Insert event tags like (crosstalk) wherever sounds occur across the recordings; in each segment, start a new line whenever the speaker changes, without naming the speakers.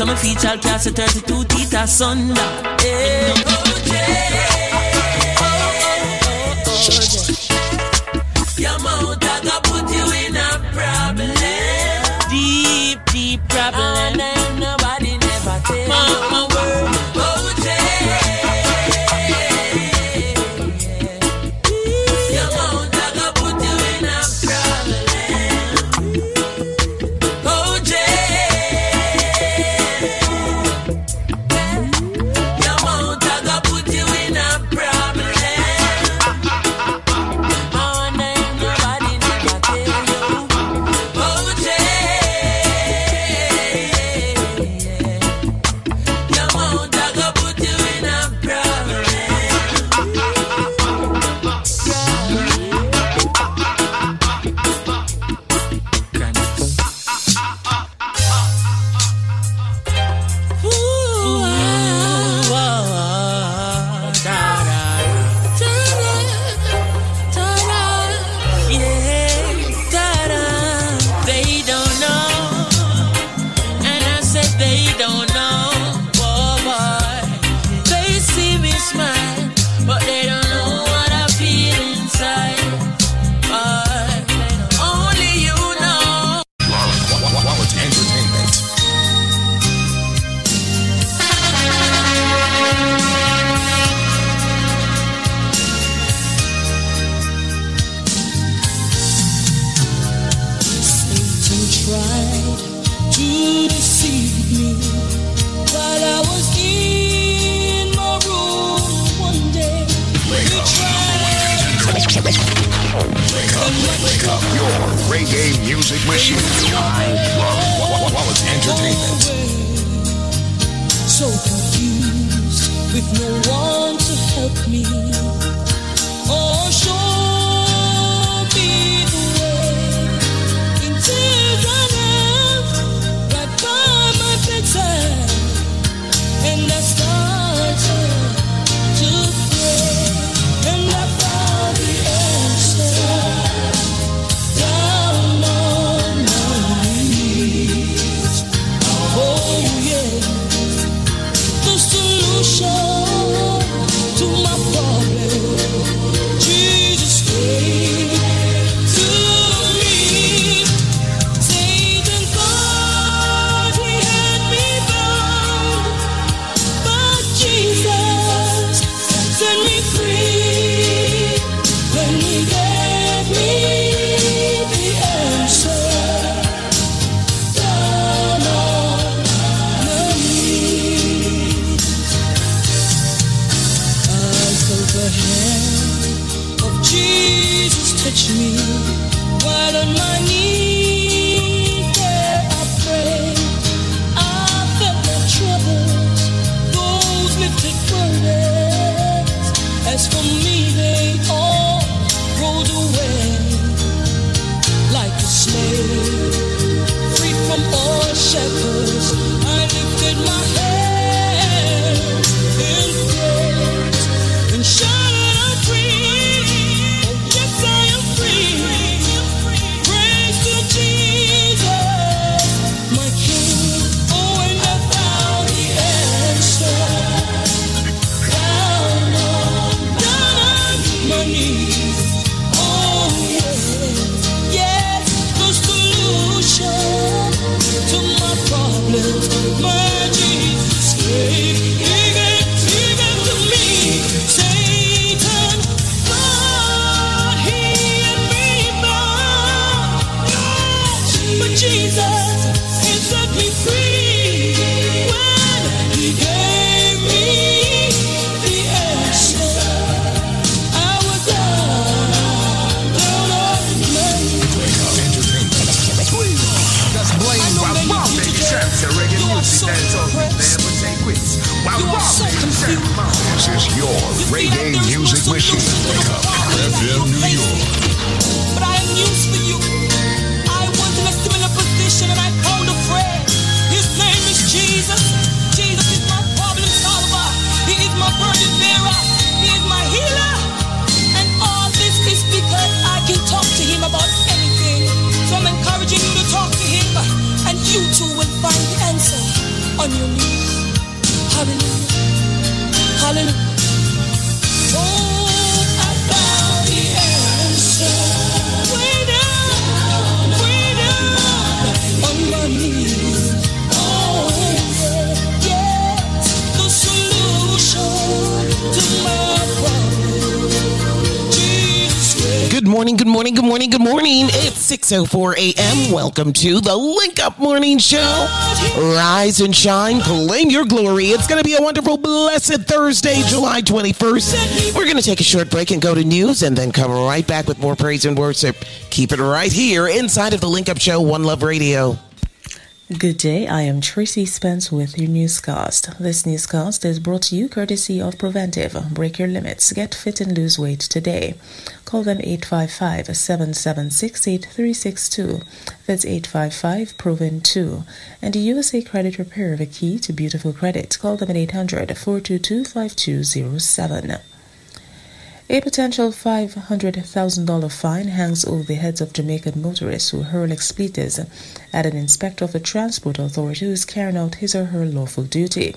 So feet shall cast a 32 teeth asunder. Hey.
6.04 a.m. Welcome to the Link Up Morning Show. Rise and shine, claim your glory. It's going to be a wonderful, blessed Thursday, July 21st. We're going to take a short break and go to news and then come right back with more praise and worship. Keep it right here inside of the Link Up Show, One Love Radio.
Good day, I am Tracy Spence with your newscast. This newscast is brought to you courtesy of Preventive. Break your limits, get fit and lose weight today. Call them 855 776 8362. That's 855 Proven 2. And USA Credit Repair, the key to beautiful credit. Call them at 800 422 5207. A potential $500,000 fine hangs over the heads of Jamaican motorists who hurl expletives at an inspector of the Transport Authority who is carrying out his or her lawful duty.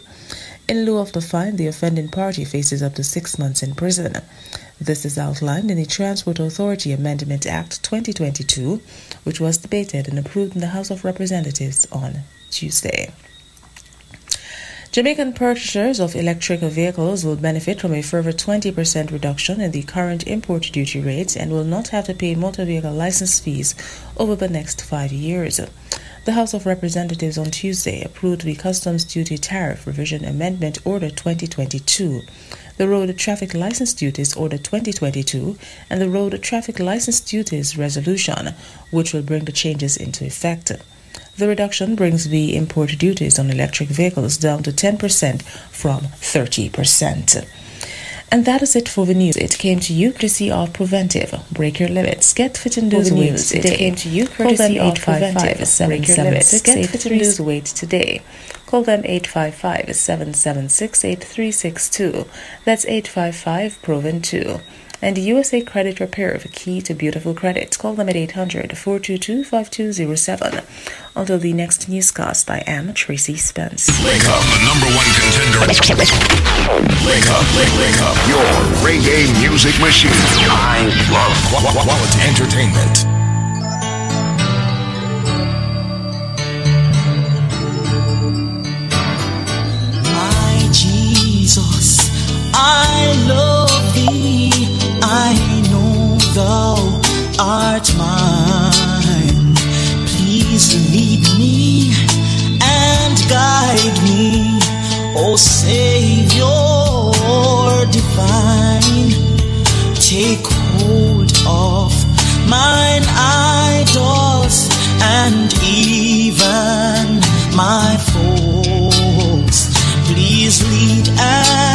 In lieu of the fine, the offending party faces up to six months in prison. This is outlined in the Transport Authority Amendment Act 2022, which was debated and approved in the House of Representatives on Tuesday. Jamaican purchasers of electric vehicles will benefit from a further 20% reduction in the current import duty rates and will not have to pay motor vehicle license fees over the next five years. The House of Representatives on Tuesday approved the Customs Duty Tariff Revision Amendment Order 2022, the Road Traffic License Duties Order 2022, and the Road Traffic License Duties Resolution, which will bring the changes into effect. The reduction brings the import duties on electric vehicles down to 10% from 30%. And that is it for the news. It came to you courtesy of Preventive. Break your limits. Get fit and lose weight today. It came to you courtesy of Preventive. Break your limits. Get fit and lose weight today. Call them 855 776 8362. That's 855 Proven 2 and the USA Credit Repair, the key to beautiful credit. Call them at 800 422 5207. Until the next newscast, I am Tracy Spence.
Wake up, the number one contender. Wake up, wake, wake up. Your reggae music machine. I love qu- qu- quality entertainment.
My Jesus, I love thee. I know thou art mine. Please lead me and guide me, O Savior divine. Take hold of mine idols and even my foes. Please lead and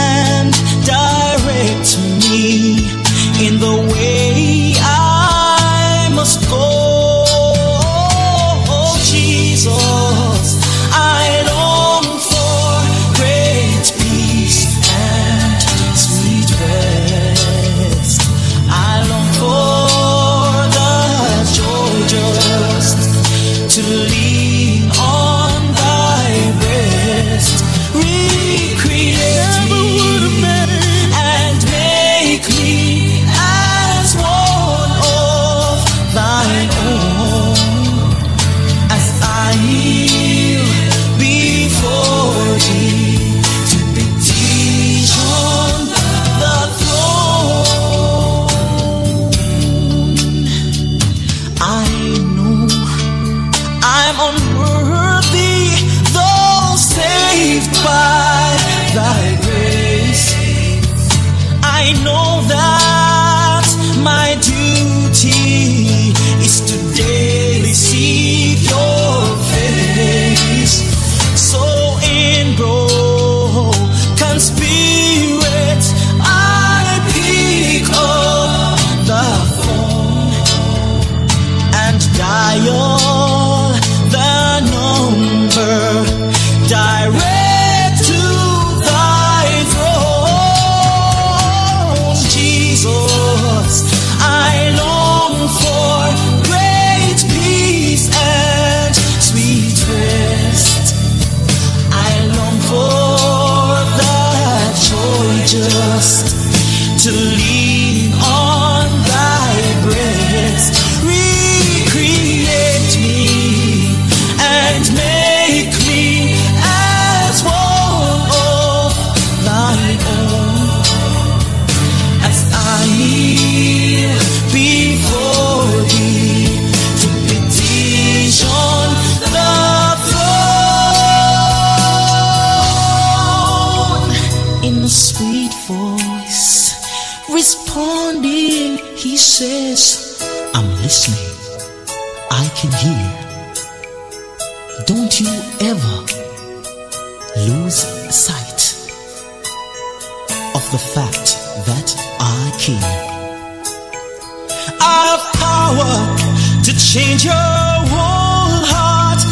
listening. I can hear. Don't you ever lose sight of the fact that I care. I have power to change your whole heart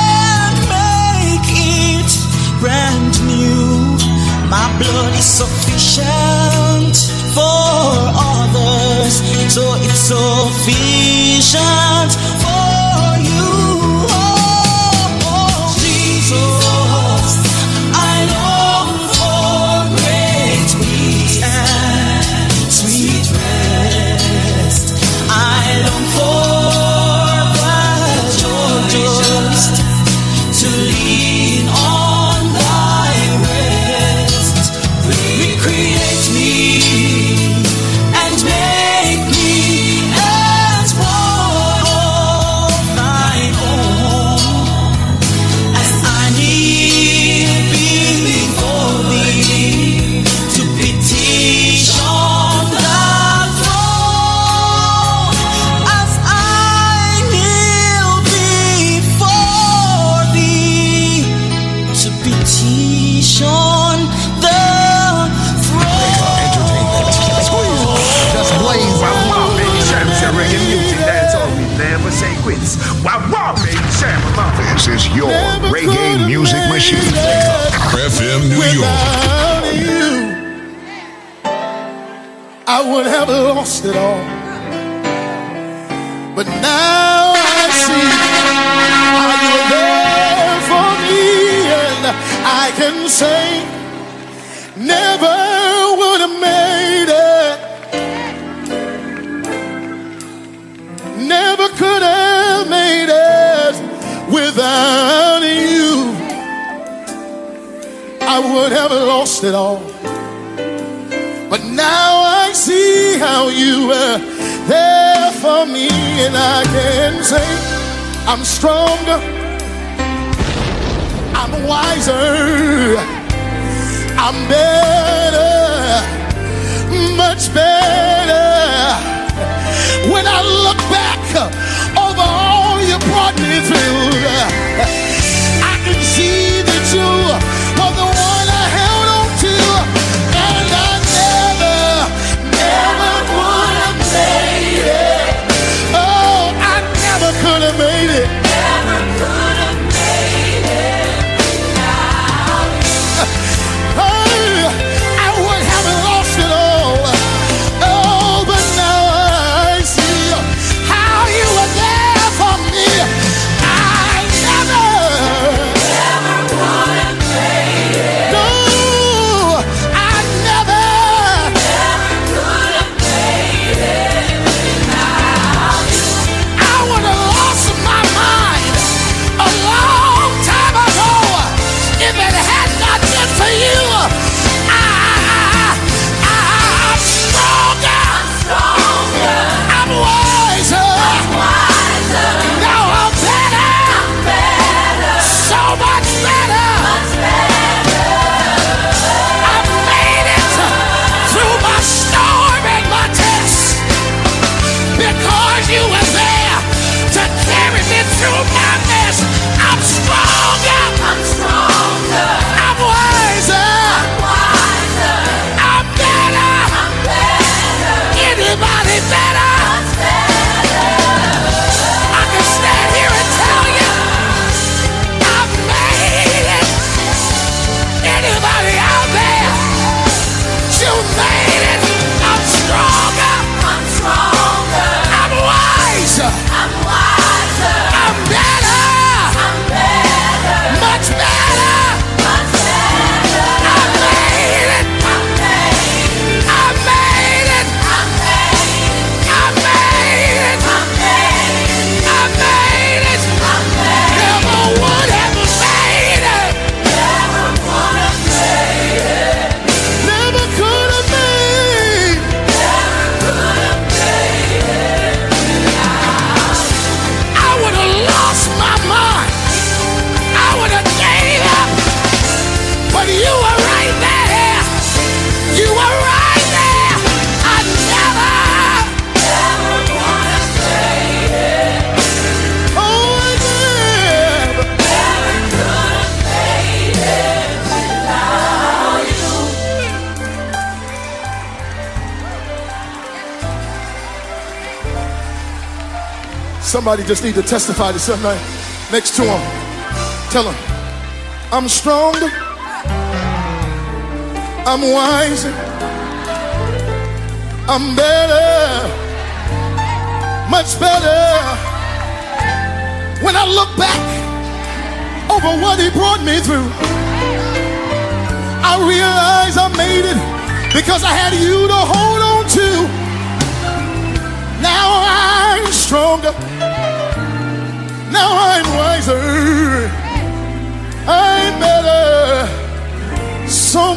and make it brand new. My blood is sufficient for all us, so it's sufficient for. Somebody just need to testify to somebody next to him. Tell him, I'm stronger. I'm wiser. I'm better. Much better. When I look back over what he brought me through, I realize I made it because I had you to hold on to. Now I'm stronger.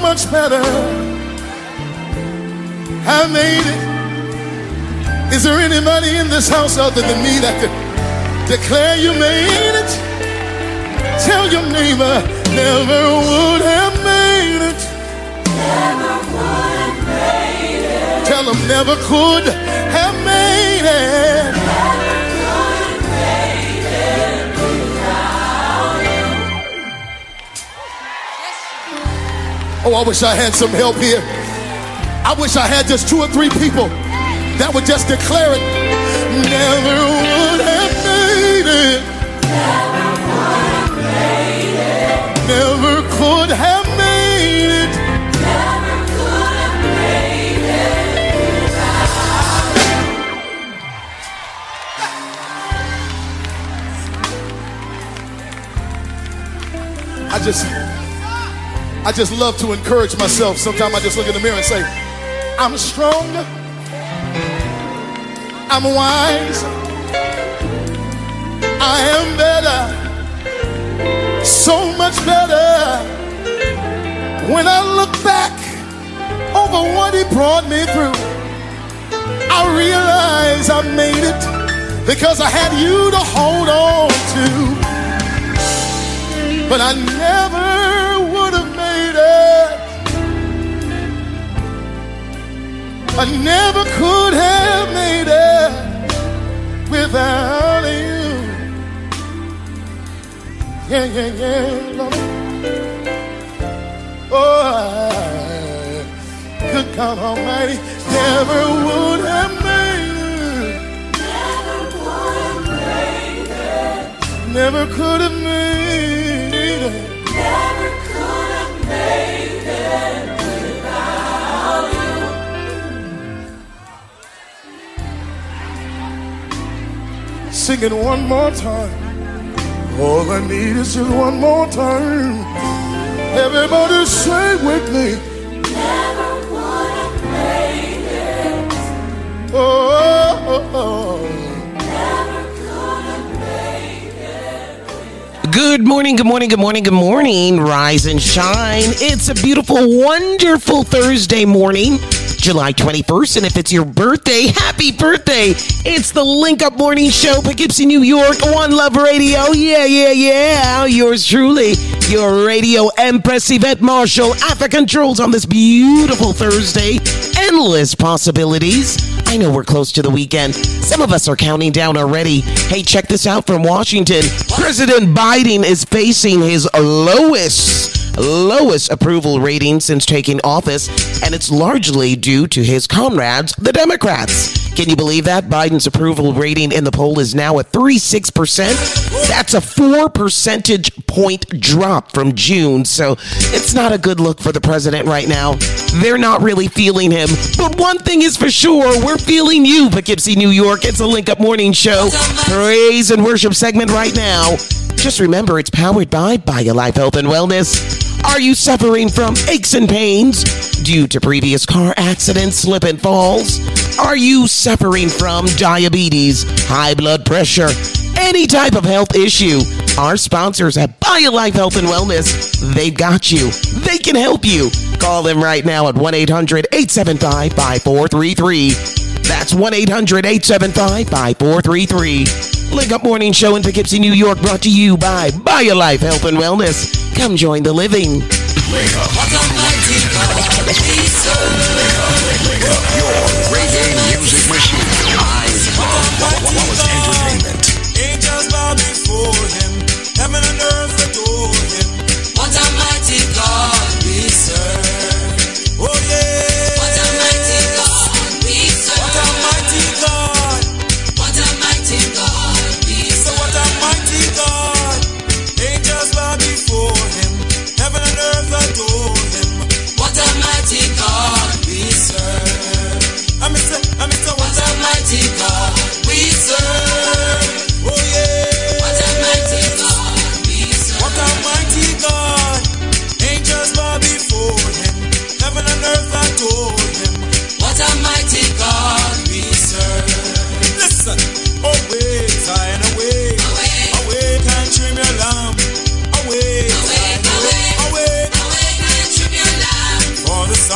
Much better. I made it. Is there anybody in this house other than me that could declare you made it? Tell your neighbor, never would have made it. Never would have made it. Tell them never could Oh, I wish I had some help here. I wish I had just two or three people that would just declare it. Never would have made it. Never could have made it. Never could have made it. I just, I just love to encourage myself. Sometimes I just look in the mirror and say, I'm stronger. I'm wise. I am better. So much better. When I look back over what he brought me through, I realize I made it because I had you to hold on to. But I never I never could have made it without you. Yeah, yeah, yeah, Lord. Oh, I, good God Almighty, never would have made it. Never would have made it. Never could have made it. Never could have made it. Sing it one more time. All I need is just one more time. Everybody say with me. Oh, oh, oh. oh.
Good morning, good morning, good morning, good morning. Rise and shine. It's a beautiful, wonderful Thursday morning, July 21st. And if it's your birthday, happy birthday. It's the Link Up Morning Show, Poughkeepsie, New York, One Love Radio. Yeah, yeah, yeah. Yours truly, your radio empress, Yvette Marshall, Africa Controls on this beautiful Thursday. Endless possibilities. I know we're close to the weekend. Some of us are counting down already. Hey, check this out from Washington. President Biden is facing his lowest, lowest approval rating since taking office, and it's largely due to his comrades, the Democrats. Can you believe that? Biden's approval rating in the poll is now at 36%. That's a four percentage point drop from June, so it's not a good look for the president right now. They're not really feeling him. But one thing is for sure, we're feeling you, Poughkeepsie, New York. It's a Link Up Morning Show. Praise and worship segment right now. Just remember, it's powered by BioLife Health and Wellness. Are you suffering from aches and pains due to previous car accidents, slip and falls? Are you suffering from diabetes, high blood pressure, any type of health issue? Our sponsors at BioLife Health and Wellness, they've got you. They can help you. Call them right now at 1 800 875 5433. That's 1 800 875 5433. Link Up Morning Show in Poughkeepsie, New York, brought to you by BioLife Health and Wellness. Come join the living.
Your reggae music machine. Wallace Entertainment.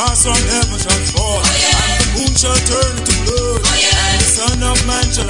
Stars from heaven shall fall, and the moon shall turn to blood, and the Son of Man shall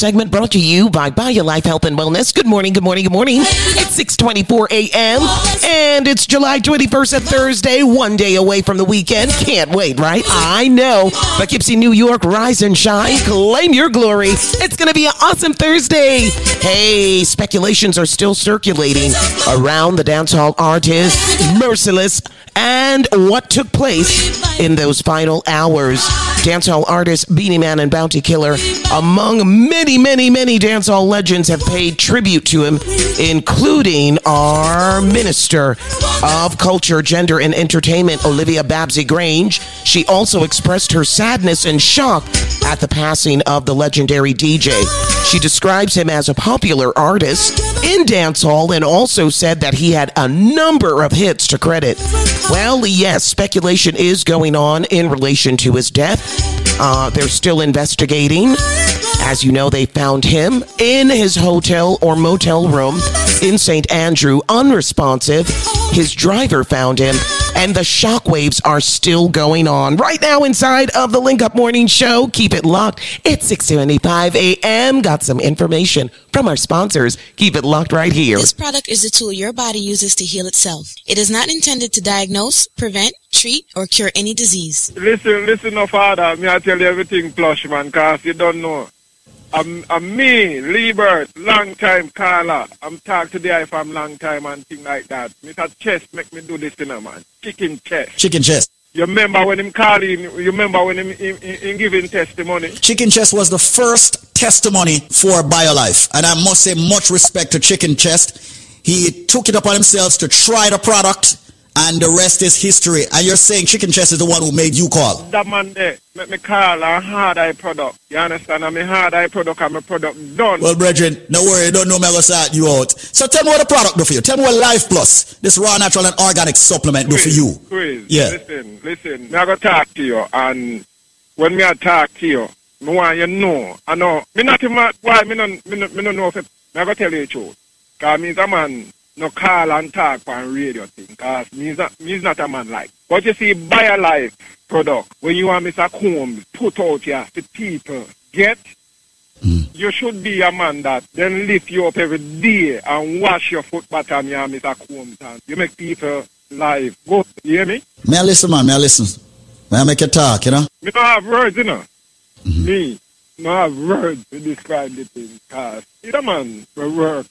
segment brought to you by BioLife Health and Wellness. Good morning, good morning, good morning. It's 624 a.m. and it's July 21st, a Thursday, one day away from the weekend. Can't wait, right? I know. Poughkeepsie, New York, rise and shine, claim your glory. It's going to be an awesome Thursday. Hey, speculations are still circulating around the dancehall artist, Merciless, and what took place in those final hours. Dancehall artist Beenie Man and Bounty Killer, among many, many, many dancehall legends, have paid tribute to him, including our Minister of Culture, Gender, and Entertainment, Olivia Babsy Grange. She also expressed her sadness and shock at the passing of the legendary DJ. She describes him as a popular artist in dancehall and also said that he had a number of hits to credit. Well, yes, speculation is going on in relation to his death. Uh, they're still investigating. As you know, they found him in his hotel or motel room in St. Andrew, unresponsive. His driver found him, and the shockwaves are still going on right now inside of the Link Up Morning Show. Keep it locked. It's 6:75 a.m. Got some information from our sponsors. Keep it locked right here.
This product is a tool your body uses to heal itself. It is not intended to diagnose, prevent, treat, or cure any disease.
Listen, listen, no father. Me I tell you everything plush, man, cause you don't know. I'm, I'm me, Liebert, long time caller. I'm talk to the eye from long time and thing like that. Mr. Chest make me do this, you man. Chicken chest.
Chicken chest.
You remember when him calling, you remember when him, him, him, him giving testimony?
Chicken Chest was the first testimony for BioLife. And I must say much respect to Chicken Chest. He took it upon himself to try the product and the rest is history. And you're saying Chicken Chest is the one who made you call.
That man there, make me call a hard eye product. You understand? I'm a hard eye product and my product done.
Well, brethren, don't worry, don't know me, I'm going to you out. So tell me what the product do for you. Tell me what Life Plus, this raw, natural, and organic supplement do for you.
Chris,
Yeah.
listen, listen. Me I go talk to you and when me I talk to you, me want you know. I know. Me not even, why me not, me not, me not know if me I go tell you the truth. Cause me is a man no call and talk on radio thing. Cause me is not, me is not a man like. But you see, BioLife product when you are Mr. Combs put out here for people get hmm. you should be a man that then lift you up every day and wash your foot bottom here, Mr. Combs. And you make people live good. You hear me?
May I listen, man? May I listen? May I make you talk, you know?
Me don't have words, you know. Mm-hmm. Me, no have words to describe the thing. Cause it's a man for work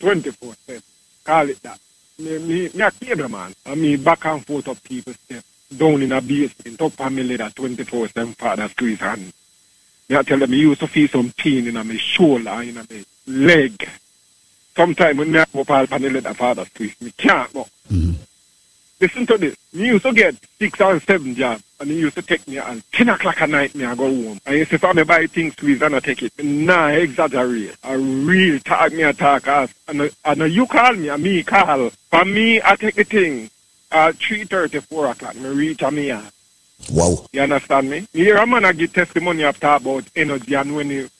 24 7. Call it that. Me, me, me a cable man. And me back and forth up people's step. Down in a basement, up on me ladder 24 7 father squeeze hand. Me I tell them, me used to feel some pain in my shoulder and in my leg. Sometimes when me I go up all on the ladder father squeeze, me can't go. Mm-hmm. Listen to this. Me used to get six or seven jobs, and he used to take me at 10 o'clock at night, me I go home. And he say, if I buy things squeeze and I take it. Nah, I exaggerate. I real talk me a talk as. And, and you call me, and me call. For me, I take the thing at 3.30, 4 o'clock. Me reach a me house.
Wow.
You understand me? You hear a man I give testimony after about energy and when you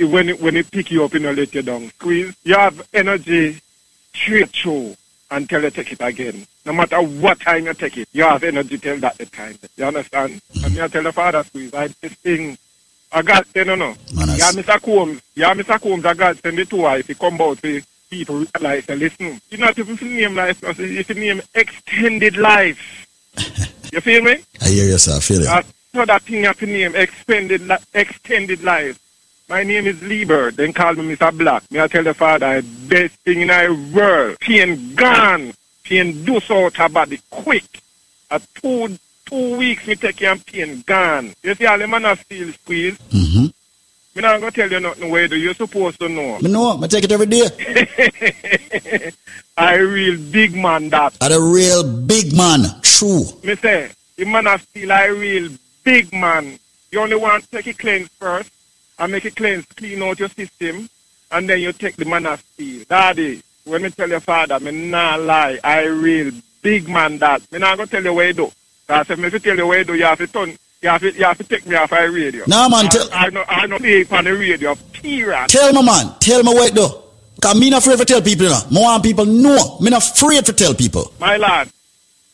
when it, when it pick you up and you let you down. Squeeze, you have energy straight through until you take it again. No matter what time you take it, you have energy till that the time. You understand? And me I tell the father squeeze, I this thing I got you know no.
Man,
Yeah,
that's-
Mr. Combs. Yeah, Mr. Combs, I got send it to her if you come out to people realize and listen. You not even name life, you name extended life. (laughs) you feel me?
I hear you, sir. I feel it.
Uh, so that thing you have to name extended li- extended life. My name is Liebert. Then call me Mr. Black. Me I tell the father, best thing in the world. Pain gone. Pain do so out her body quick. A two two weeks me take you and pain gone. You see all the man are still squeeze.
Mm-hmm.
Me not gonna tell you nothing where do you supposed to know.
Me know, I take it every day. (laughs)
I real big man that.
I'm a real big man. True.
Me say, the man are still a real big man. You only want to take it cleanse first and make it cleanse, clean out your system, and then you take the man of steel. Daddy, when me tell your father, me nah lie, I real big man that. Me not gonna tell you what you do. Because if me fi tell you what you do, you have to turn, you have to, you have to take me off my radio.
Nah, man,
I,
tell-
I know, I know play on the radio, period.
Tell me, man. Tell me what do. Because me not afraid to tell people, you know. Want people know. Me not afraid to tell people.
My lad,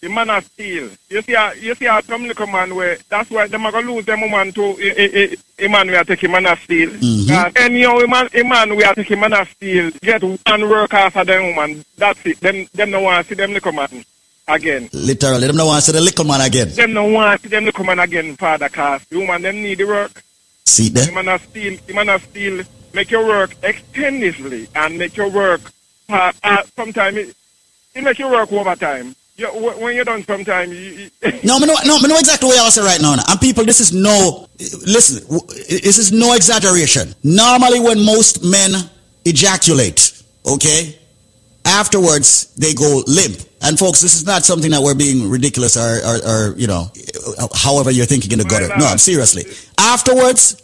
the man of steel. You see, a, you see, a some little man where that's why them are gonna lose them woman to a, a, a, a man we are taking man of steel. Mm-hmm. anyhow, a man, a man we are taking man of steel get one work after them woman. That's it. Them, them no want to see them little man again.
Literally, them no want to say the little man again.
Them no want to see them little man again, father, cause the woman them need the work.
See
The
there?
man of steel, the man of steel, make your work extensively and make your work. Uh, uh, sometimes it, it make your work overtime. You, when you're done, sometimes you, (laughs)
No, know, no, me know exactly what I was saying right now. And people, this is no, listen, this is no exaggeration. Normally when most men ejaculate, okay, afterwards they go limp. And folks, this is not something that we're being ridiculous or, or, or you know, however you're thinking in the gutter. No, I'm seriously. Afterwards,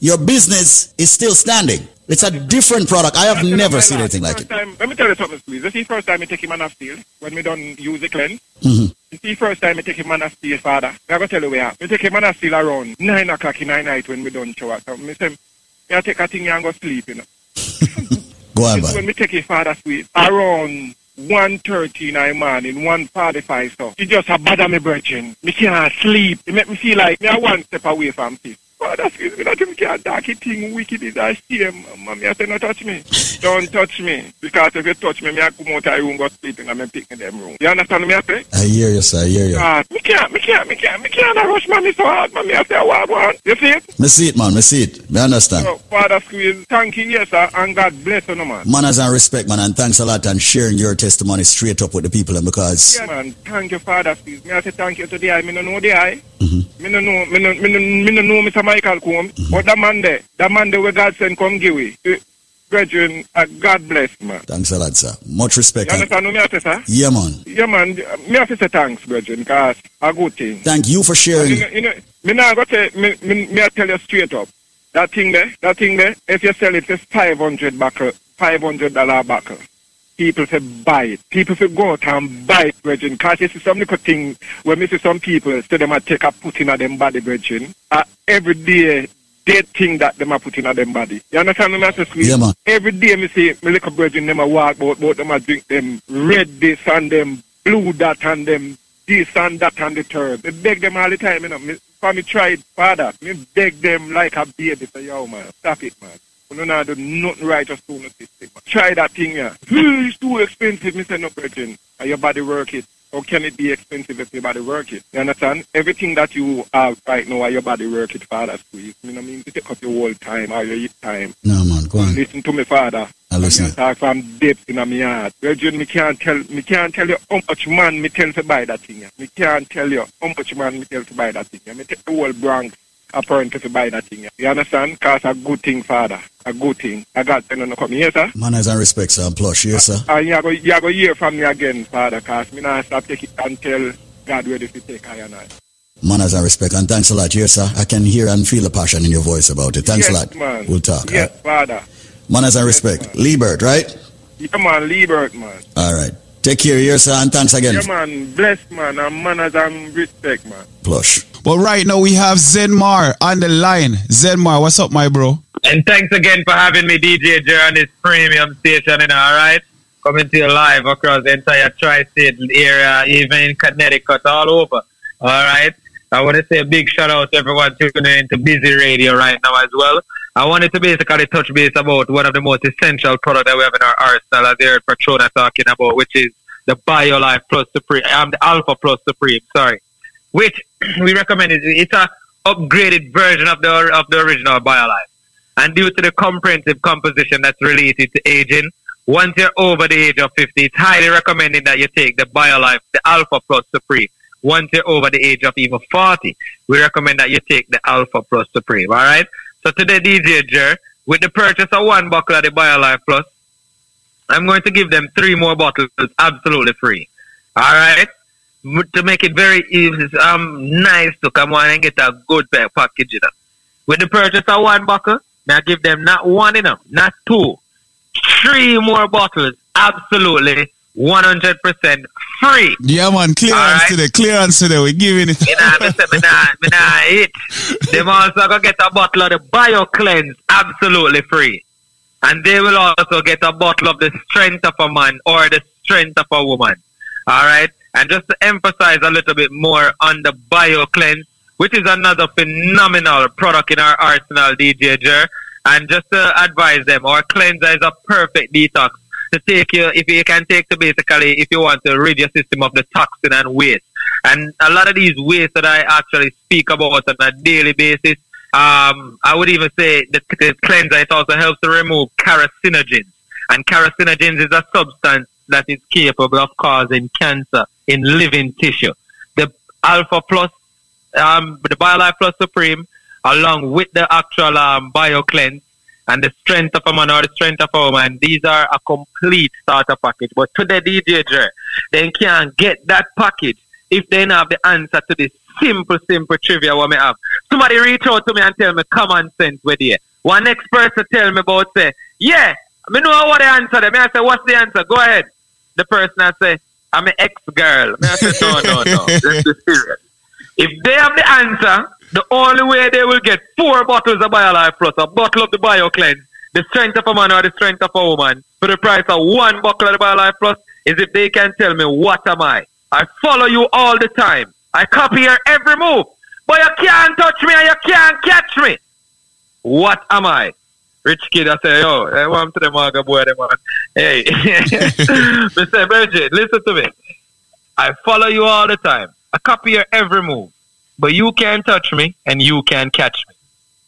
your business is still standing. It's a different product. I have never seen anything like it.
Time, let me tell you something, please. This is the first time I take him on a steel when we don't use the cleanse.
Mhm.
This is the first time I take him on a steel, father. I'm going to tell you where. We take him on a steel around 9 o'clock in the night when we don't shower. So, me say, I take a thing and go sleep, you know. (laughs)
Go on,
When
man.
me take a father sweet, around 1.30 in the morning, 1.45 so, it just a bother me virgin. Me can't sleep. It make me feel like me are one step away from this. Father sweet, me not even can't it thing, wicked is a shame. Mommy I say, no touch me. Don't touch me. Because if you touch me, me I come out of room, go sleep in and me pick in them room. You understand me I say?
I hear you, sir. I hear you.
God, me can't, me can't, me can't, me can't rush mommy so hard, mommy I say, what, what? You see it?
Me see it, man. Me see it. Me understand.
So, Father squeeze, thank you, yes, sir, and God bless you, no, man.
Manners and respect, man, and thanks a lot and sharing your testimony straight up with the people and because
Yeah, man. Thank you, Father. Please. Me I say thank you to the eye. Me no know the eye.
Mm-hmm.
Me no know. Me no. Me no. Me no know Mr. Michael Combs. But that man there, that man there, where God send come give. Eh, Brethren, uh, God bless, man.
thanks a lot, sir. Much respect.
You
and-
understand what I say, sir?
yeah, man.
Yeah, man. Me have to say thanks, brethren, cause a good thing.
Thank you for
You
sharing.
know, you know, me now go say, me, me, me I tell you straight up. That thing there, that thing there, if you sell it for 500 buckle, 500 dollar buckle, people say buy it. People say go out and buy it, brethren. Cause you see some little thing where me see some people say them a take a put in a them body, brethren. Uh, every day, they think that them a put in a them body. You understand me, Master Squeeze?
Yeah, man.
Every day me see me little brethren, them a walk out, but them a drink them red this and them blue that and them this and that and the third. Me beg them all the time, you know. Me, for me try it, father. Me beg them like a baby. Say, yo, man, stop it, man. Know, not do nothing right just to the system. Try that thing, yeah. Hmm, it's too expensive. Say, no, brethren. And your body work it. How can it be expensive if your body work it? You understand? Everything that you have right now, are your body work it, father, squeeze. You know what I mean? To take up your whole time or your time.
No, man. Go on.
Listen to me, father.
I listen.
Me talk from depth in my heart. Virgin, me can't tell me can't tell you how much man me tell to buy that thing. yeah. Me can't tell you how much man me tell to buy that thing. yeah. Me take the whole Bronx apparently to buy that thing. yeah. You understand? Cause a good thing, father. A good thing. I got to know come here, sir.
Manners and respect, sir. And plush. Yes, sir.
And you go you go hear from me again, father, cause me not stop take it until God ready to take I and I.
Manners and respect. And thanks a lot. Yes, sir. I can hear and feel the passion in your voice about it. Thanks
yes,
a lot.
Man.
We'll talk.
Yes, father.
Manners and respect. Liebert, right?
Yeah, man, Liebert, man.
All right. Take care, yes, sir. And thanks again.
Yeah, man, blessed, man, and manners and respect, man.
Plush.
But right now we have Zenmar on the line. Zenmar, what's up, my bro?
And thanks again for having me, DJ Jer, on this premium station, you know, all right? Coming to you live across the entire tri-state area, even in Connecticut, all over, all right? I want to say a big shout out to everyone tuning in to Busy Radio right now as well. I wanted to basically touch base about one of the most essential products that we have in our arsenal, as heard Patrona talking about, which is the BioLife Plus Supreme, um, the Alpha Plus Supreme, sorry, which (clears throat) we recommend. It. It's a upgraded version of the of the original BioLife. And due to the comprehensive composition that's related to aging, once you're over the age of 50, it's highly recommended that you take the BioLife, the Alpha Plus Supreme. Once you're over the age of even 40, we recommend that you take the Alpha Plus Supreme, all right? So today, DJ Jer, with the purchase of one bottle of the BioLife Plus, I'm going to give them three more bottles absolutely free. All right? To make it very easy, um, nice to come on and get a good package, you know. With the purchase of one bottle, now give them not one, you know, not two, three more bottles absolutely 100% free.
Yeah, man. Clearance
Alright.
today. Clearance today. We're giving it.
You know, me say, me nah, me nah hit. Them also go get a bottle of the Bio Cleanse absolutely free. And they will also get a bottle of the strength of a man or the strength of a woman. Alright? And just to emphasize a little bit more on the Bio Cleanse, which is another phenomenal product in our arsenal, DJ Jer. And just to advise them, our cleanser is a perfect detox to take you, if you can take to basically, if you want to rid your system of the toxin and waste. And a lot of these waste that I actually speak about on a daily basis, um, I would even say that the cleanser, it also helps to remove carcinogens. And carcinogens is a substance that is capable of causing cancer in living tissue. The Alpha Plus, um, the BioLife Plus Supreme, along with the actual um, BioCleanse and the strength of a man or the strength of a woman, these are a complete starter package. But to the DJ, Jer, they can't get that package if they don't have the answer to this simple, simple trivia what me have. Somebody reach out to me and tell me common sense with you. One next person tell me about say, yeah, me know what the answer. Them. Me I say, what's the answer? Go ahead. The person I say, I'm an ex-girl. Me I say, no, no, no. (laughs) Let's be serious. If they have the answer, The only way they will get four bottles of BioLife Plus, a bottle of the BioCleanse, the strength of a man or the strength of a woman, for the price of one bottle of the BioLife Plus, is if they can tell me what am I. I follow you all the time. I copy your every move. But you can't touch me and you can't catch me. What am I? Rich kid, I say, yo, I want to the maga boy, them man. Hey, (laughs) Mr. Bridget, listen to me. I follow you all the time. I copy your every move. But you can't touch me and you can't catch me.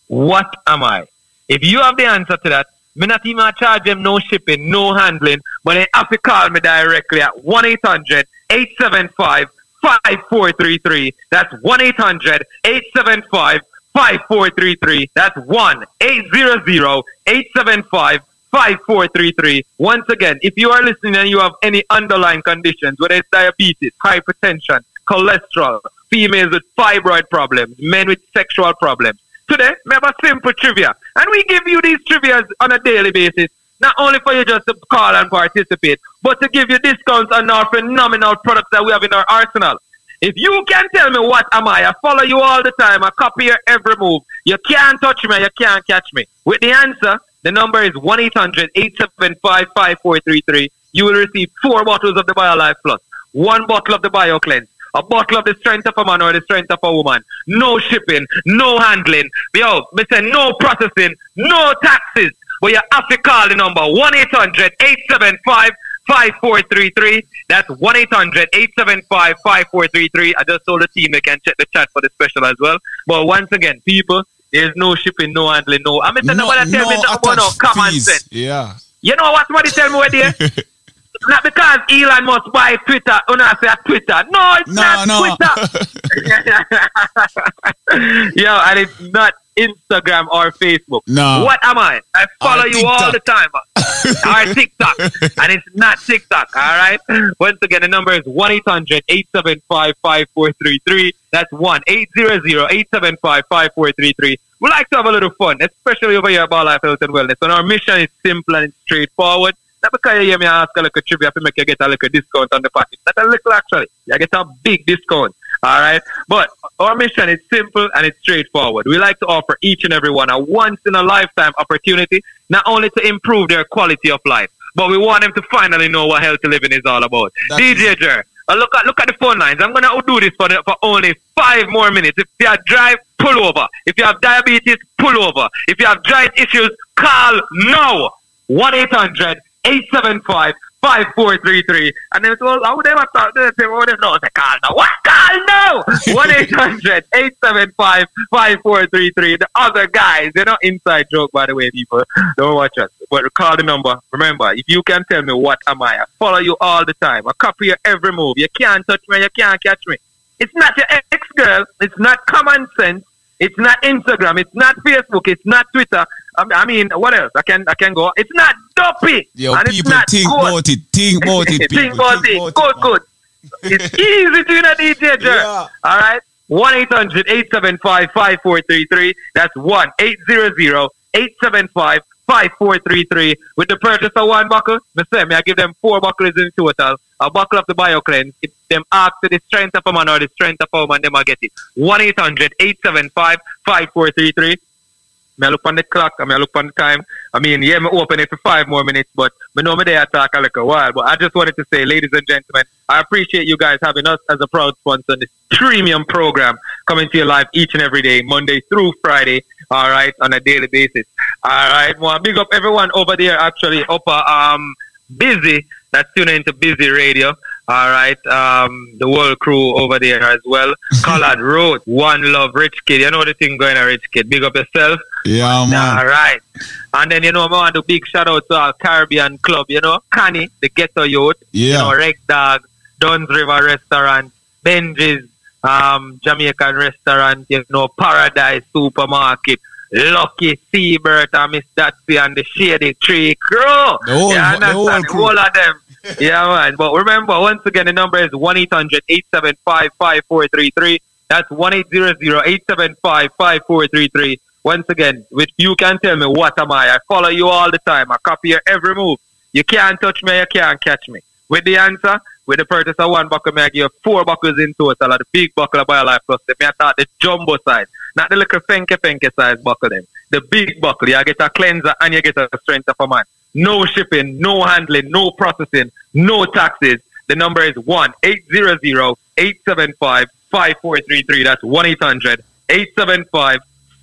What am I? If you have the answer to that, me not even charge them no shipping, no handling, but they have to call me directly at 1 800 875 5433. That's 1 800 875 5433. That's 1 800 875 5433. Once again, if you are listening and you have any underlying conditions, whether it's diabetes, hypertension, cholesterol, females with fibroid problems, men with sexual problems, today we have a simple trivia. And we give you these trivias on a daily basis, not only for you just to call and participate, but to give you discounts on our phenomenal products that we have in our arsenal. If you can tell me what am I, I follow you all the time, I copy your every move. You can't touch me, you can't catch me. With the answer, the number is 1 800 875 5433. You will receive four bottles of the BioLife Plus, one bottle of the BioCleanse, a bottle of the strength of a man or the strength of a woman. No shipping, no handling. Yo, me say no processing, no taxes. But you have to call the number 1 800 875 5433. That's 1 800 875 5433. I just told the team they can check the chat for the special as well. But once again, people, there's no shipping, no handling, no. I'm saying nobody tell me nothing about no oh, common
fees.
sense.
Yeah.
You know what somebody tell me where there? (laughs) not because Elon Musk buy Twitter. Oh, no, I say Twitter, no, it's
No,
not
no.
Twitter. (laughs) Yo, and it's not Instagram or Facebook.
No.
What am I? I follow
Or
you all the time. (laughs) or TikTok. and it's not TikTok, all right? Once again, the number is 1 800 875 5433. That's 1 800 875 5433. We like to have a little fun, especially over here at BioLife Health and Wellness. And our mission is simple and straightforward. Because you hear me ask a little trivia to make you get a little discount on the package. Not a little actually. You get a big discount. All right. But our mission is simple and it's straightforward. We like to offer each and every one a once in a lifetime opportunity, not only to improve their quality of life, but we want them to finally know what healthy living is all about. DJ Jer, uh, look at look at the phone lines. I'm gonna do this for the, for only five more minutes. If you have drive, pull over. If you have diabetes, pull over. If you have joint issues, call now. One eight hundred eight seven five five four three three. And then so how would they have thought they say, oh, they know they call now. What call now? (laughs) One eight hundred eight seven five five four three three. The other guys, they're not inside joke by the way, people. Don't watch us. But call the number. Remember, if you can tell me what am I, I follow you all the time. I copy your every move. You can't touch me, you can't catch me. It's not your ex girl. It's not common sense. It's not Instagram. It's not Facebook. It's not Twitter. I mean, what else? I can I can go. It's not dopey.
Yo,
and it's
people think
good.
about it. Think (laughs) about it.
Think about it. Good, good. It's (laughs) easy to a DJ Jer. All right. 1 800 875 5433. That's 1 800 875 5433. With the purchase of one buckle, me say, me I give them four buckles in total. A buckle of the bio cleanse. If them ask to the strength of a man or the strength of a woman, them I get it. 1 800 875 5433. Me I look on the clock, I I look on the time. I mean, yeah, me open it for five more minutes, but me know me there talk a little while. But I just wanted to say, ladies and gentlemen, I appreciate you guys having us as a proud sponsor on this premium program coming to you live each and every day, Monday through Friday, all right, on a daily basis. All right, well, big up everyone over there actually up uh, um busy that's tuning into busy radio. All right, um, the world crew over there as well. (laughs) Collard Road, One Love, Rich Kid. You know the thing going on, Rich Kid. Big up yourself.
Yeah, man.
All right. And then, you know, I want to big shout out to our Caribbean club, you know, Connie, the ghetto youth, you
Yeah.
know, Reg Dog, Duns River Restaurant, Benji's, um, Jamaican Restaurant, you know, Paradise Supermarket, Lucky Seabird, and Miss Datsy and the Shady Tree Crew.
The whole-
you
the
understand?
whole
The
crew.
whole of them. (laughs) yeah, man. But remember, once again, the number is 1 800 875 5433. That's 1 800 875 5433. Once again, with you can tell me what am I. I follow you all the time. I copy your every move. You can't touch me, you can't catch me. With the answer, with the purchase of one buckle, may I give you four buckles in total of the big buckle of BioLife Plus. They may I start the jumbo size, not the little fenke fenke size buckle them. The big buckle, you get a cleanser and you get a strength of a man. No shipping, no handling, no processing, no taxes. The number is 1 800 875 5433. That's 1 800 875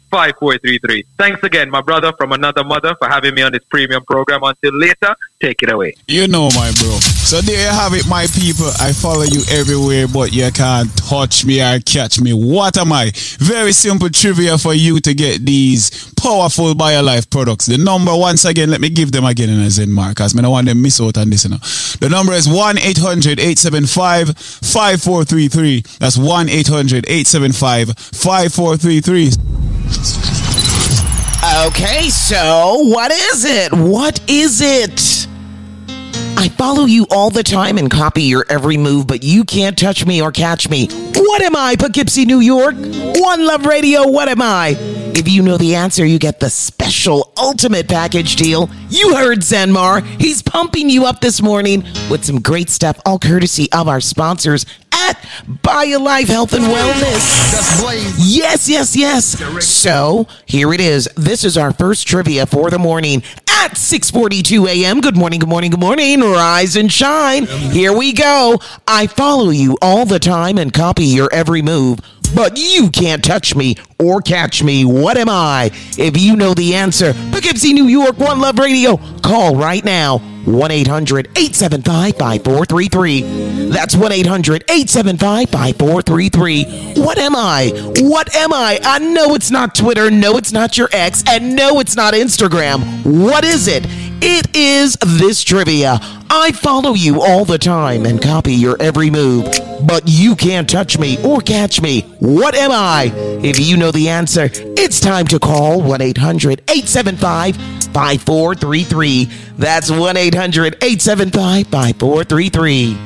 5433. Thanks again, my brother from another mother, for having me on this premium program. Until later, take it away.
You know, my bro. So there you have it, my people. I follow you everywhere, but you can't touch me or catch me. What am I? Very simple trivia for you to get these powerful BioLife products. The number, once again, let me give them again in a Zen mark, because I don't want them miss out on this. You know. The number is 1 800 875 5433. That's 1 800 875 5433.
Okay, so what is it? What is it? I follow you all the time and copy your every move, but you can't touch me or catch me. What am I, Poughkeepsie, New York? One Love Radio, what am I? If you know the answer, you get the special ultimate package deal. You heard Zenmar. He's pumping you up this morning with some great stuff, all courtesy of our sponsors at BioLife Health and Wellness. Yes, yes, yes. So here it is. This is our first trivia for the morning at 6:42 a.m. Good morning, good morning, good morning. Rise and shine. Here we go. I follow you all the time and copy your every move. But you can't touch me or catch me. What am I? If you know the answer, Poughkeepsie, New York, One Love Radio. Call right now. 1 800 875 5433. That's 1 800 875 5433. What am I? What am I? I know it's not Twitter. No, it's not your ex. And no, it's not Instagram. What is it? It is this trivia. I follow you all the time and copy your every move, but you can't touch me or catch me. What am I? If you know the answer, it's time to call 1 800 875 5433. That's 1 800 875 5433.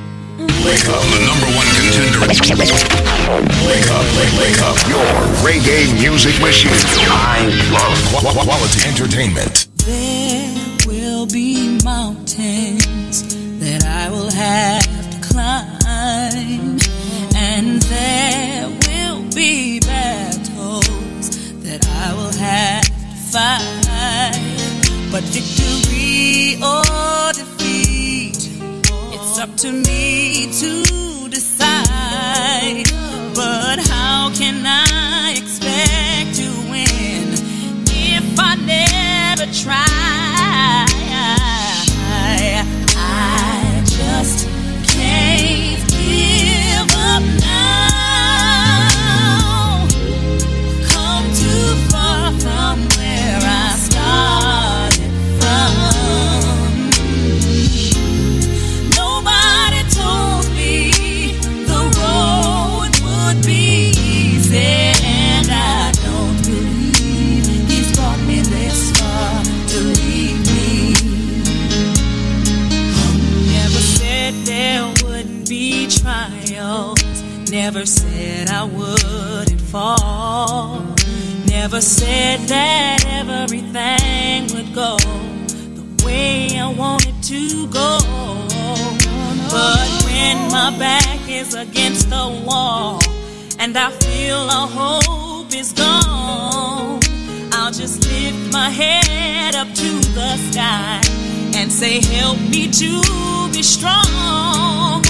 Wake up, the number one contender. Wake up, wake, wake up. Your reggae music machine. I love qu- quality entertainment.
There will be mountains that I will have to climb, and there will be battles that I will have to fight. But victory or defeat, it's up to me to decide. But how can I expect to win if I never try? I Never said I wouldn't fall. Never said that everything would go the way I wanted to go. But when my back is against the wall and I feel all hope is gone, I'll just lift my head up to the sky and say, Help me to be strong.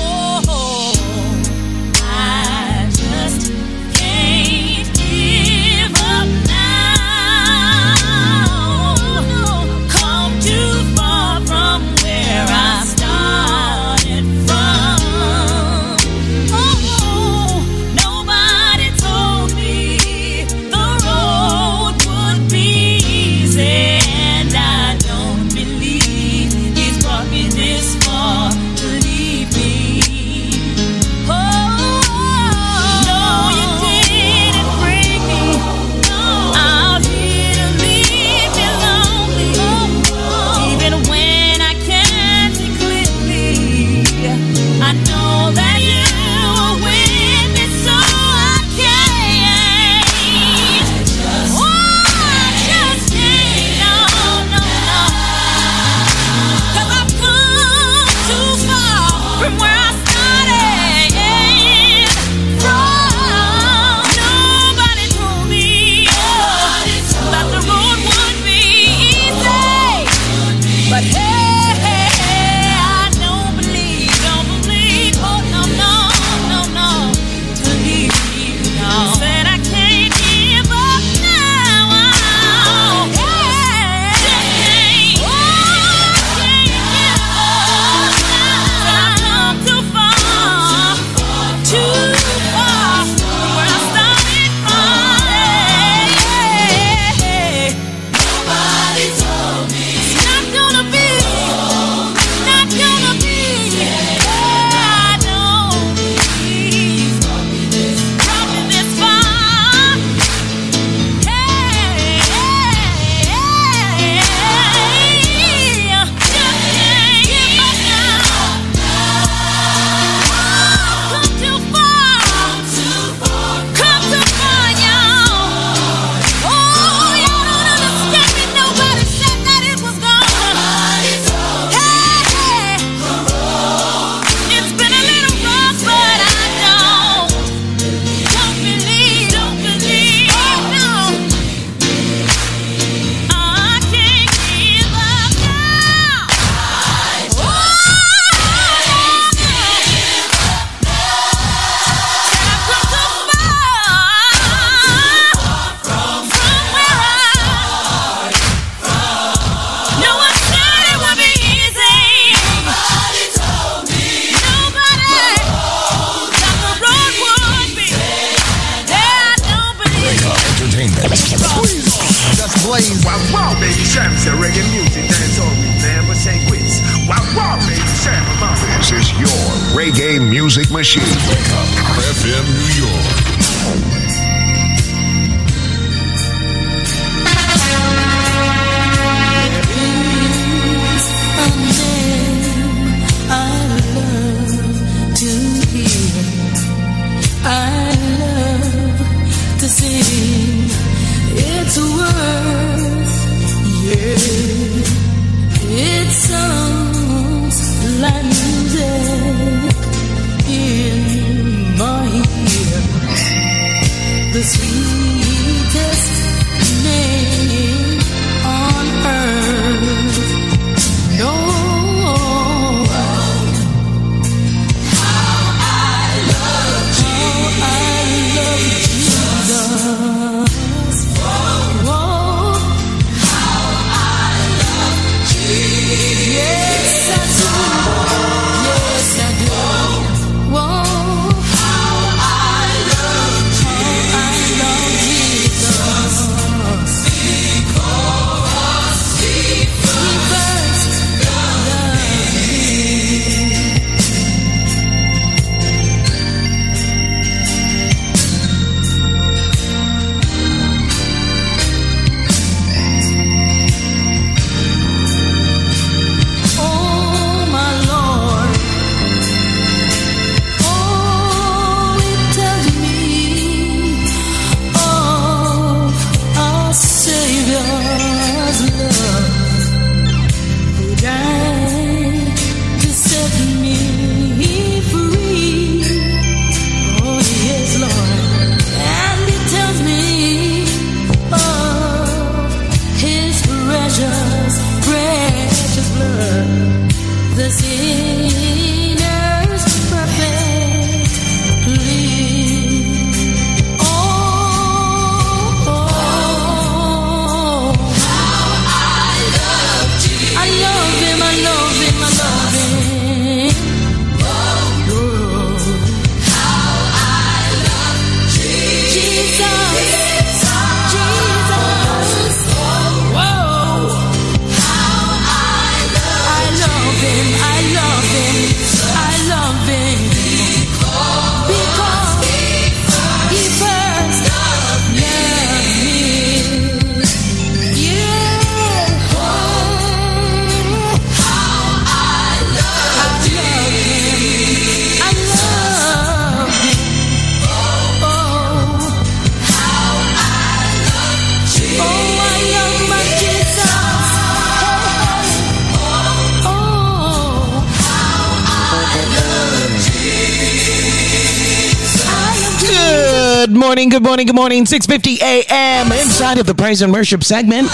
Morning, good morning, good morning. 6:50 a.m. inside of the praise and worship segment.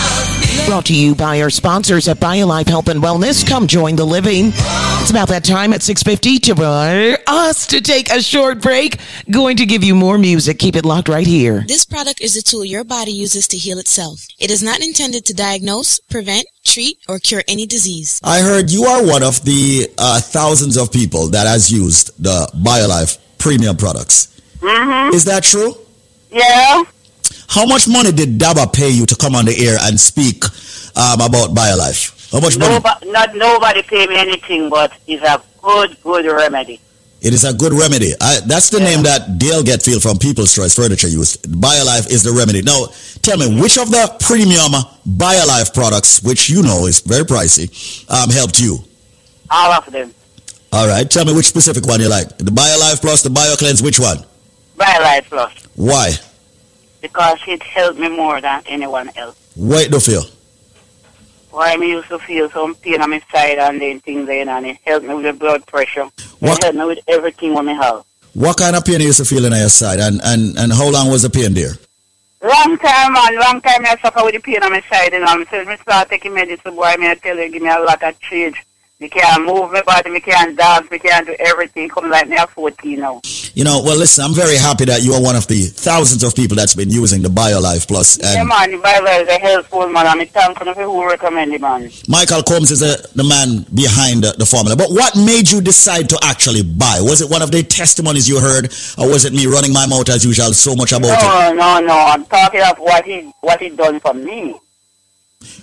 Brought to you by our sponsors at BioLife Health and Wellness. Come join the living. It's about that time at 6:50 to for us to take a short break. Going to give you more music. Keep it locked right here.
This product is a tool your body uses to heal itself. It is not intended to diagnose, prevent, treat, or cure any disease.
I heard you are one of the uh, thousands of people that has used the BioLife premium products.
Mm-hmm.
Is that true?
Yeah.
How much money did Daba pay you to come on the air and speak um, about BioLife? How much money?
Nobody, not nobody pay me anything, but it's a good, good remedy.
It is a good remedy. I, that's the name that Dale Getfield from People's Choice Furniture used. BioLife is the remedy. Now, tell me, which of the premium BioLife products, which you know is very pricey, um, helped you?
All of them.
All right. Tell me which specific one you like. The BioLife Plus, the BioCleanse, which one?
BioLife Plus.
Why?
Because it helped me more than anyone else.
Wait do you feel.
Why I used to feel some pain on my side and then things then and it helped me with the blood pressure. It helped me with everything what me have.
What kind of pain you used to feel on your side? And, and, and how long was the pain there?
Long time, man. Long time I suffer with the pain on my side. You know, so me start taking medicine, boy, me I tell you, give me a lot of change. Me can't move my body, me can't dance, me can't do everything. Come like me at 14 now.
You know, well, listen, I'm very happy that you are one of the thousands of people that's been using the BioLife Plus.
yeah, man, the Bible is a helpful, man. I'm thankful for who recommend it, man.
Michael Combs is the, the man behind the, the formula. But what made you decide to actually buy? Was it one of the testimonies you heard, or was it me running my mouth as usual so much about it?
No, no, no. I'm talking of what he what he done for me.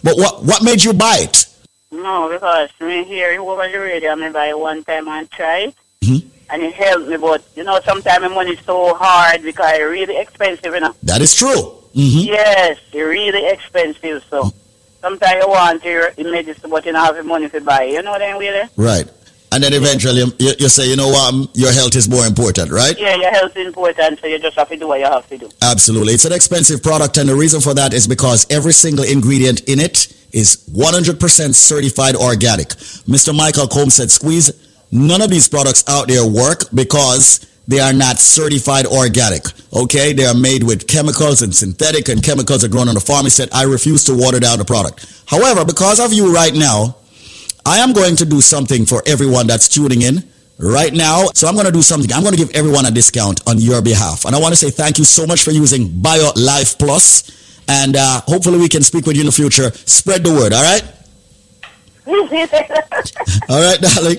But what what made you buy it?
No, because me hear it over the radio, me buy it one time and try it.
Mhm.
And it helped me, but you know, sometimes my money is so hard because it's really expensive, you know.
That is true. Mhm.
Yes, it's really expensive, so sometimes you want your medicine, but you don't have the money to buy. You know what I mean, really?
Right. And then eventually um, you, you say, you know what, um, your health is more important, right?
Yeah, your health is important, so you just have to do what you have to do.
Absolutely. It's an expensive product, and the reason for that is because every single ingredient in it is 100% certified organic. Mr. Michael Combs said, Squeeze, none of these products out there work because they are not certified organic. Okay? They are made with chemicals and synthetic, and chemicals are grown on the farm. He said, I refuse to water down the product. However, because of you right now, I am going to do something for everyone that's tuning in right now. So I'm going to do something. I'm going to give everyone a discount on your behalf. And I want to say thank you so much for using Bio Life Plus. And uh, hopefully we can speak with you in the future. Spread the word, all right? (laughs) All right, darling.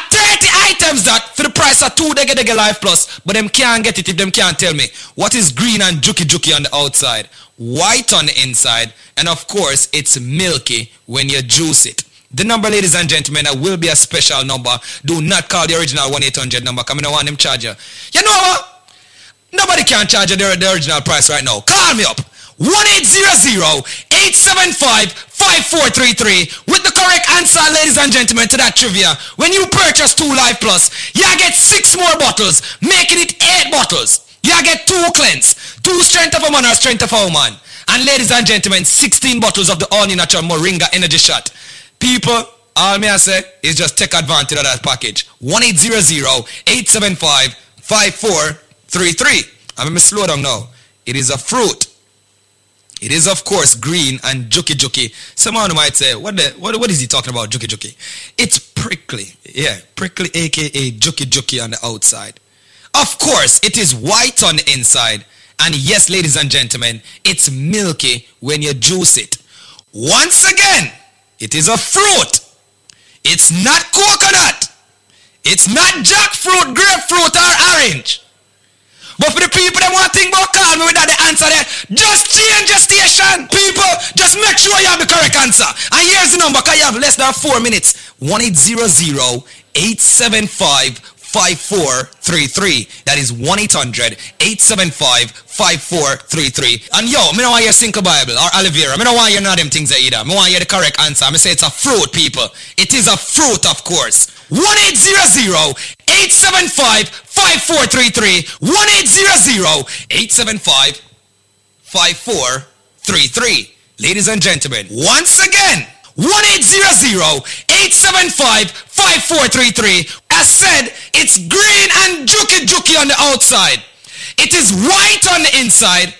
30 items that for the price of two Dega Dega Life Plus, but them can't get it if them can't tell me what is green and juky juky on the outside, white on the inside, and of course it's milky when you juice it. The number, ladies and gentlemen, that will be a special number. Do not call the original 1-800 number. Come in, I want them charge you. You know what? Nobody can charge you the, the original price right now. Call me up. 1-800-875-5433 with the correct answer, ladies and gentlemen, to that trivia. When you purchase two Life Plus, you get six more bottles, making it eight bottles. You get two cleanse, two strength of a man or strength of a woman. And ladies and gentlemen, 16 bottles of the all natural Moringa Energy Shot. People, all me I say is just take advantage of that package. 1-800-875-5433. I'm going to slow down now. It is a fruit. It is of course green and juky juky. Someone might say, what the, what, what is he talking about, juky juky? It's prickly. Yeah, prickly aka juky juky on the outside. Of course, it is white on the inside. And yes, ladies and gentlemen, it's milky when you juice it. Once again, it is a fruit. It's not coconut. It's not jackfruit, grapefruit, or orange. But for the people that want to think about call me without the answer there, just change your station. People, just make sure you have the correct answer. And here's the number, because you have less than four minutes. 1-800-875-5433. That is 1-800-875-5433. 5433. And yo, me don't want you sink a Bible or aloe vera. Me don't want you know them things either. Me want you the correct answer. Me say it's a fruit, people. It is a fruit, of course. 1-800-875-5433. 1-800-875-5433. Ladies and gentlemen, once again, 1-800-875-5433. As said, it's green and juky juky on the outside. It is white on the inside.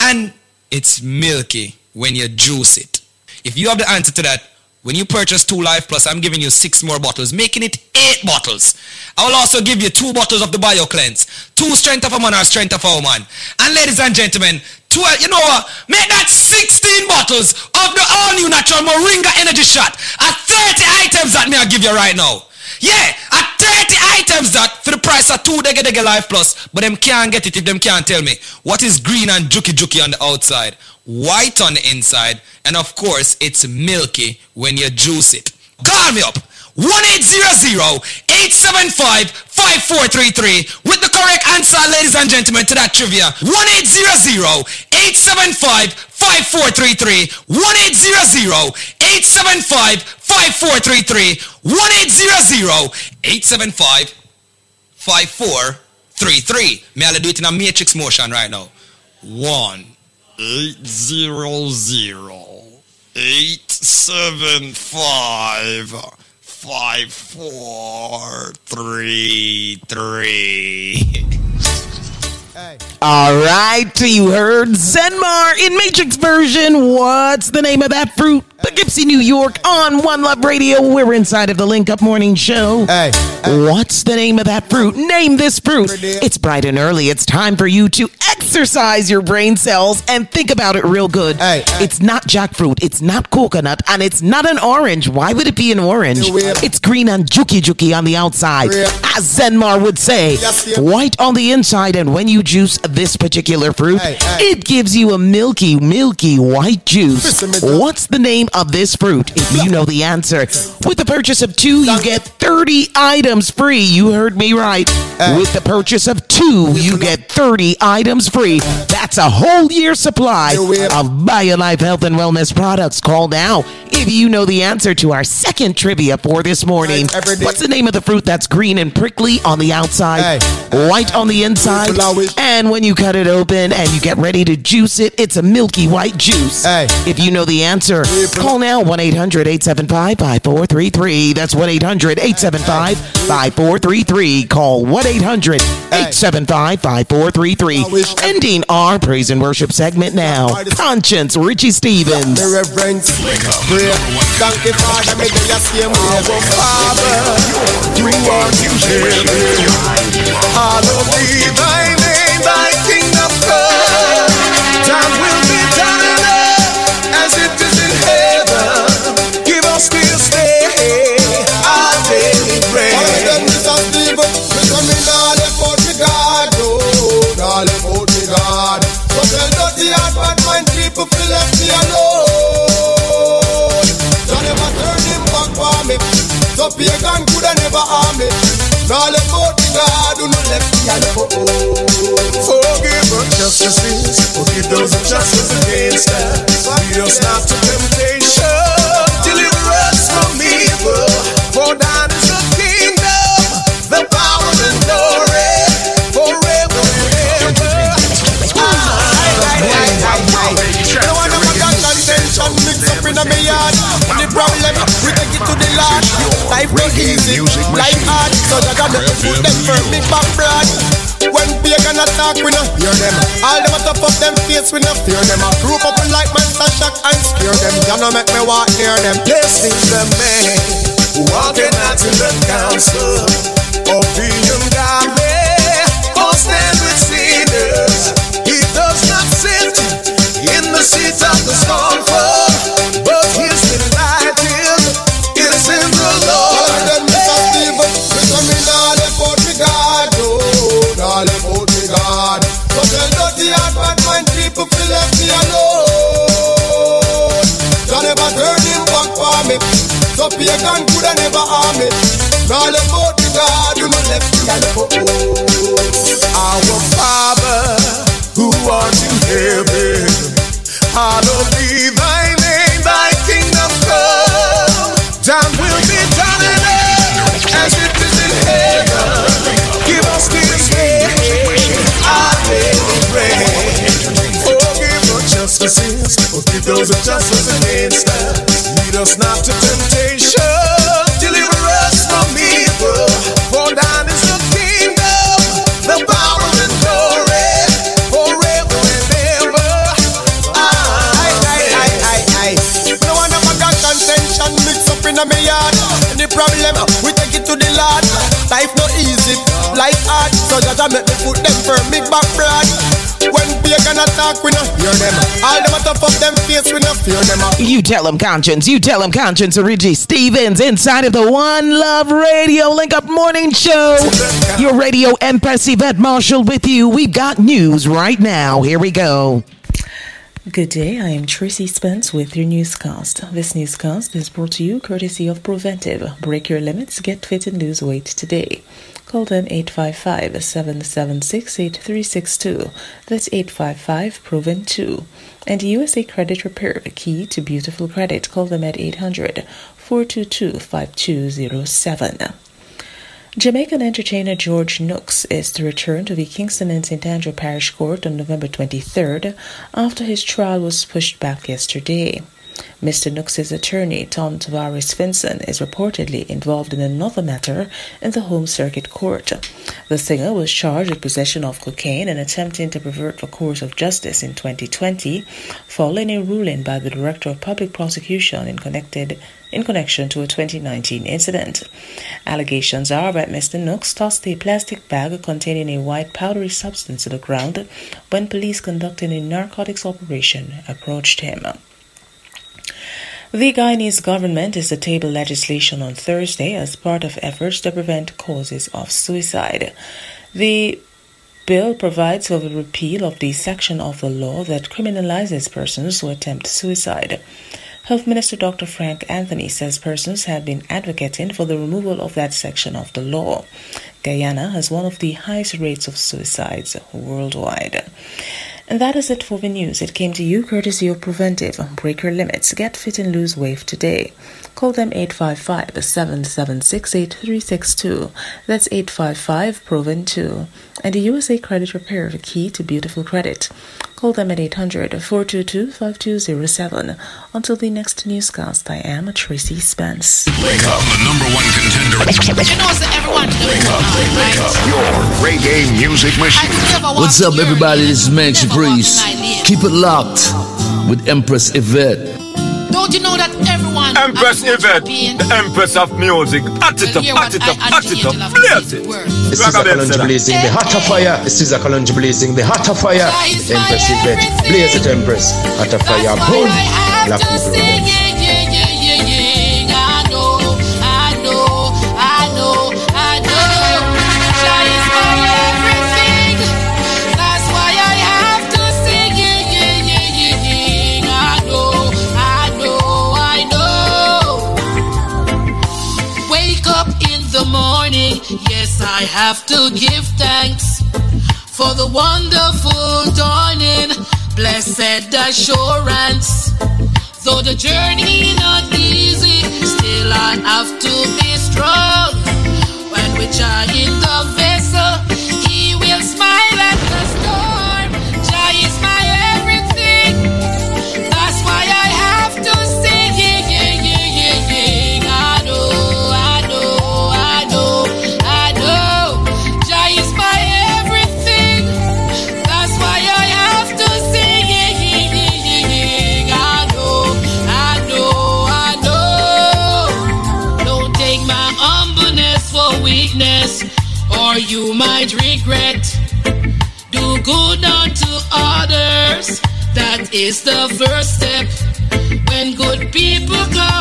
And it's milky when you juice it. If you have the answer to that, when you purchase two Life Plus, I'm giving you six more bottles, making it eight bottles. I will also give you two bottles of the Bio Cleanse, two Strength of a Man or Strength of a Woman. And ladies and gentlemen, 12, you know what? Make that 16 bottles of the all new natural Moringa Energy Shot at 30 items that me I give you right now. Yeah, 30 items that for the price of two Dege Dege Life Plus, but them can't get it if them can't tell me what is green and juky juky on the outside, white on the inside, and of course it's milky when you juice it. Call me up. 1-800-875-5433 with the correct answer, ladies and gentlemen, to that trivia. 1-800-875-5433. 1-800-875-5433. 1-800-875-5433. May I do it in a matrix motion right now? One. Eight zero zero eight seven five five four three three.
All right, you heard Zenmar in Matrix version. What's the name of that fruit? Poughkeepsie, New York, on One Love Radio. We're inside of the Link Up Morning Show. Hey, What's the name of that fruit? Name this fruit. It's bright and early. It's time for you to exercise your brain cells and think about it real good. It's not jackfruit. It's not coconut, and it's not an orange. Why would it be an orange? It's green and juky juky on the outside, as Zenmar would say. White on the inside, and when you juice this particular fruit, it gives you a milky, milky white juice. What's the name of this fruit? If you know the answer, with the purchase of two, you get 30 items free. You heard me right. With the purchase of two, you get 30 items free. That's a whole year supply of BioLife Health and Wellness products. Call now if you know the answer to our second trivia for this morning. What's the name of the fruit that's green and prickly on the outside, white on the inside, and when you cut it open and you get ready to juice it, it's a milky white juice. If you know the answer, call now 1 800 875 5433. That's 1 800 875 5433. Call 1 800 875 5433. Ending our praise and worship segment now. Conscience Richie Stephens.
Me reverence, pray. Thank you, Father, me do your same way. Oh, Father, you are to Hallowed be thy name, thy kingdom come. Thy will be done on as it is in heaven. Give us this day our daily bread. All of them, Mr. Steve, we come in all about me God, all about me God. So tell dirty heart, bad mind people feel left me alone. Jah never turn him back for me. So pagan coulda never harm me. All about me God, who no left me alone. Forgive our justices, forgive those who justice against us. Lead us not to temptation, deliver us from evil. For thine is the kingdom, the power and glory, forever and ever. No one ever got contention mixed up in a yard. And the problem, we take it to the Lord. Life no easy, life hard. So that I don't put them for big back broad. Pagan attack, we no hear them. All them a top up them face, we no fear them. I group up and like monster shock and scare them. You no make me walk near them. Blessing the man walking out to the council of being godly. Oh, stand with sinners. He does not sit in the seat of the scornful, So pagan coulda never harm. All about the God, you no left. Our Father who art in heaven. Hallowed be thy name, thy kingdom come. Thy will be done on earth as it is in heaven. Give us this day our daily bread. Forgive our trespasses, forgive those who trespass against us. Lead us not to temptation, in me yard. Any problem, we take it to the Lord. Life no easy, life hard. So that I make me put them firm, big back broad. When pagan attack, we no hear them. All them a tough up them face, we no fear them.
You tell him conscience. You tell him conscience. Richie Stephens inside of the One Love Radio Link Up Morning Show. Your radio Empress Yvette Marshall with you. We've got news right now. Here we go.
Good day, I am Tracy Spence with your newscast. This newscast is brought to you courtesy of Preventive. Break your limits, get fit, and lose weight today. Call them 855 776 8362. That's 855 Proven 2. And USA Credit Repair, the key to beautiful credit. Call them at 800 422 5207. Jamaican entertainer George Nooks is to return to the Kingston and St. Andrew Parish Court on November 23rd after his trial was pushed back yesterday. Mr. Nooks' attorney, Tom Tavares Finson, is reportedly involved in another matter in the Home Circuit Court. The singer was charged with possession of cocaine and attempting to pervert the course of justice in 2020, following a ruling by the Director of Public Prosecution in connected in connection to a 2019 incident. Allegations are that Mr. Nooks tossed a plastic bag containing a white powdery substance to the ground when police conducting a narcotics operation approached him. The Guyanese government is to table legislation on Thursday as part of efforts to prevent causes of suicide. The bill provides for the repeal of the section of the law that criminalizes persons who attempt suicide. Health Minister Dr. Frank Anthony says persons have been advocating for the removal of that section of the law. Guyana has one of the highest rates of suicides worldwide. And that is it for the news. It came to you courtesy of Preventive. Break your limits. Get fit and lose weight today. Call them 855 776 8362. That's 855 Proven 2. And the USA Credit Repair, the key to beautiful credit. Call them at 800 422 5207. Until the next newscast, I am Tracy Spence.
Wake up, the number one contender.
You know, so everyone
Wake up, wake up. Your reggae music machine.
What's up, everybody? This is Manchi Breeze. Keep it locked with Empress Yvette.
Don't you know that everyone
Empress Yvette, the Empress of music. At it up, at it up, at it up. Blaze it.
This is a Kalonji blazing the hotter fire. This is a Kalonji blazing the hotter fire. The Empress Yvette. Blaze it, Empress. Hotter fire. Boom. Black people.
I have to give thanks for the wonderful dawning, blessed assurance. Though the journey not easy, still I have to be strong. When we try in the good unto others. That is the first step. When good people come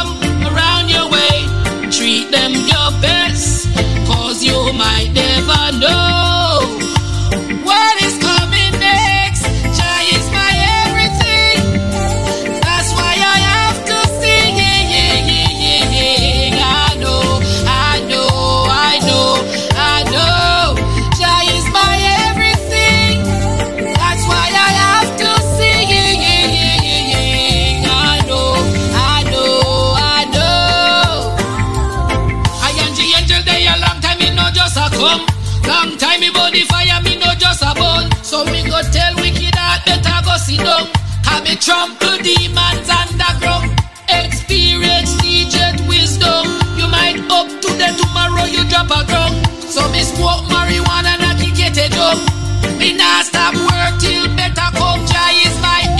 sit down. Have me trample demons underground. Experience teacheth wisdom. You might up today, tomorrow you drop a ground. So me smoke marijuana and I get it up. Me nah stop work till better come. Jah is my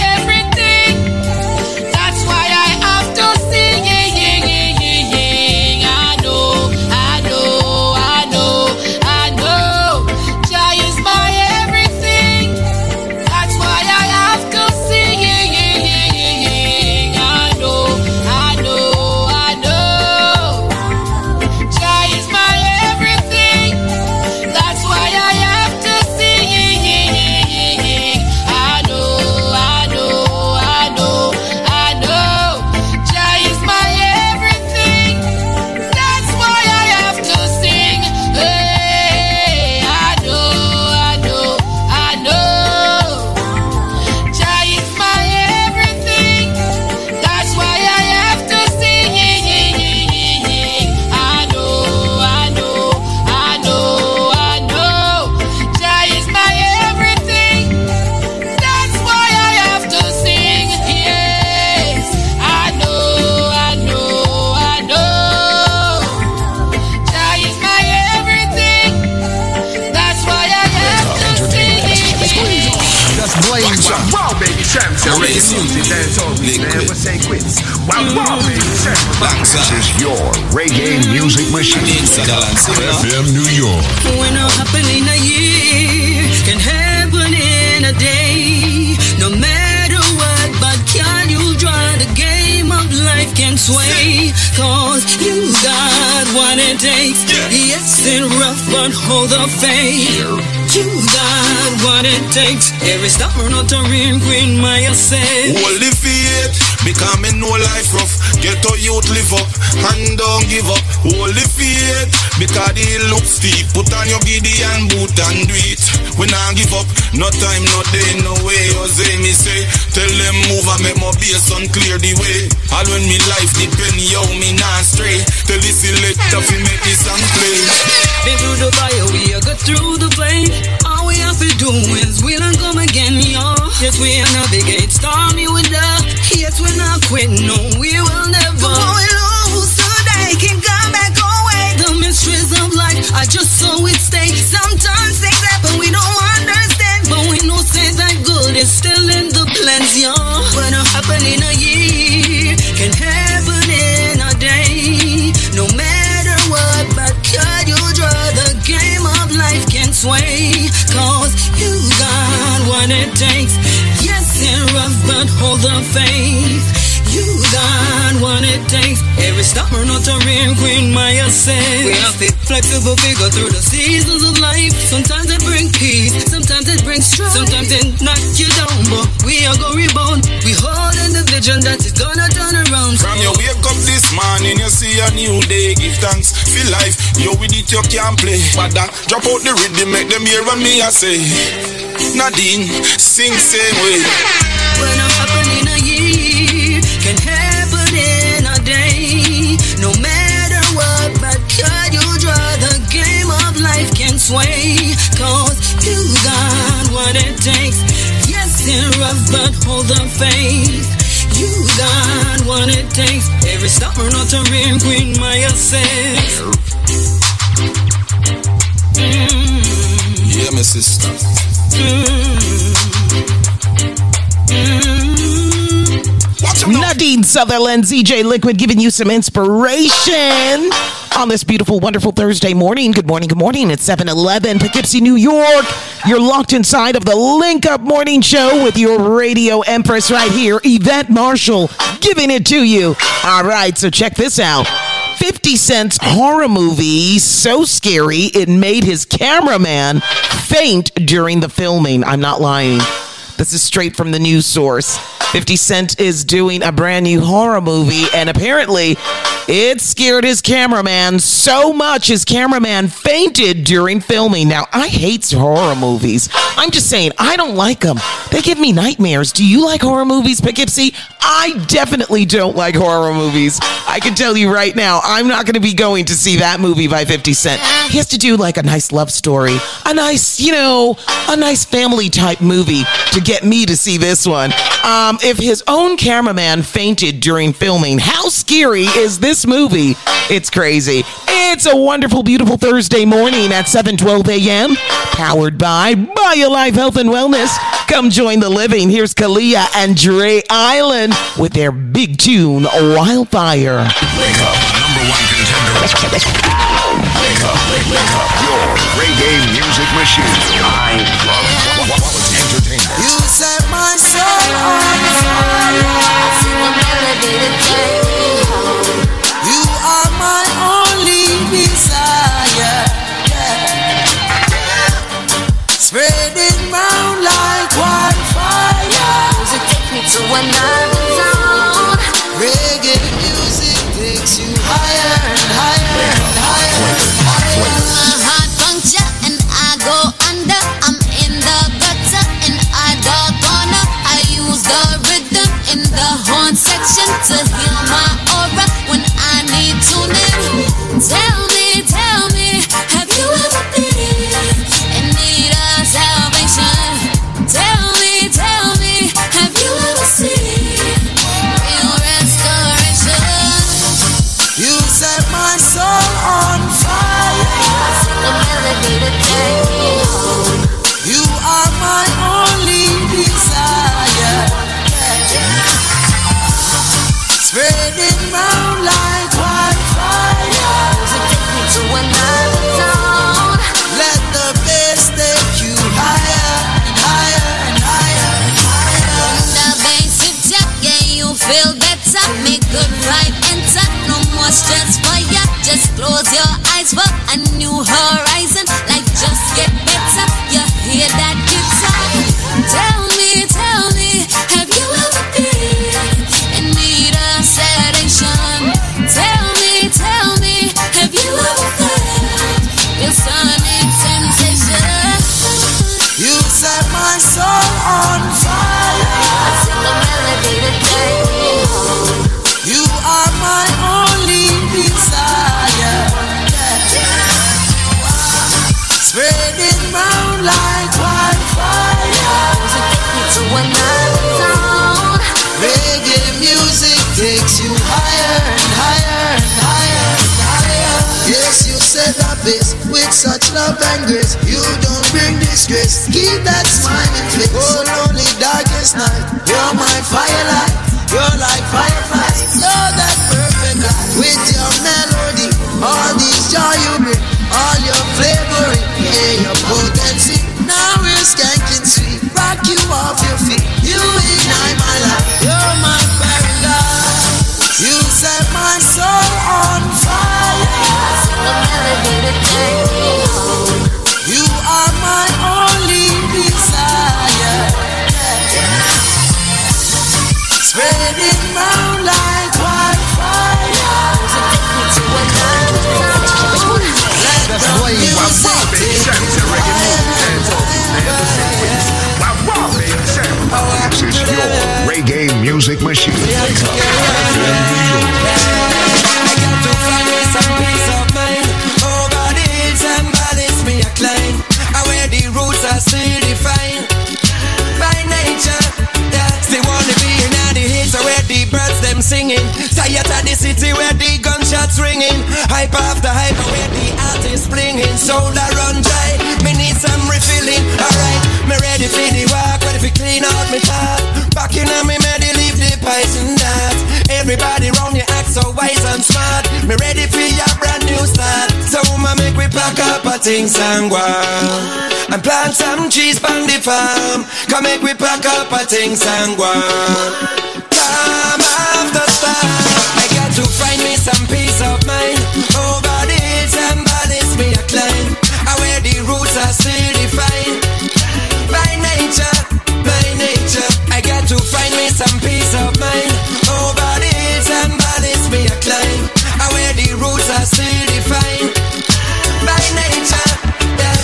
week. Never say quits. Wow, wow, baby champs.
This is your reggae mm. music machine. FM New York.
When it happen in a year, can happen in a day. No matter what, but can you draw the game of life can sway? Cause you got what it takes. Yes, it's rough, but hold the faith. You got what it takes. Every star not a real queen, Maya said.
Hold the faith, because me know life rough. Get to youth live up, and don't give up. Hold the faith, because hill look steep. Put on your giddy and boot and do it. We not give up, no time, no day, no way. Say me say, tell them move and make my bass and clear the way. All when me life depend, yo, me not stray. Tell the selector fi make this song play.
Been through the fire, we are go through the flame. All we have to do is we don't come again, y'all. Yes, we are navigate stormy weather. Yes, we're not quit, no, we will never. The boy lose today can come back away. The mysteries of life, I just saw it stay. Sometimes things happen, we don't understand. But we know say that good is still in the plans, y'all. What happen in a year can happen in a day. No matter what, but could you draw the game of life can sway? Cause you got what it takes. Yes, it's rough, but hold the faith. You got what it takes. Every summer, not a real queen, Maya says. We have to flexible figure through the seasons of life. Sometimes it brings peace, sometimes it brings strife. Sometimes it knock you down, but we are gonna rebound. We hold in the vision that is gonna turn around.
From your wake up this morning, you see a new day. Give thanks, feel life. Yo, with it, you can't play. But then, drop out the rhythm, make them hear what me I say. Nadine, sing same way.
When happen in a year, can happen in a day. No matter what, you draw the game of life can sway? Cause you got what it takes. Yes, it's rough, but hold the faith. You got what it takes. Every summer, not a real queen, Maya says.
Yeah, my sister. Mm.
Nadine Sutherland, ZJ Liquid, giving you some inspiration on this beautiful, wonderful Thursday morning. Good morning, good morning. It's 7 Eleven, Poughkeepsie, New York. You're locked inside of the Link Up Morning Show with your radio empress right here, Yvette Marshall, giving it to you. All right, so check this out. 50 Cent's horror movie, so scary it made his cameraman faint during the filming. I'm not lying. This is straight from the news source. 50 Cent is doing a brand new horror movie, and apparently it scared his cameraman so much his cameraman fainted during filming. Now, I hate horror movies. I'm just saying, I don't like them. They give me nightmares. Do you like horror movies, Poughkeepsie? I definitely don't like horror movies. I can tell you right now, I'm not going to be going to see that movie by 50 Cent. He has to do like a nice love story, a nice, you know, a nice family type movie to get me to see this one. Um, if his own cameraman fainted during filming, how scary is this movie? It's crazy. It's a wonderful, beautiful Thursday morning at 7:12 a.m. Powered by BioLife Health and Wellness. Come join the living. Here's Kalia and Dre Island with their big tune, Wildfire.
Wake up, number one contender. Wake up, wake up, your reggae music machine. I love entertainment.
You set my soul on fire. You are my only desire. Spreading round like wildfire. Music take me to another
section to heal my aura
love and grace. You don't bring disgrace. Keep that smiling face. Oh, lonely darkest night. You're my firelight. Birds them singing. Tired of the city where the gunshots ringing. Hype after hype where the artists blinging. Soul I run dry. Need some refilling. Alright, me ready for the walk. Ready for clean out me top. Back in me ready leave the and that. Everybody round you act so wise and smart. Me ready for your brand new start. So ma make we pack up a things and go on. And plant some trees on the farm. Come make we pack up a things and go on. Time after time. I got to find me some peace of mind. By nature. I got to find me some peace of mind. Over the hills and valleys me a climb. I where the roots are still defined. By nature, yeah.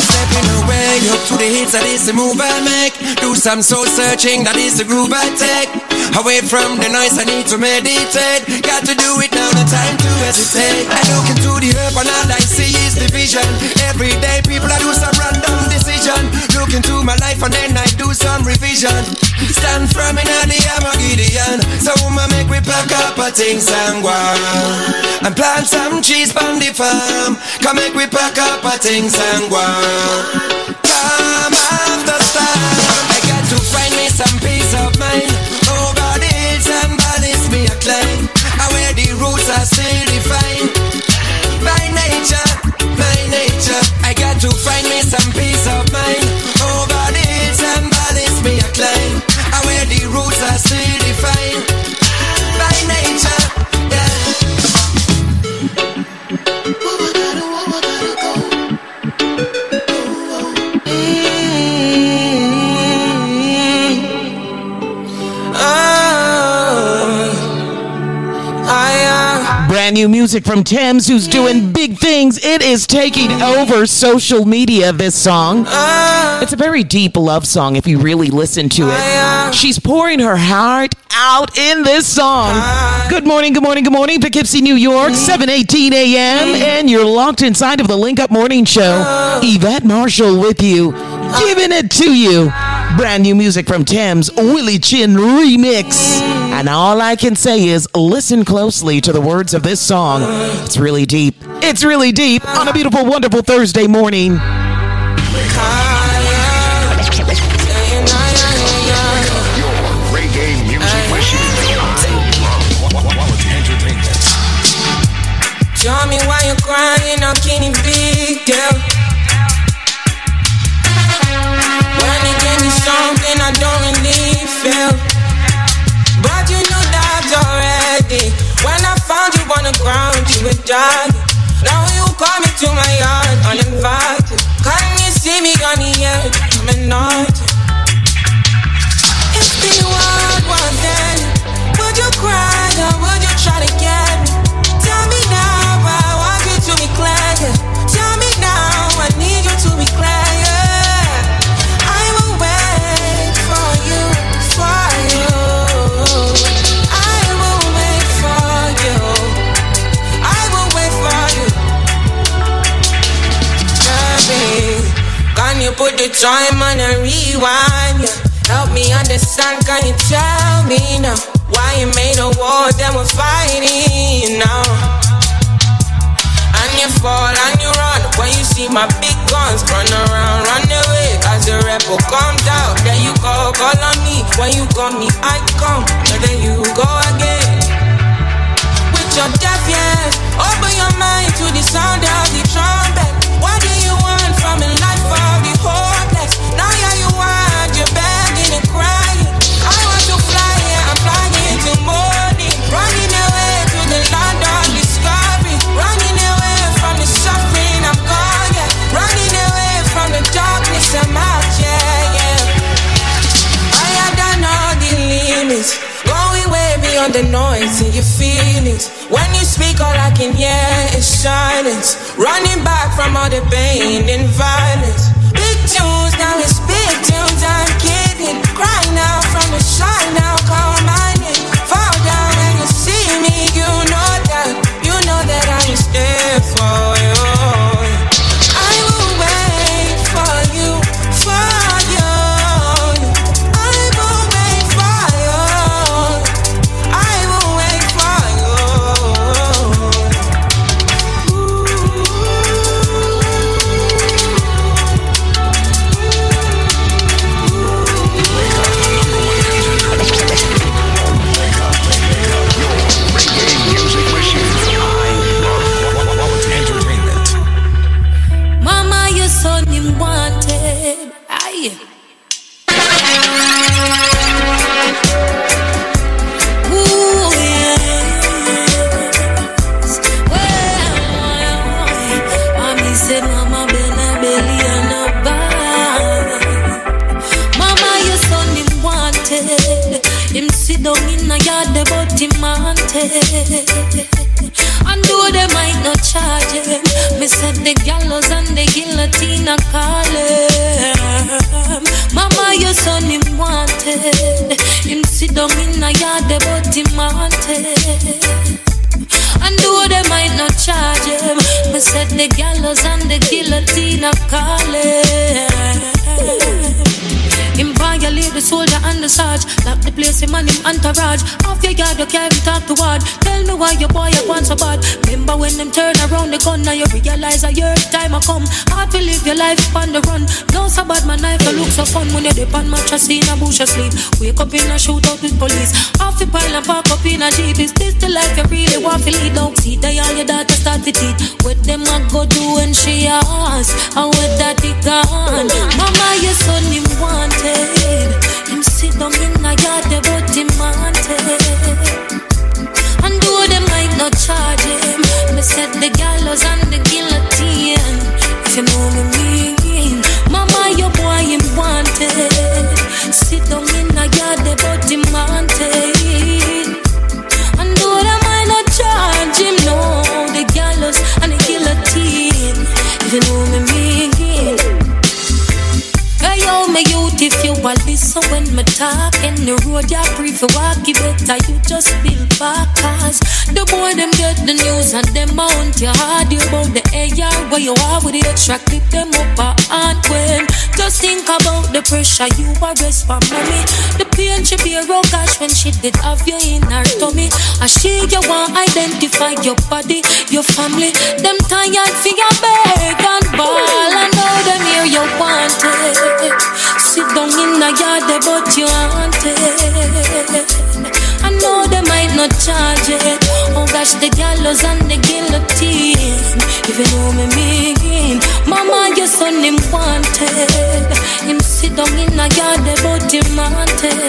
Stepping away up to the beats, that is the move I make. Do some soul searching, that is the groove I take. Away from the noise, I need to meditate. Got to do it now, no time to hesitate. I look into the earth and all I see is division. Every day, people I do some random decision. Look into my life and then I do some revision. Stand firm in the Armageddon. So, I'ma make we pack up a things and and plant some trees on the farm. Come make we pack up a things and Come after storm. I got to find me some peace of mind. Over the hills and valleys me a climb. I where the roots are still defined. By nature, by nature. I got to find me some
Brand new music from Thames, who's doing big things. It is taking over social media, this song. Uh. It's a very deep love song if you really listen to it. Uh, She's pouring her heart out in this song. Uh. Good morning, good morning, good morning, Poughkeepsie, New York, mm. 7:18 a.m. Mm. And you're locked inside of the Link Up Morning Show. Yvette Marshall with you, giving it to you. Brand new music from Thames, Willie Chin remix. And all I can say is listen closely to the words of this song. It's really deep. It's really deep on a beautiful, wonderful Thursday morning.
Tell me why you're crying, it be, girl? Something I don't really feel. But you know that already. When I found you on the ground, you were dead. Now you call me to my yard uninvited. Can you see me on the edge? I'm annoyed. If the time on a rewind? Yeah. Help me understand, can you tell me now why you made a war that we're fighting now? And you fall and you run when you see my big guns run around, run away as the rebel comes out. There you go, call on me when you call me, I come, and then you go again. With your deaf ears, open your mind to the sound of the trumpet. The noise feelings. When you speak, all I can hear is silence. Running back from all the pain and violence. Tunes, now it's big tunes. I'm kidding. Cry now from the shine now. Call
said the gallows and the guillotine are calling. your son him wanted. Him sit down in a yard, but him wanted. And though they might not charge him, me said the gallows and the guillotine are calling. Violate the soldier and the sarge. Lock the place, him and him entourage. Off your yard, you can't talk to word. Tell me why your boy you want so bad. Remember when them turn around the gun, now you realize that your time I come. Hard to live your life on the run. No so bad, my knife, you look so fun when you dip on mattress in a bush asleep. Wake up in a shootout with police. Off the pile and park up in a jeep. Is this the life you really want to lead? Don't see that all your daughter start to teeth. What them I go do when she ask? How with that it gone? Mama, your son him wanted. Him sit down in a yard, but him wanted. And though they might not charge him, me said the gallows and the guillotine. If you know me mean, Mama, your boy him wanted. Sit down in a yard, but him if you a listen when me talk in the road, you pre for walk, you better. You just build back cause the boy them get the news and them mount your hard you about the AR where you are with the extra clip them up a hand when. Just think about the pressure you arrest for mommy. The pain she bear oh gosh when she did have you in her tummy. And she you want identify your body your family. Them tired for your beg and ball. And know them here you wanted Sit down in the yard, but you want it. I know they might not charge it. Oh gosh, the gallows and the guillotine. If you know me mean, Mama, your son him wanted. Him sit down in the yard, but him wanted.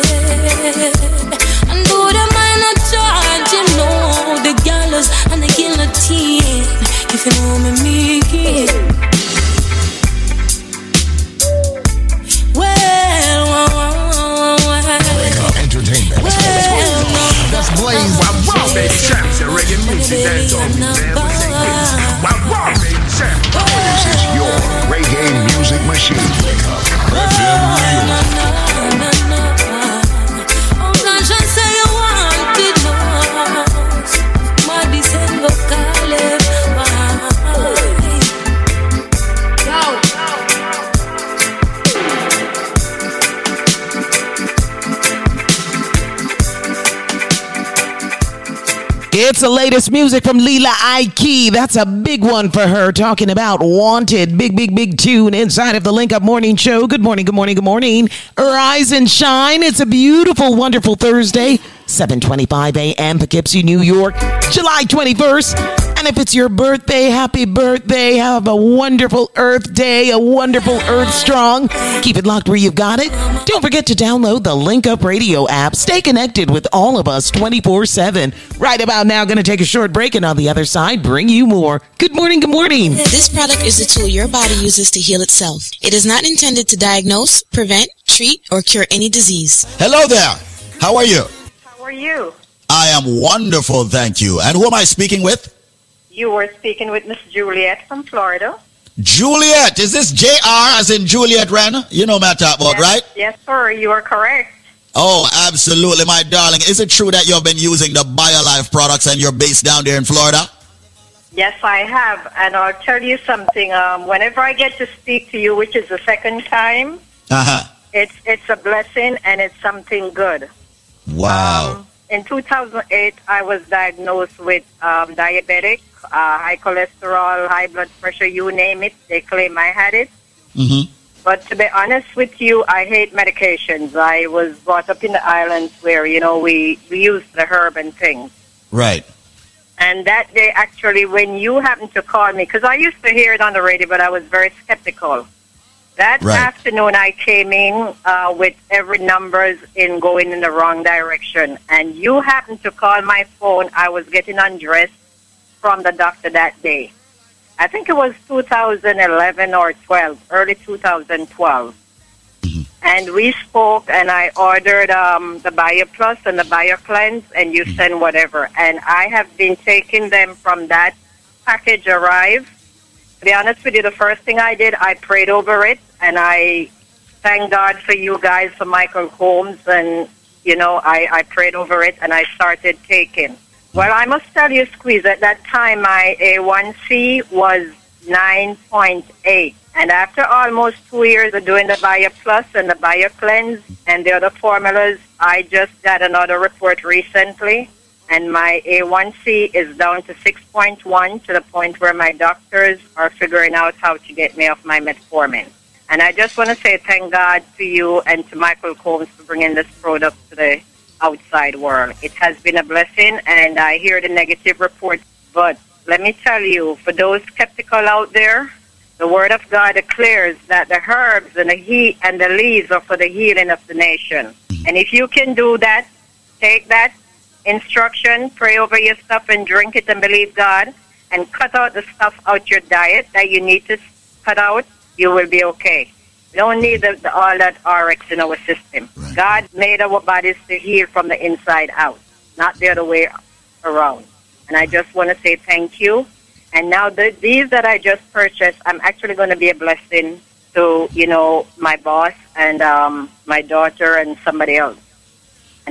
And though they might not charge him, no, the gallows and the guillotine. If you know me mean.
Entertainment.
That's Blaze. Wow, baby reggae music dance on me. Wow, baby.
This is your reggae music machine.
Oh
It's the latest music from Lila Iké. That's a big one for her, talking about Wanted. Big, big, big tune inside of the Link Up Morning Show. Good morning, good morning, good morning. Rise and shine. It's a beautiful, wonderful Thursday, 7.25 a.m. Poughkeepsie, New York, July 21st. And if it's your birthday, happy birthday. Have a wonderful Earth Day, a wonderful Earth Strong. Keep it locked where you've got it. Don't forget to download the Link Up Radio app. Stay connected with all of us 24 7. Right about now, going to take a short break, and on the other side, bring you more. Good morning, good morning.
This product is a tool your body uses to heal itself. It is not intended to diagnose, prevent, treat, or cure any disease.
Hello there. How are you?
How are you?
I am wonderful, thank you. And who am I speaking with?
You were speaking with Miss Juliet from Florida.
Juliet. Is this JR as in Juliet Wren? You know what I'm talking about, right?
Yes, sir. You are correct.
Oh, absolutely, my darling. Is it true that you've been using the BioLife products and you're based down there in Florida?
Yes, I have. And I'll tell you something. Um, whenever I get to speak to you, which is the second time,
Uh-huh.
it's it's a blessing and it's something good.
Wow.
In 2008, I was diagnosed with um, diabetic, uh, high cholesterol, high blood pressure, you name it. They claim I had it.
Mm-hmm.
But to be honest with you, I hate medications. I was brought up in the islands where, you know, we, we use the herb and things.
Right.
And that day, actually, when you happened to call me, because I used to hear it on the radio, but I was very skeptical. That
Right.
afternoon, I came in uh, with every numbers in going in the wrong direction. And you happened to call my phone. I was getting undressed from the doctor that day. I think it was 2011 or 12, early 2012. And we spoke, and I ordered um, the Bio Plus and the Bio Cleanse, and you send whatever. And I have been taking them from that package arrive. To be honest with you, the first thing I did, I prayed over it, and I thank God for you guys, for Michael Combs, and you know, I, I prayed over it and I started taking. Well, I must tell you, Squeeze, at that time my A1C was 9.8. And after almost two years of doing the Bio Plus and the Bio Cleanse and the other formulas, I just got another report recently. And my A1C is down to 6.1 to the point where my doctors are figuring out how to get me off my metformin. And I just want to say thank God to you and to Michael Combs for bringing this product to the outside world. It has been a blessing, and I hear the negative reports. But let me tell you, for those skeptical out there, the Word of God declares that the herbs and the heat and the leaves are for the healing of the nation. And if you can do that, take that instruction, pray over your stuff, and drink it and believe God, and cut out the stuff out your diet that you need to cut out, you will be okay. We don't need the, the, all that RX in our system. God made our bodies to heal from the inside out, not the other way around. And I just want to say thank you. And now the, these that I just purchased, I'm actually going to be a blessing to, you know, my boss and um, my daughter and somebody else.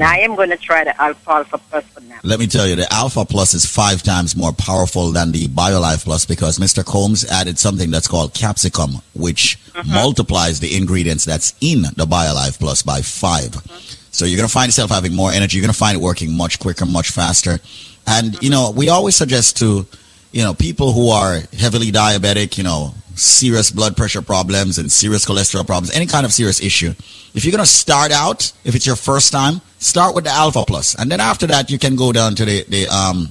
And I am going to try the Alfalfa Plus for now.
Let me tell you, the Alpha Plus is five times more powerful than the BioLife Plus because Mr. Combs added something that's called capsicum, which mm-hmm. multiplies the ingredients that's in the BioLife Plus by 5 mm-hmm. So you're going to find yourself having more energy. You're going to find it working much quicker, much faster. And, you know, we always suggest to, you know, people who are heavily diabetic, you know, serious blood pressure problems and serious cholesterol problems, any kind of serious issue. If you're going to start out, if it's your first time, start with the Alpha Plus, and then after that, you can go down to the the um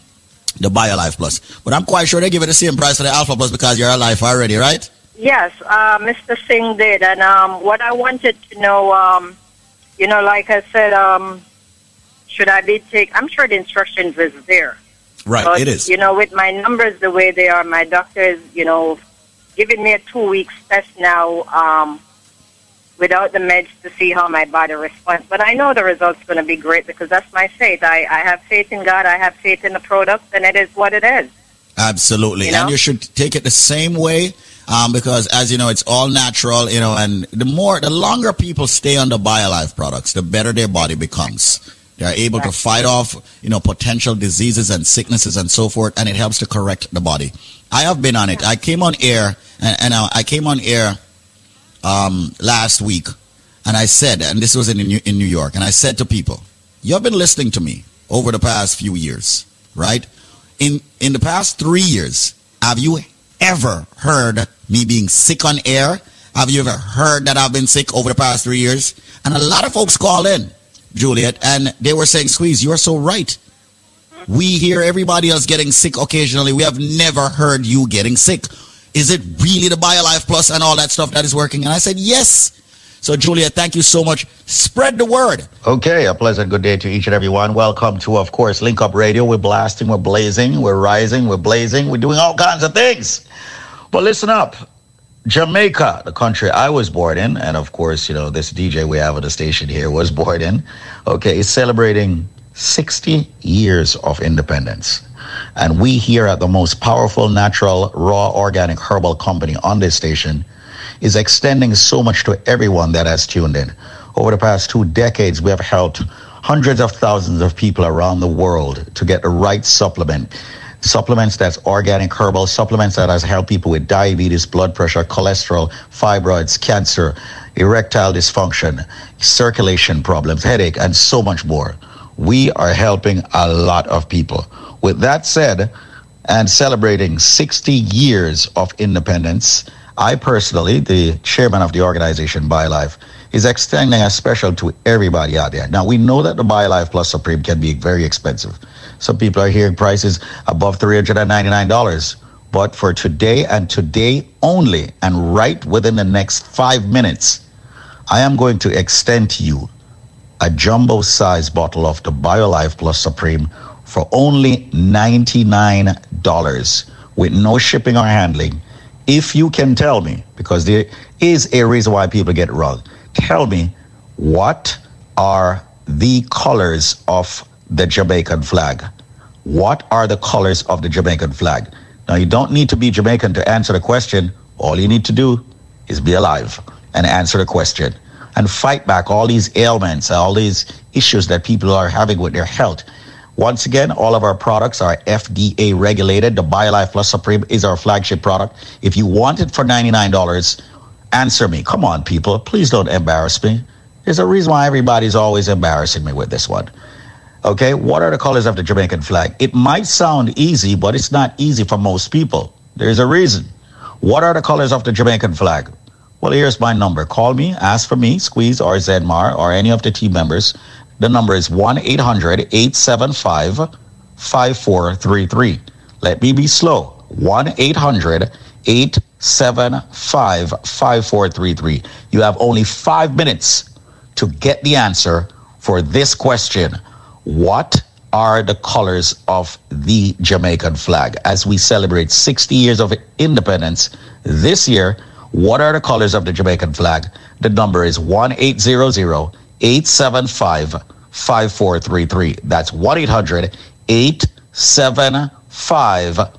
the BioLife Plus. But I'm quite sure they give it the same price for the Alpha Plus because you're alive already, right?
Yes, uh, Mr. Singh did. And um, what I wanted to know, um, you know, like I said, um, should I be take? I'm sure the instructions is there.
Right,
But,
it is.
You know, with my numbers the way they are, my doctor is, you know, giving me a two weeks test now um, without the meds to see how my body responds. But I know the result's going to be great because that's my faith. I, I have faith in God. I have faith in the product, and it is what it is.
Absolutely,
You know?
and you should take it the same way. Um, because as you know, it's all natural, you know, and the more, the longer people stay on the BioLife products, the better their body becomes. They are able to fight off, you know, potential diseases and sicknesses and so forth, and it helps to correct the body. I have been on it. I came on air, and, and uh, I came on air um, last week, and I said, and this was in New, in New York, and I said to people, "You have been listening to me over the past few years, right? In in the past three years, have you ever heard me being sick on air? Have you ever heard that I've been sick over the past three years? And a lot of folks call in, Juliet, and they were saying, Squeeze, you're so right. We hear everybody else getting sick occasionally. We have never heard you getting sick. Is it really the BioLife Plus and all that stuff that is working? And I said, yes. So, Juliet, thank you so much. Spread the word.
Okay, a pleasant good day to each and every one. Welcome to, of course, Link Up Radio. We're blasting, we're blazing, we're rising, we're blazing, we're doing all kinds of things. But listen up. Jamaica, the country I was born in, and of course, you know, this DJ we have at the station here was born in, okay, is celebrating 60 years of independence. And we here at the most powerful natural, raw, organic herbal company on this station is extending so much to everyone that has tuned in. Over the past two decades, we have helped hundreds of thousands of people around the world to get the right supplement. Supplements that's organic herbal, supplements that has helped people with diabetes, blood pressure, cholesterol, fibroids, cancer, erectile dysfunction, circulation problems, headache, and so much more. We are helping a lot of people. With that said, and celebrating 60 years of independence, I personally, the chairman of the organization BioLife, is extending a special to everybody out there. Now we know that the BioLife Plus Supreme can be very expensive. Some people are hearing prices above $399. But for today and today only, and right within the next five minutes, I am going to extend to you a jumbo size bottle of the BioLife Plus Supreme for only $99 with no shipping or handling. If you can tell me, because there is a reason why people get wrong, tell me what are the colors of the Jamaican flag? What are the colors of the Jamaican flag? Now, you don't need to be Jamaican to answer the question. All you need to do is be alive and answer the question.
and fight back all these ailments, all these issues that people are having with their health. Once again, all of our products are FDA regulated. The BioLife Plus Supreme is our flagship product. If you want it for $99, answer me. Come on, people. Please don't embarrass me. There's a reason why everybody's always embarrassing me with this one. Okay, what are the colors of the Jamaican flag? It might sound easy, but it's not easy for most people. There's a reason. What are the colors of the Jamaican flag? Well, here's my number. Call me, ask for me, Squeeze or Zedmar or any of the team members. The number is 1 800 875 5433. Let me be slow. 1 800 875 5433. You have only five minutes to get the answer for this question What are the colors of the Jamaican flag? As we celebrate 60 years of independence this year, what are the colors of the Jamaican flag? The number is 1 800 875 5433. That's 1 800 875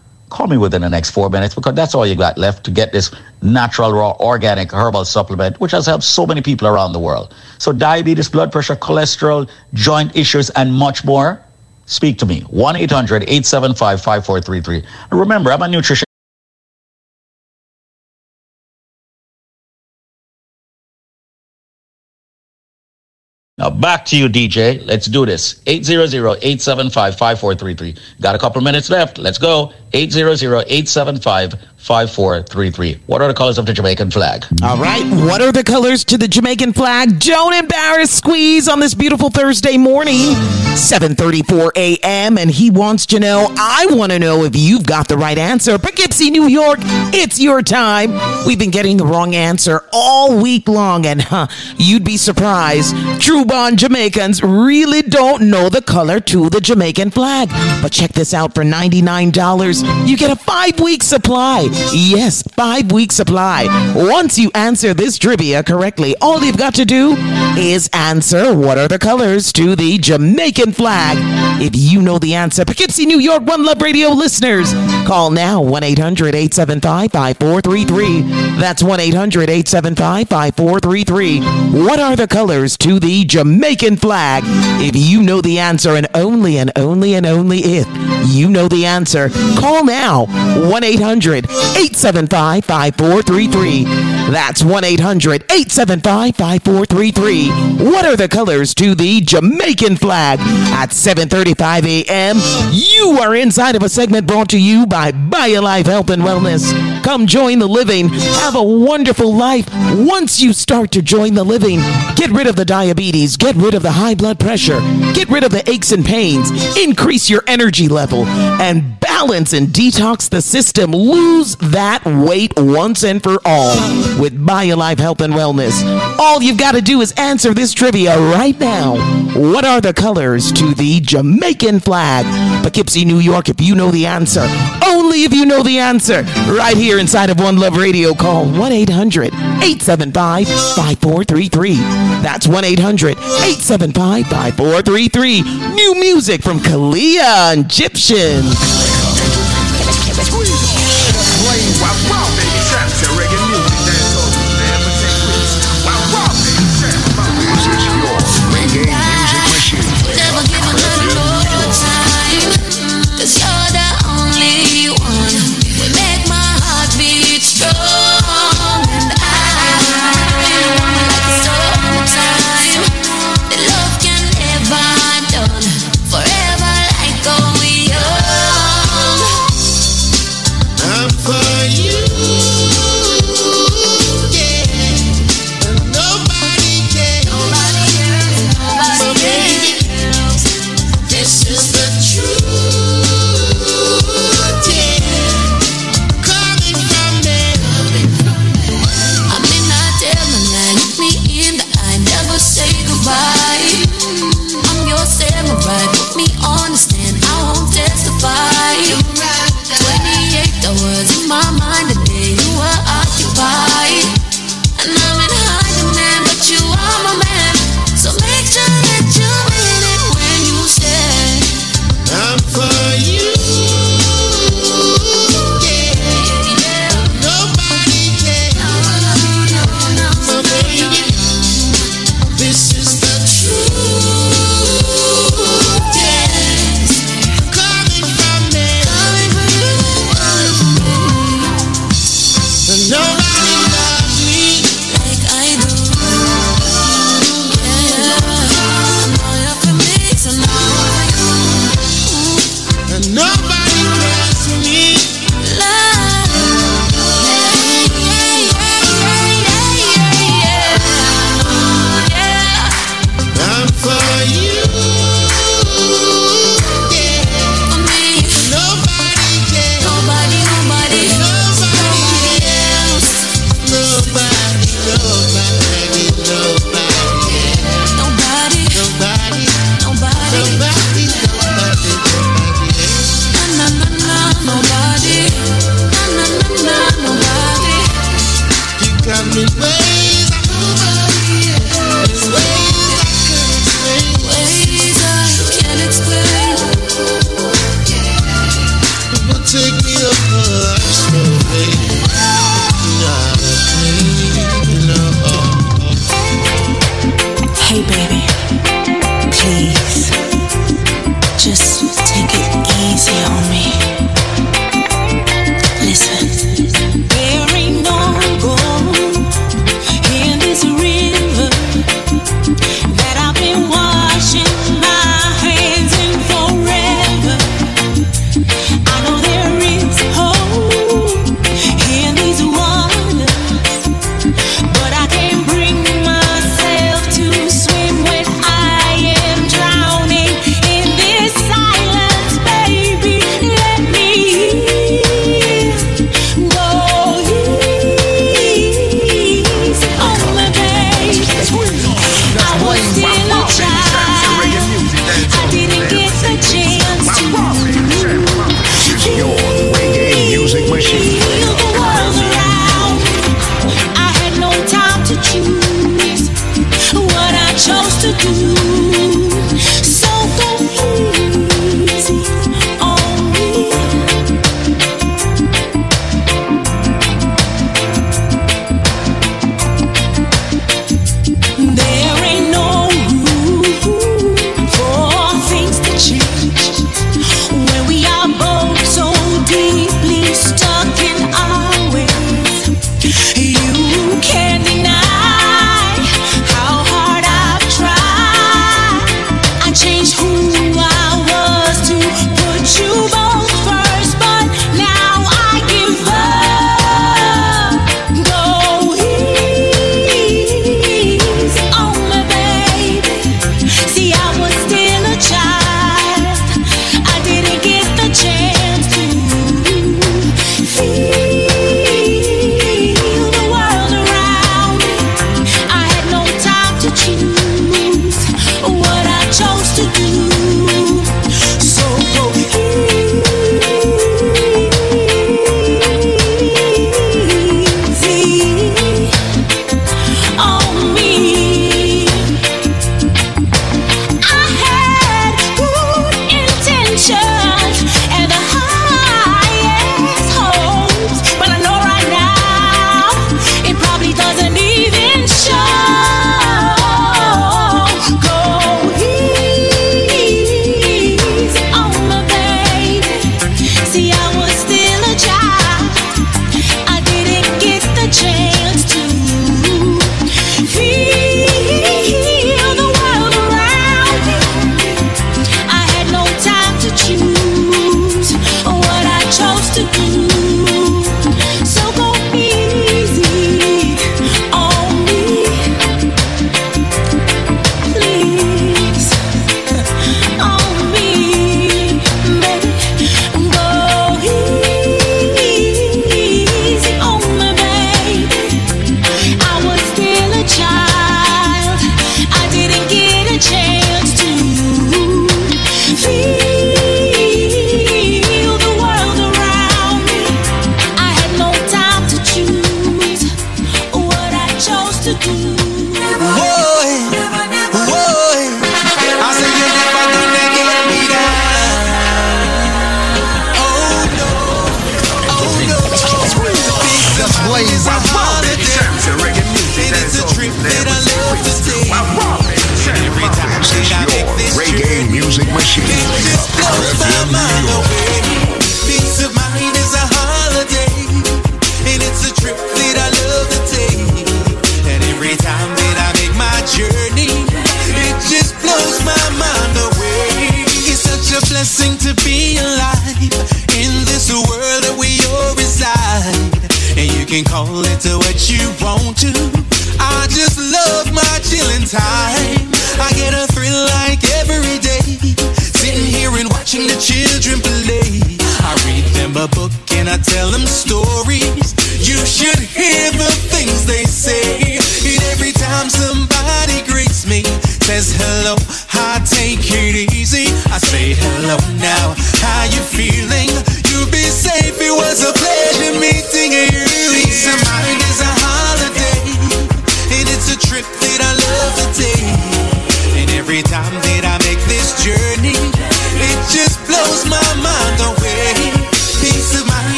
Call me within the next four minutes because that's all you got left to get this natural, raw, organic herbal supplement, which has helped so many people around the world. So, diabetes, blood pressure, cholesterol, joint issues, and much more. Speak to me. 1 800 875 5433. Remember, I'm a nutrition. Now back to you, DJ. Let's do this. 800-875-5433. Got a couple minutes left. Let's go. 800-875-5433. What are the colors of the Jamaican flag?
All right. What are the colors to the Jamaican flag? Don't embarrass Squeeze on this beautiful Thursday morning. 7:34 a.m. and he wants to know, I want to know if you've got the right answer. Poughkeepsie, New York, it's your time. We've been getting the wrong answer all week long and huh, you'd be surprised. True born Jamaicans really don't know the color to the Jamaican flag. But check this out for $99, you get a 5-week supply. Yes, 5-week supply. Once you answer this trivia correctly, all you've got to do is answer what are the colors to the Jamaican flag. If you know the answer, Poughkeepsie, New York, One Love Radio listeners, call now 1 800 875 5433. That's 1 800 875 5433. What are the colors to the Jamaican flag? If you know the answer, and only and only and only if you know the answer, call now 1 800 875 5433. That's 1 800 875 5433. What are the colors to the Jamaican flag? At 7:35 a.m., you are inside of a segment brought to you by BioLife Health and Wellness. Come join the living. Have a wonderful life. Once you start to join the living, get rid of the diabetes, get rid of the high blood pressure, get rid of the aches and pains, increase your energy level, and balance and detox the system. Lose that weight once and for all with BioLife Health and Wellness. All you've got to do is answer this trivia right now. What are the colors to the Jamaican flag? Poughkeepsie, New York, if you know the answer. Only if you know the answer. Right here inside of One Love Radio, call 1 800 875 5433. That's 1 800 875 5433. New music from Kalia and Egyptian.
This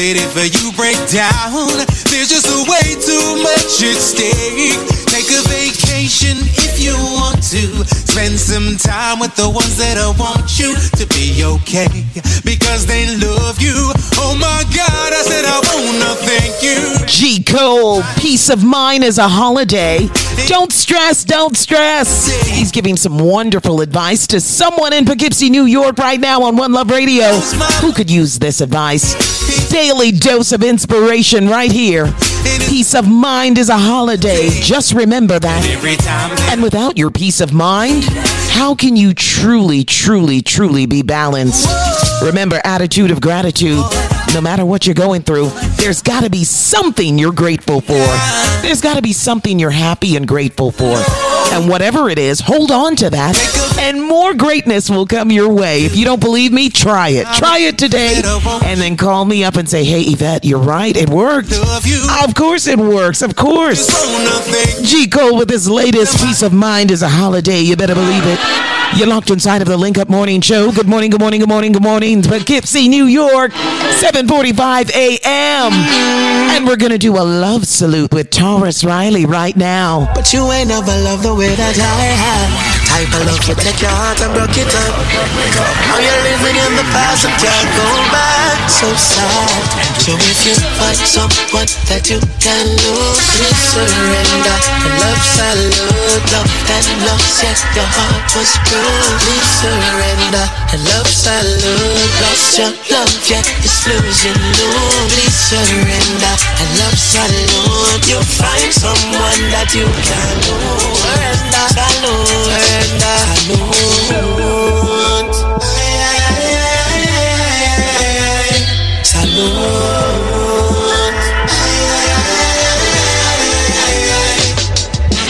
it
if you break down. There's just way too much at stake. Take a vacation if you want to. Spend some time with the ones that I want you to be okay. Because they love you. Oh my God, I said I wanna thank you.
G Cole, peace of mind is a holiday. Don't stress, don't stress. He's giving some wonderful advice to someone in Poughkeepsie, New York, right now on One Love Radio. Who could use this advice? Daily dose of inspiration right here. Peace of mind is a holiday. Just remember that. And without your peace of mind, how can you truly, truly, truly be balanced? Remember, attitude of gratitude. No matter what you're going through, there's got to be something you're grateful for. There's got to be something you're happy and grateful for. And whatever it is, hold on to that, and more greatness will come your way. If you don't believe me, try it. Try it today, and then call me up and say, Hey, Yvette, you're right. It worked. Of course it works. Of course. G. Cole with his latest Peace of Mind is a holiday. You better believe it. You're locked inside of the Link Up Morning Show. Good morning, good morning, good morning, good morning. Poughkeepsie, New York, 7:45 a.m. And we're gonna do a love salute with Tarrus Riley right now.
But you ain't never loved the way that I have. Type of love to take your heart and broke it up. Now you're living in the past and can't go back. So sad. So if you find someone that you can lose, please surrender. And love salute, love that lost yet your heart was bruised. Please surrender. And love salute, lost your love yet it's losing you. Please surrender. And love salute, you'll find someone that you can lose. Surrender, surrender, salute. Salute.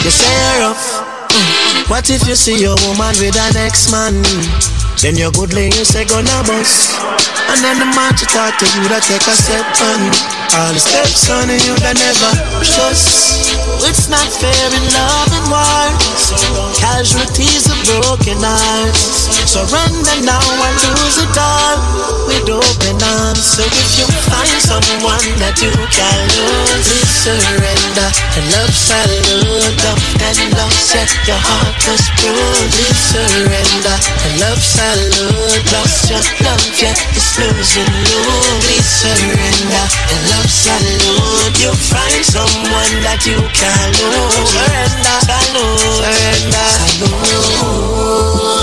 You say rough. Mm. What if you see your woman with an ex-man? Then you're good you say gonna bust. And then the man to talk to you that take a step on All the steps on you that never trust. It's not fair in love and war. Casualties of broken hearts. Surrender now and lose it all with open arms. So if you find someone that you can lose, please surrender. And love salute, love and love set your heart bruised. Please surrender. And love salute, lost your love yet it's losing you. Please surrender. And love salute, you'll find someone that you can lose. Surrender, salute, surrender, salute.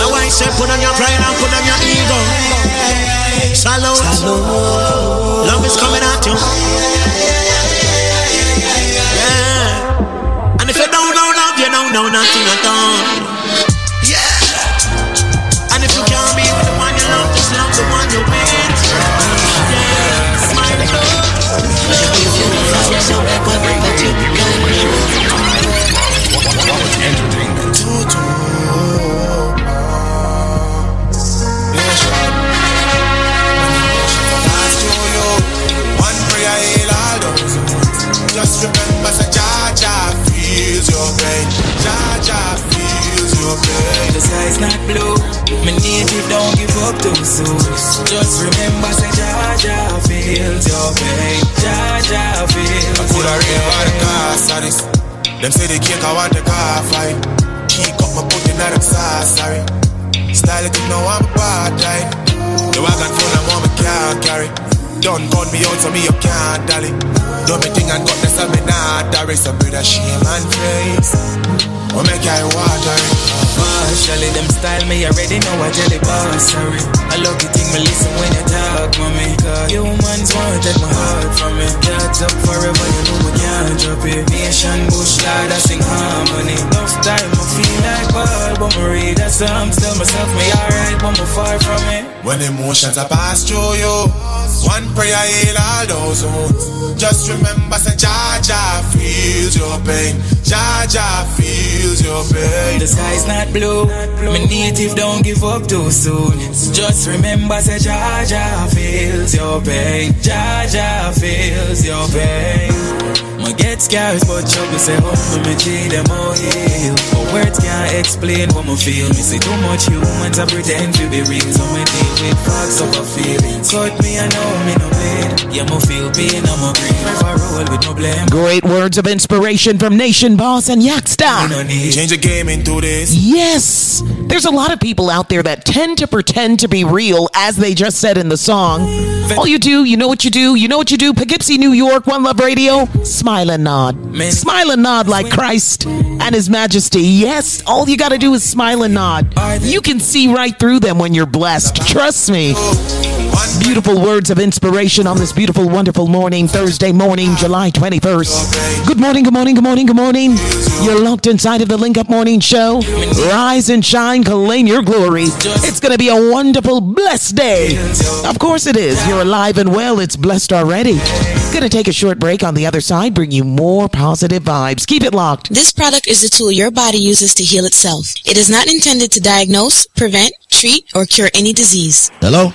Now I say put on your pride and put on your ego. Salute. Love is coming at you. Yeah. And if you don't know love, you don't know nothing at all. One The
not blue. My native don't give up too soon. Just remember, say Jah feels your pain. Jah feels
I put a ring by the car, sorry. Them say they I want the car fight. Keep up my put in that sauce, sorry. Style it, you know I'm a bad type. The wagon full of mom, I can't carry. Don't gun me out, so me you can't dolly. Do me thing and got this, me not There is a bit of shame and face. What make I water it?
Partially, them style me already know I jelly boss, sorry. I love the thing me listen when you talk, mommy. Cause humans wanna take my heart from me. Catch up forever, you know I can't drop it. Nation bush lad, I sing harmony. Enough time, I feel like ball
but me read a song. Tell myself me alright, but me far from it.
When emotions are passed through you, one prayer heal all those wounds. Just remember, say Jaja feels your pain. Jaja feels your pain.
The sky's not blue. Me native don't give up too soon. Just remember, say Jaja feels your pain. Jaja feels your pain. Me get scars, but trouble say humble me G them all heal. But words can't explain what me feel. Me see too much humans I pretend to be real. So me deal with facts of a feelings. Cut me, I know me no. Yeah, me feel pain, I'm a grief. If I roll with no blame.
Great words of inspiration from Nation Boss and Yaksta.
Change the game into this.
Yes! There's a lot of people out there that tend to pretend to be real, as they just said in the song. All you do, you know what you do, you know what you do. Poughkeepsie, New York, One Love Radio. Smile and nod. Smile and nod like Christ and His Majesty. Yes, all you gotta do is smile and nod. You can see right through them when you're blessed. Trust me. Beautiful words of inspiration on this beautiful, wonderful morning, Thursday morning, July 21st. Good morning, good morning, good morning, good morning. You're locked inside of the Link Up Morning Show. Rise and shine, claim your glory. It's going to be a wonderful, blessed day. Of course it is. You're alive and well. It's blessed already. Gonna take a short break on the other side, bring you more positive vibes. Keep it locked.
This product is a tool your body uses to heal itself. It is not intended to diagnose, prevent, treat, or cure any disease.
Hello?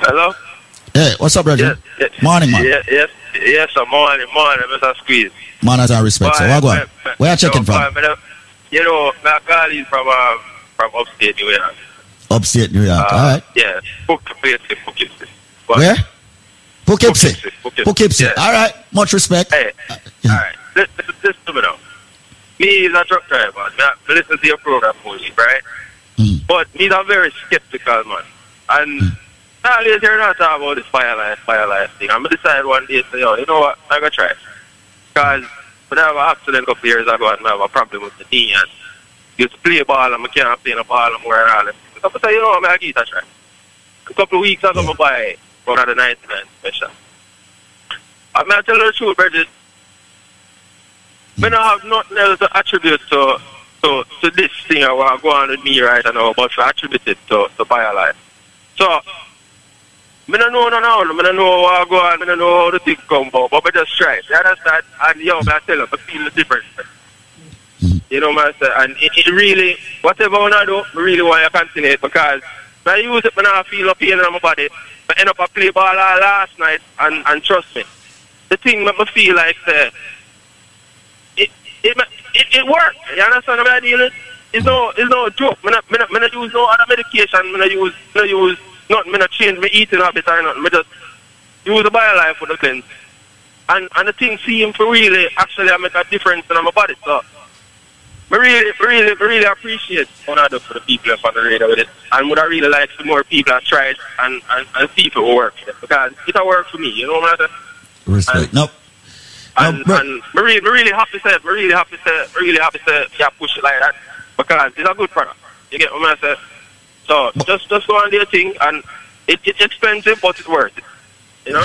Hello?
Hey, what's up, brother? Morning, man.
Yes, yes, yes, sir. Morning, morning, Mr. Squeeze.
Man, Manners and respect. So, what? Where you checking from?
You know, my call is from, um, from upstate New York.
Upstate New York.
Uh,
All right.
Yeah, Poughkeepsie, Poughkeepsie.
Where? Poughkeepsie.
Poughkeepsie.
Poughkeepsie.
Yeah.
All right. Much respect.
Hey, all right. Listen, listen, to me now. Me is a truck driver. I listen to your program, Holy, right? But me is a very skeptical man. And you're not talking about this fire line, fire line thing. I'm going to decide one day, say, yo, you know what? I'm going to try. Because when I have an accident a couple years ago and I have a problem with the knee and used to play ball and I can't play the ball and more and all. So I say, you know what, I'm going to give it a try. A couple of weeks ago, I buy one of the 99 special. I'm going to tell you the truth, Bridget. I don't have nothing else to attribute to, to, to this thing I want to go on with me right now, but to attribute it to, to BioLife. So, I don't know no now, I don't know what I go on, I don't know how the thing come about, but I just try. You understand? And yo, I tell you, I feel the difference. You know I say? And it, it really, whatever I want to do, I really want to continue it because when I use it when I feel no pain in my body. I end up I play ball all last night and, and trust me, the thing make me feel like say, it, it, it, it works. You understand what I deal with? It's no, it's no joke. I not, me not, me not use no other medication. I not use, me not use nothing. Me not change me eating habits or nothing. Me just use the BioLife for the cleanse. And, and the thing seem to really actually I make a difference in my body. So, I really, really, really appreciate what I do for the people on the radio with it. And would I really like some more people that try it and, and, and see if it will work. Because it will work for me, you know what I'm saying?
Respect. Nope.
And, and I'm really, really happy to say, I'm really happy to say, I'm really happy to yeah, push it like that. Because it's a good product. You get what I'm saying? So just just go on their thing and it, it's expensive but it's worth it. You know?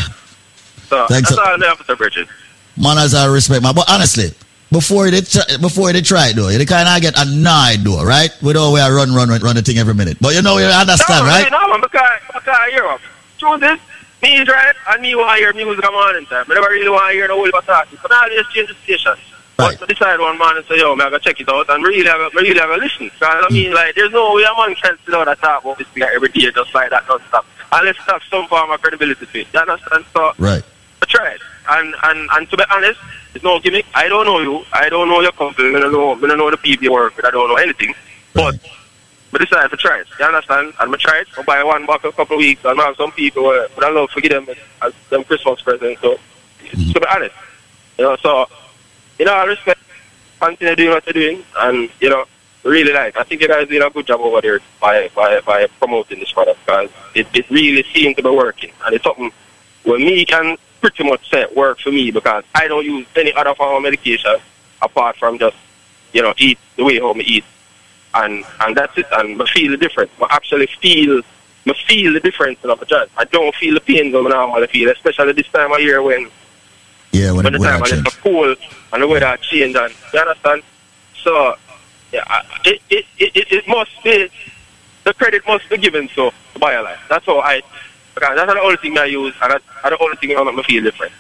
So
Thanks,
that's all I have to say, Bridget.
Manners and respect, man. But honestly, before they try, before they try it though, you kind of get annoyed though, right? We don't we are run run run run the thing every minute. But you know you understand,
no,
right?
No, man, because, because I them. Truth is, me is right, and me want to hear music on in time. I never really want to hear the whole of talk. So now I just change the station. But I decide one man and say, yo, man, I gotta check it out and really have a, really have a listen. Because I mean, like, there's no way a man can sit down and talk about this thing every day just like that, non-stop. Unless it have some form of credibility to it. You understand? So,
Right.
I tried. And, and, and to be honest, it's no gimmick. I don't know you. I don't know your company. I don't know, I don't know the people you work with. I don't know anything. But but I decided to try it. You understand? And I tried. I buy one box a couple of weeks. And I have some people uh, but I love to give them as them Christmas presents. So, to be honest, you know, so, you know, I respect, continue doing what you're doing. And, you know, really like, I think you guys did a good job over there by, by, by promoting this product because it, it really seemed to be working. And it's something where me can pretty much say it work for me because I don't use any other form of medication apart from just, you know, eat the way how me eat. And and that's it. And I feel the difference. I actually feel I feel the difference in my joint. I don't feel the pain that I normally feel, especially this time of year when
Yeah, when,
when the time
I
is
change.
cold and the weather change and you understand? So yeah, it, it, it, it, must be, the credit must be given so to BioLife. That's how I, because that's the only thing I use, and that's, that's the only thing that make me feel different.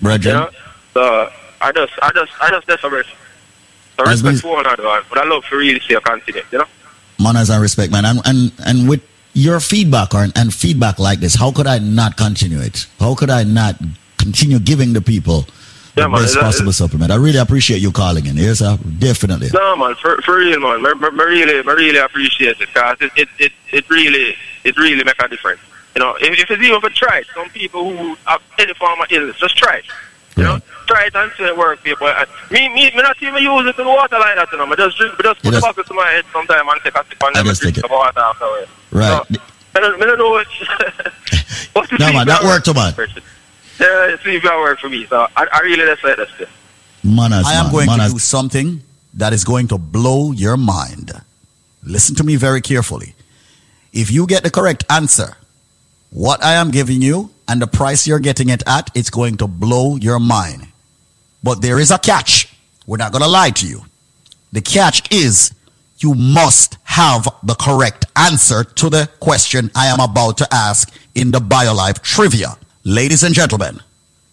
Brethren,
You know? So I just, I just, I just desperate. So
As
respect
we-
for one another, but I love to really stay confident, you know?
manners and respect, man. And and and with your feedback or, and feedback like this, how could I not continue it? How could I not continue giving the people the
man,
best
it-
possible supplement? I really appreciate you calling in. Yes, sir. Definitely.
No, man, for, for real, man. I, I, I really, I really appreciate it because it, it, it, it really, it really make a difference. You know, if, if it's even for try it, some people who have any form of illness, just try it. You know, try it and see it work, people. And me, me, me not even use it in water like that, you know. I just drink, I just put
just-
bottle to my head sometime and take a sip and then
just
drink
take
the water afterwards.
Right.
So, I don't, I don't know what. (laughs)
No, man, that worked, man.
Yeah, it seems that work for me. So I, I really just like this. Thing.
Manners, I am man. going Manners. to do something that is going to blow your mind. Listen to me very carefully. If you get the correct answer, what I am giving you and the price you're getting it at, it's going to blow your mind. But there is a catch. We're not going to lie to you. The catch is you must have the correct answer to the question I am about to ask in the BioLife trivia. Ladies and gentlemen,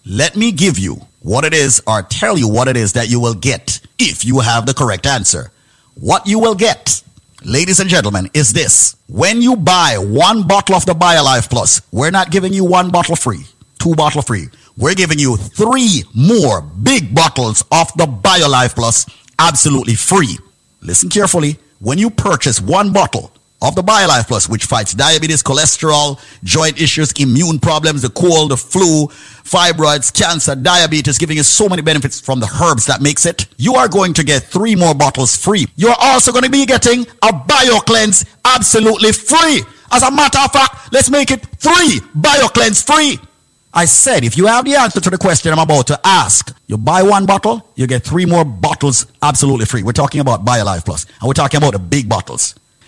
let me give you what it is or tell you what it is that you will get if you have the correct answer. What you will get, ladies and gentlemen, is this. When you buy one bottle of the BioLife Plus, we're not giving you one bottle free, two bottle free. We're giving you three more big bottles of the BioLife Plus absolutely free. Listen carefully. When you purchase one bottle of the BioLife Plus, which fights diabetes, cholesterol, joint issues, immune problems, the cold, the flu, fibroids, cancer, diabetes, giving you so many benefits from the herbs that makes it, you are going to get three more bottles free. You're also going to be getting a BioCleanse absolutely free. As a matter of fact, let's make it three BioCleanse free. I said, if you have the answer to the question I'm about to ask, you buy one bottle, you get three more bottles absolutely free. We're talking about BioLife Plus, and we're talking about the big bottles.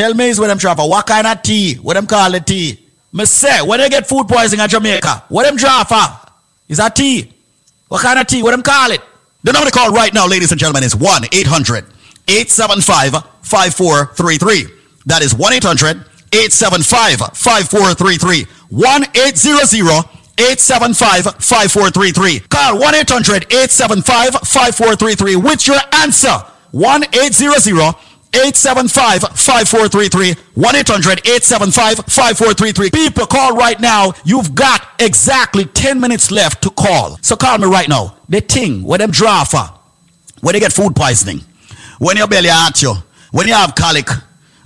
Tell me is what draw for. What kind of tea? What them call the tea? Me say, when they get food poisoning in Jamaica, what them draw for? Is that tea? What kind of tea? What them call it? The number to call right now, ladies and gentlemen, is 1 800 875 5433. That is 1 800 875 5433. 1 800 875 5433. Call 1 800 875 5433 with your answer. 1 800 875 5433. 1 800 875 5433. People, call right now. You've got exactly 10 minutes left to call. So call me right now. The thing, where them draw for, when they get food poisoning, when your belly hurt you, when you have colic,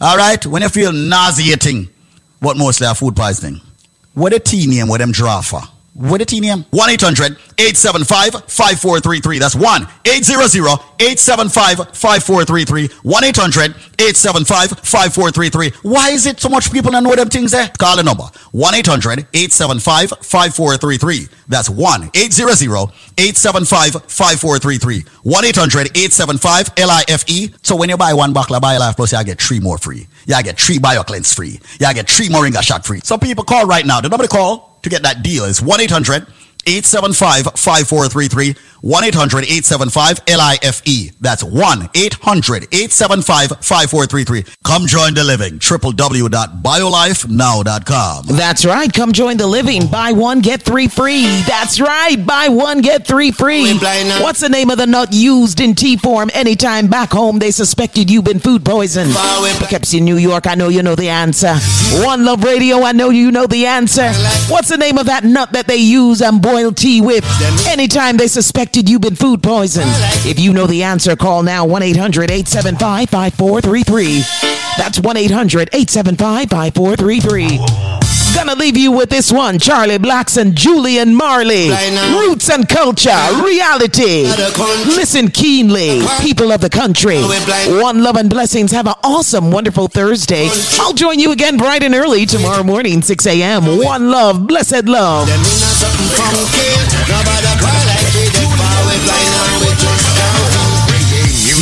all right, when you feel nauseating, what mostly have food poisoning. What the tea name, where them draw for? With a T name. 1 800 875 5433. That's 1 800 875 5433. 1 800 875 5433. Why is it so much people don't know them things there? Call the number 1 800 875 5433. That's 1 800 875 5433. 1 800 875 LIFE. So when you buy one bottle of BioLife Plus, you get three more free. You get three bio cleanse free. You get three Moringa shot free. So people call right now. Number to call to get that deal is 1 800 875 5433. 1 800 875 LIFE. That's 1 800 875 5433. Come join the living. www.biolifenow.com.
That's right. Come join the living. Buy one, get three free. That's right. Buy one, get three free. What's the name of the nut used in tea form anytime back home they suspected you've been food poisoned? Poughkeepsie, New York. I know you know the answer. One Love Radio. I know you know the answer. What's the name of that nut that they use and boil tea with anytime they suspected you've been food poisoned? If you know the answer, call now 1 800 875 5433. That's 1 800 875 5433. Gonna leave you with this one Charlie Blacks and Julian Marley. Roots and culture, reality. Listen keenly, people of the country. One love and blessings. Have an awesome, wonderful Thursday. I'll join you again bright and early tomorrow morning, 6 a.m. One love, blessed love.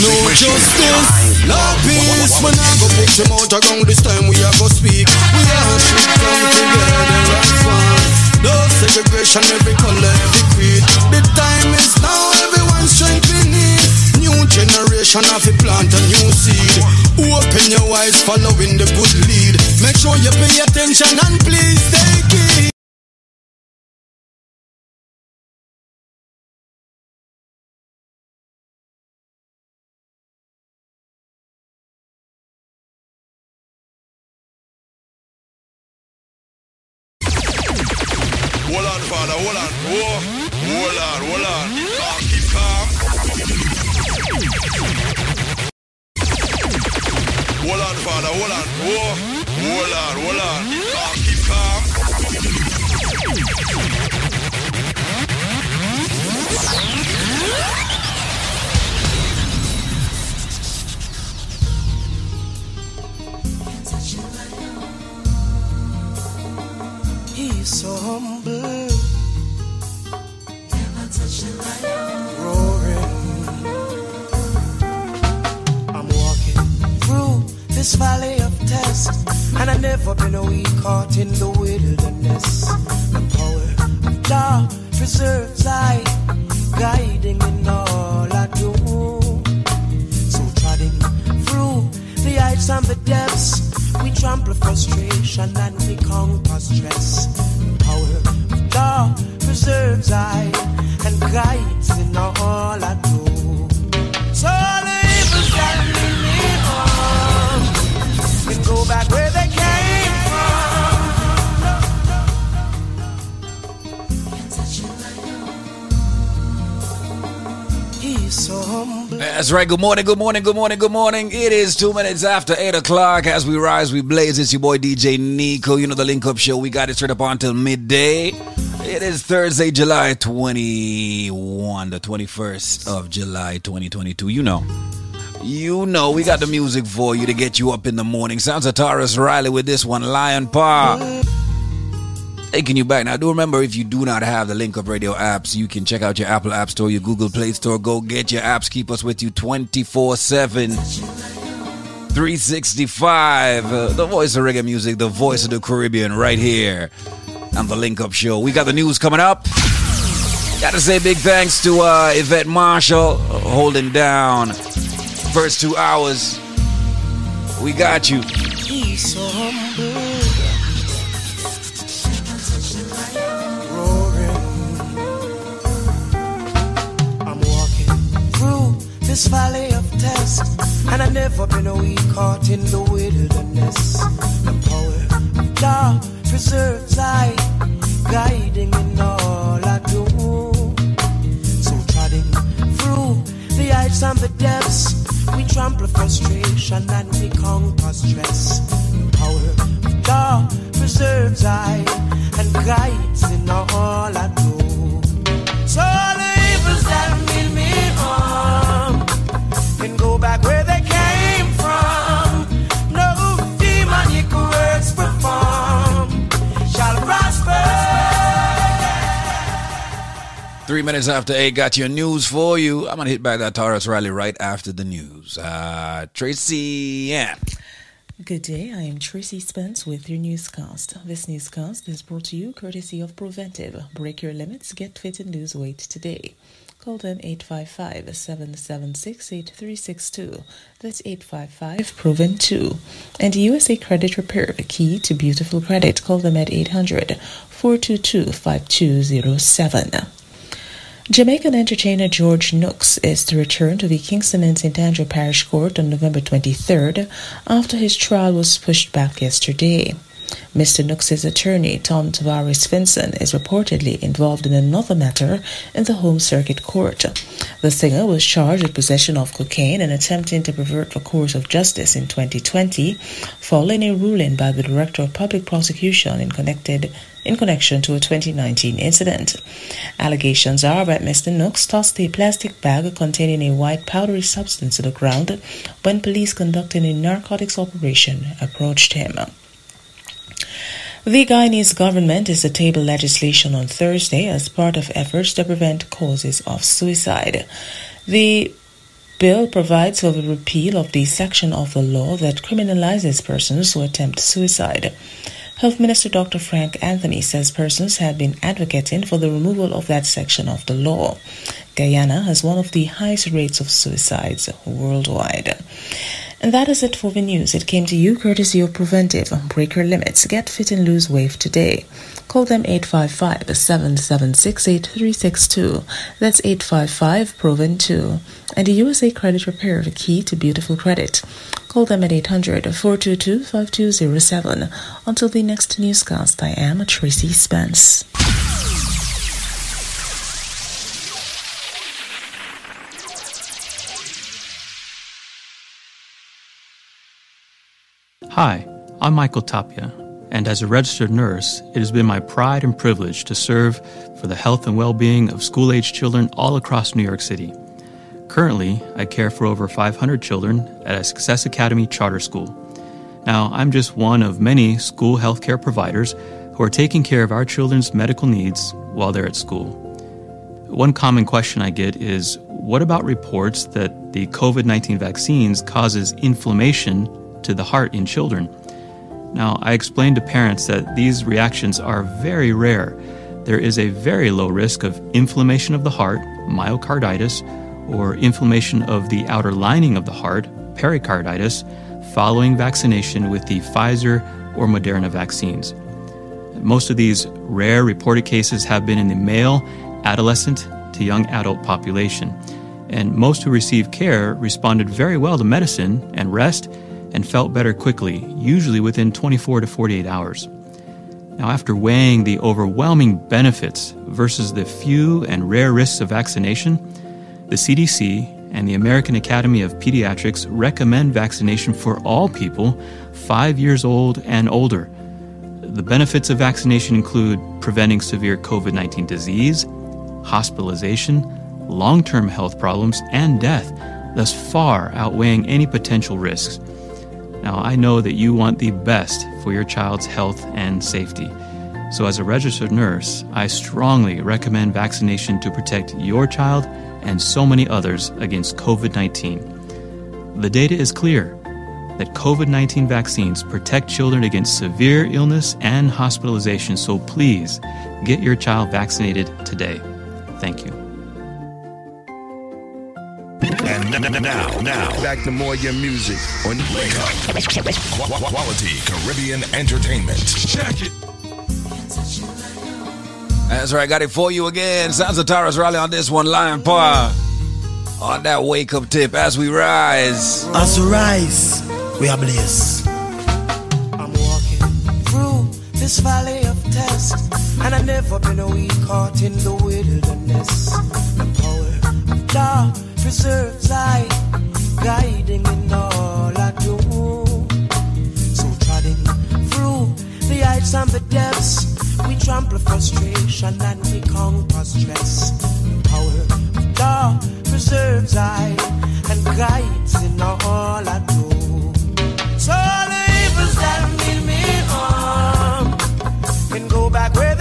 No justice, no peace. When I go push them out around this time, we are go speak. We all should come together as one. No segregation, every color, every creed. The time is now, everyone's strengthening. New generation of a plant a new seed. Open your eyes, following the good lead. Make sure you pay attention and please take it.
Right. Good morning, good morning, good morning, good morning. It is two minutes after eight o'clock. As we rise, we blaze. It's your boy DJ Nico. You know the link up show. We got it straight up until midday. It is Thursday, July 21, the 21st of July 2022. You know. You know, we got the music for you to get you up in the morning. Sounds of Tarrus Riley with this one, Lion Paw. Taking you back. Now, do remember if you do not have the Link Up Radio apps, you can check out your Apple App Store, your Google Play Store. Go get your apps. Keep us with you 24 7. 365. Uh, the voice of reggae music, the voice of the Caribbean, right here on the Link Up Show. We got the news coming up. Gotta say big thanks to uh, Yvette Marshall uh, holding down first two hours. We got you.
This valley of tests, and I've never been a week caught in the wilderness. The power of God preserves I, guiding in all I do. So trotting through the heights and the depths, we trample frustration and we conquer stress. The power of God preserves I and guides
Three minutes after eight, got your news for you. I'm gonna hit back that Tarrus Riley right after the news. Uh, Tracy, yeah.
Good day, I am Tracy Spence with your newscast. This newscast is brought to you courtesy of Preventive. Break your limits, get fit and lose weight today. Call them 855 776 8362. That's 855 Proven 2. And USA Credit Repair, the key to beautiful credit. Call them at 800 422 5207. Jamaican entertainer George Nooks is to return to the Kingston and St. Andrew Parish Court on November 23rd after his trial was pushed back yesterday. Mr. Nooks' attorney, Tom Tavares Finson, is reportedly involved in another matter in the Home Circuit Court. The singer was charged with possession of cocaine and attempting to pervert the course of justice in 2020, following a ruling by the Director of Public Prosecution in connected in connection to a 2019 incident. Allegations are that Mr. Nooks tossed a plastic bag containing a white powdery substance to the ground when police conducting a narcotics operation approached him. The Guyanese government is to table legislation on Thursday as part of efforts to prevent causes of suicide. The bill provides for the repeal of the section of the law that criminalizes persons who attempt suicide. Health Minister Dr. Frank Anthony says persons have been advocating for the removal of that section of the law. Guyana has one of the highest rates of suicides worldwide. And that is it for the news. It came to you courtesy of Preventive. Break your limits. Get fit and lose weight today. Call them 855 776 8362. That's 855 Proven 2. And the USA Credit Repair, of the key to beautiful credit. Call them at 800 422 5207. Until the next newscast, I am Tracy Spence.
Hi, I'm Michael Tapia, and as a registered nurse, it has been my pride and privilege to serve for the health and well being of school age children all across New York City. Currently, I care for over 500 children at a Success Academy charter school. Now, I'm just one of many school healthcare providers who are taking care of our children's medical needs while they're at school. One common question I get is what about reports that the COVID 19 vaccines causes inflammation to the heart in children? Now, I explained to parents that these reactions are very rare. There is a very low risk of inflammation of the heart, myocarditis, or inflammation of the outer lining of the heart, pericarditis, following vaccination with the Pfizer or Moderna vaccines. Most of these rare reported cases have been in the male, adolescent to young adult population, and most who received care responded very well to medicine and rest and felt better quickly, usually within 24 to 48 hours. Now, after weighing the overwhelming benefits versus the few and rare risks of vaccination, the CDC and the American Academy of Pediatrics recommend vaccination for all people 5 years old and older. The benefits of vaccination include preventing severe COVID 19 disease, hospitalization, long term health problems, and death, thus far outweighing any potential risks. Now, I know that you want the best for your child's health and safety. So, as a registered nurse, I strongly recommend vaccination to protect your child and so many others against COVID 19. The data is clear that COVID 19 vaccines protect children against severe illness and hospitalization, so please get your child vaccinated today. Thank you.
And n- n- now, now, back to more your music on Wake Up. Qu- Quality Caribbean Entertainment. Check it.
That's right, got it for you again. Sounds of Tarrus Riley on this one, Lion Power. On that wake up tip as we rise.
As we rise, we are blessed. I'm walking through this valley of tests, and I've never been a weak caught in the wilderness. The power of God preserves I, guiding in all I do. So treading through the heights and the depths, we trample frustration and we conquer stress. Power of God preserves I and guides in all I do. So all the evils that mean me harm can go back where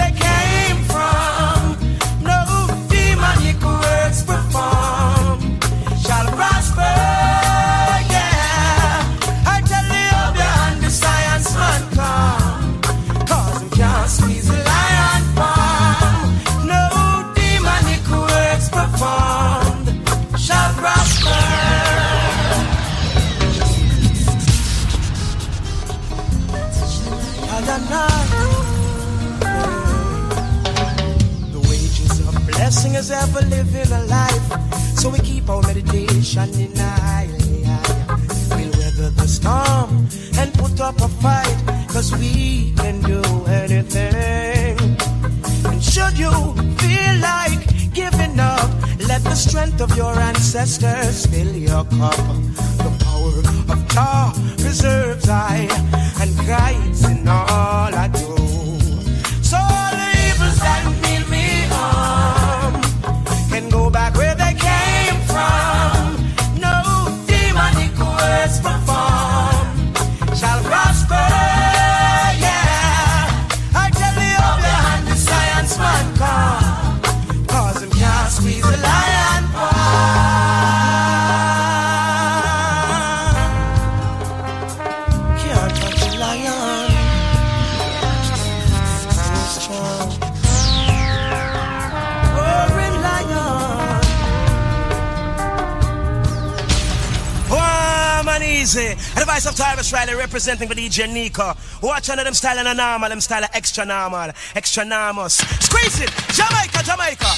Representing for DJ Nico. Watch under them style and a normal, them style of extra normal, extra normous. Squeeze it, Jamaica, Jamaica.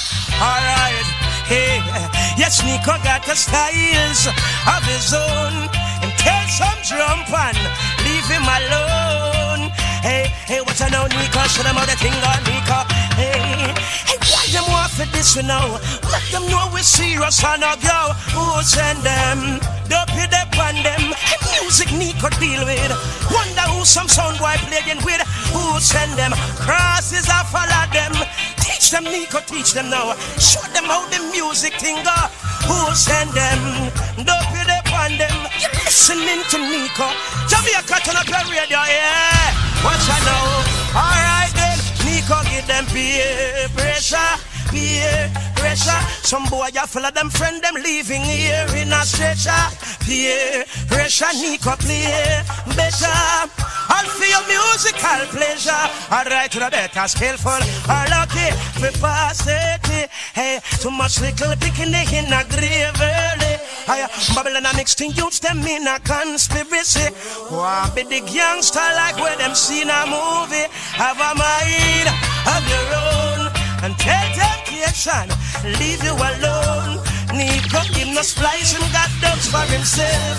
Alright, hey, yes, Nico got the styles of his own. And tell some jump and leave him alone. Hey, hey, what you know, Nico? Show them how the thing on Nico. Hey, hey, why them want for this, you know? Let them know we're serious and a go. Who send them? Don't pay them music Nico deal with. Wonder who some sound boy playing with. Who send them? Crosses I follow them. Teach them, Nico, teach them now. Show them how the music thing. Who send them? Don't pay them on them. You listening to Nico? Jamaica turn up your radio, yeah. What you know? Alright then, Nico give them peer pressure. Peer pressure. Some boy ya full of them friend them leaving here in a stretcher. Peer pressure, Nico play better. All for your musical pleasure. Alright to the better, skillful or lucky. We pass it. Hey, too much little picnic in a grave early. I Babylon a mixed in youths, them in a conspiracy. Want be the gangster like where them seen a movie. Have a mind of your own and tell temptation, leave you alone. Nico him no splice and got dogs for himself.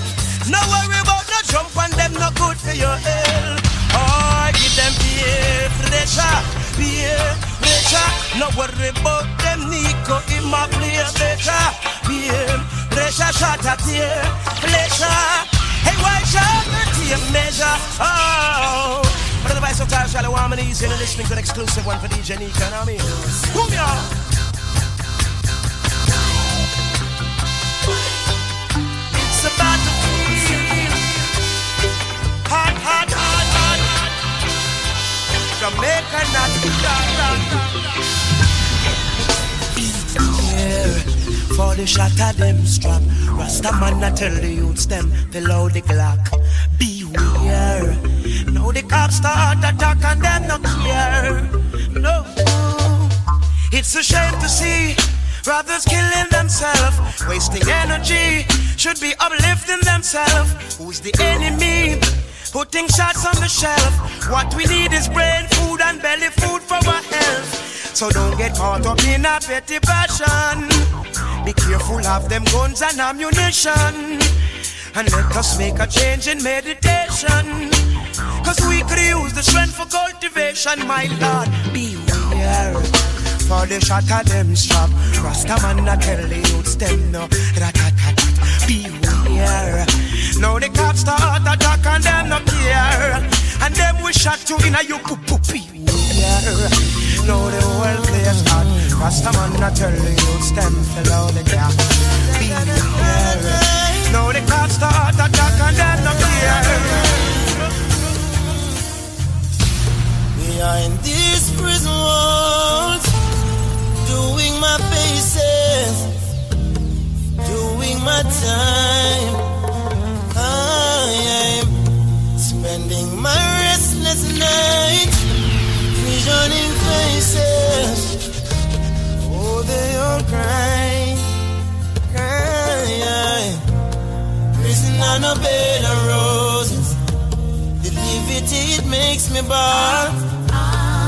No worry about no jump on them, no good for your health. Oh, give them peer pressure, peer pressure. No worry about them, Nico him a play better. Peer pressure, shot at here, pleasure. Hey, watch out, the measure. Oh. But the vice of time, shall I want me easy and listening to an exclusive one for DJ Nico, you know what I mean? Boom, y'all. Jamaica, not for the shot of them strap. Rasta man, I tell the youths them below the Glock. Beware. Now the cops start attack and them no care. No. It's a shame to see brothers killing themselves, wasting energy. Should be uplifting themselves. Who's the enemy? Putting shots on the shelf. What we need is brain food and belly food for our health. So don't get caught up in a petty passion. Be careful of them guns and ammunition. And let us make a change in meditation. Cause we could use the strength for cultivation, my Lord. Beware. For the shot of them strap. Rasta man, I tell the youths them no. Rat-tat-tat-tat. Beware. Now the cops start attack and them no care. And them we shot you in a you poop poop. Now the whole place hot. Rasta man, I tell youths them fellow the gap. Beware. Now the cops start attack and them no care.
We are in these prison walls, doing my paces, doing my time. I am spending my restless nights, visioning faces. Oh, they all cry, cry. Prison on a bed of roses, the liberty
it makes me ball.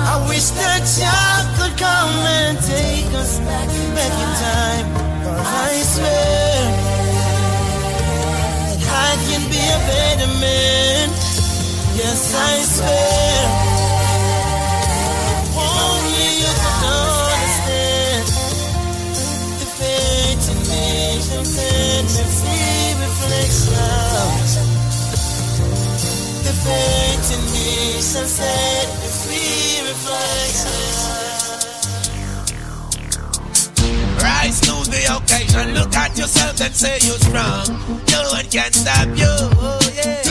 I wish that y'all could come and take us back, back in time. I swear I can be a better man. Yes, I swear. Only you understand the fate in me me. The in me shall set me free reflection.
Rise to the occasion, look at yourself and say you're strong. No one can stop you. Oh, yeah.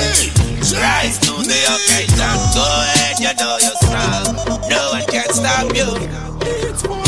Rise to the occasion, go ahead, you know you're strong. No one can stop you.
You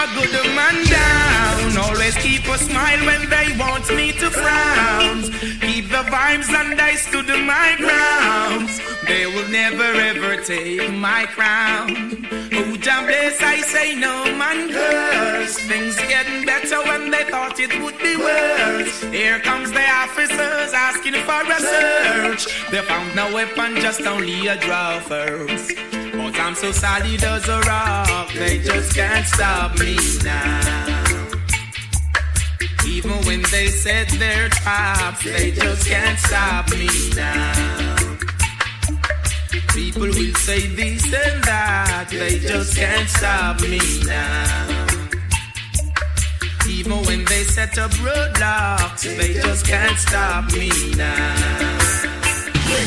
a
good man down. Always keep a smile when they want me to frown. Keep the vibes and I stood my ground. They will never ever take my crown. Oh, Jah bless, I say no man curse. Things getting better when they thought it would be worse. Here comes the officers asking for a search. They found no weapon, just only a draw first. I'm so solid as a rock, they just can't stop me now. Even when they set their traps, they just can't stop me now. People will say this and that, they just can't stop me now. Even when they set up roadblocks, they just can't stop me now.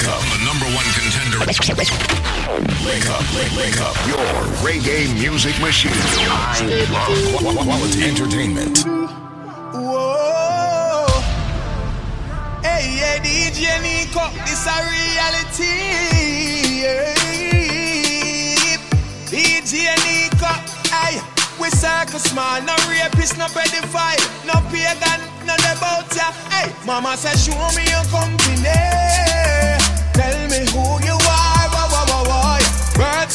Up, the number one contender. Wake up, wake, wake up. Your reggae music machine. I love quality entertainment.
Whoa. Hey, yeah, DJ Nico, this a reality. Yeah. DJ Nico, hey, we circle small, no rapist, no pedophile, no pagan, none about ya. Hey, mama said, show me your company. Tell me who you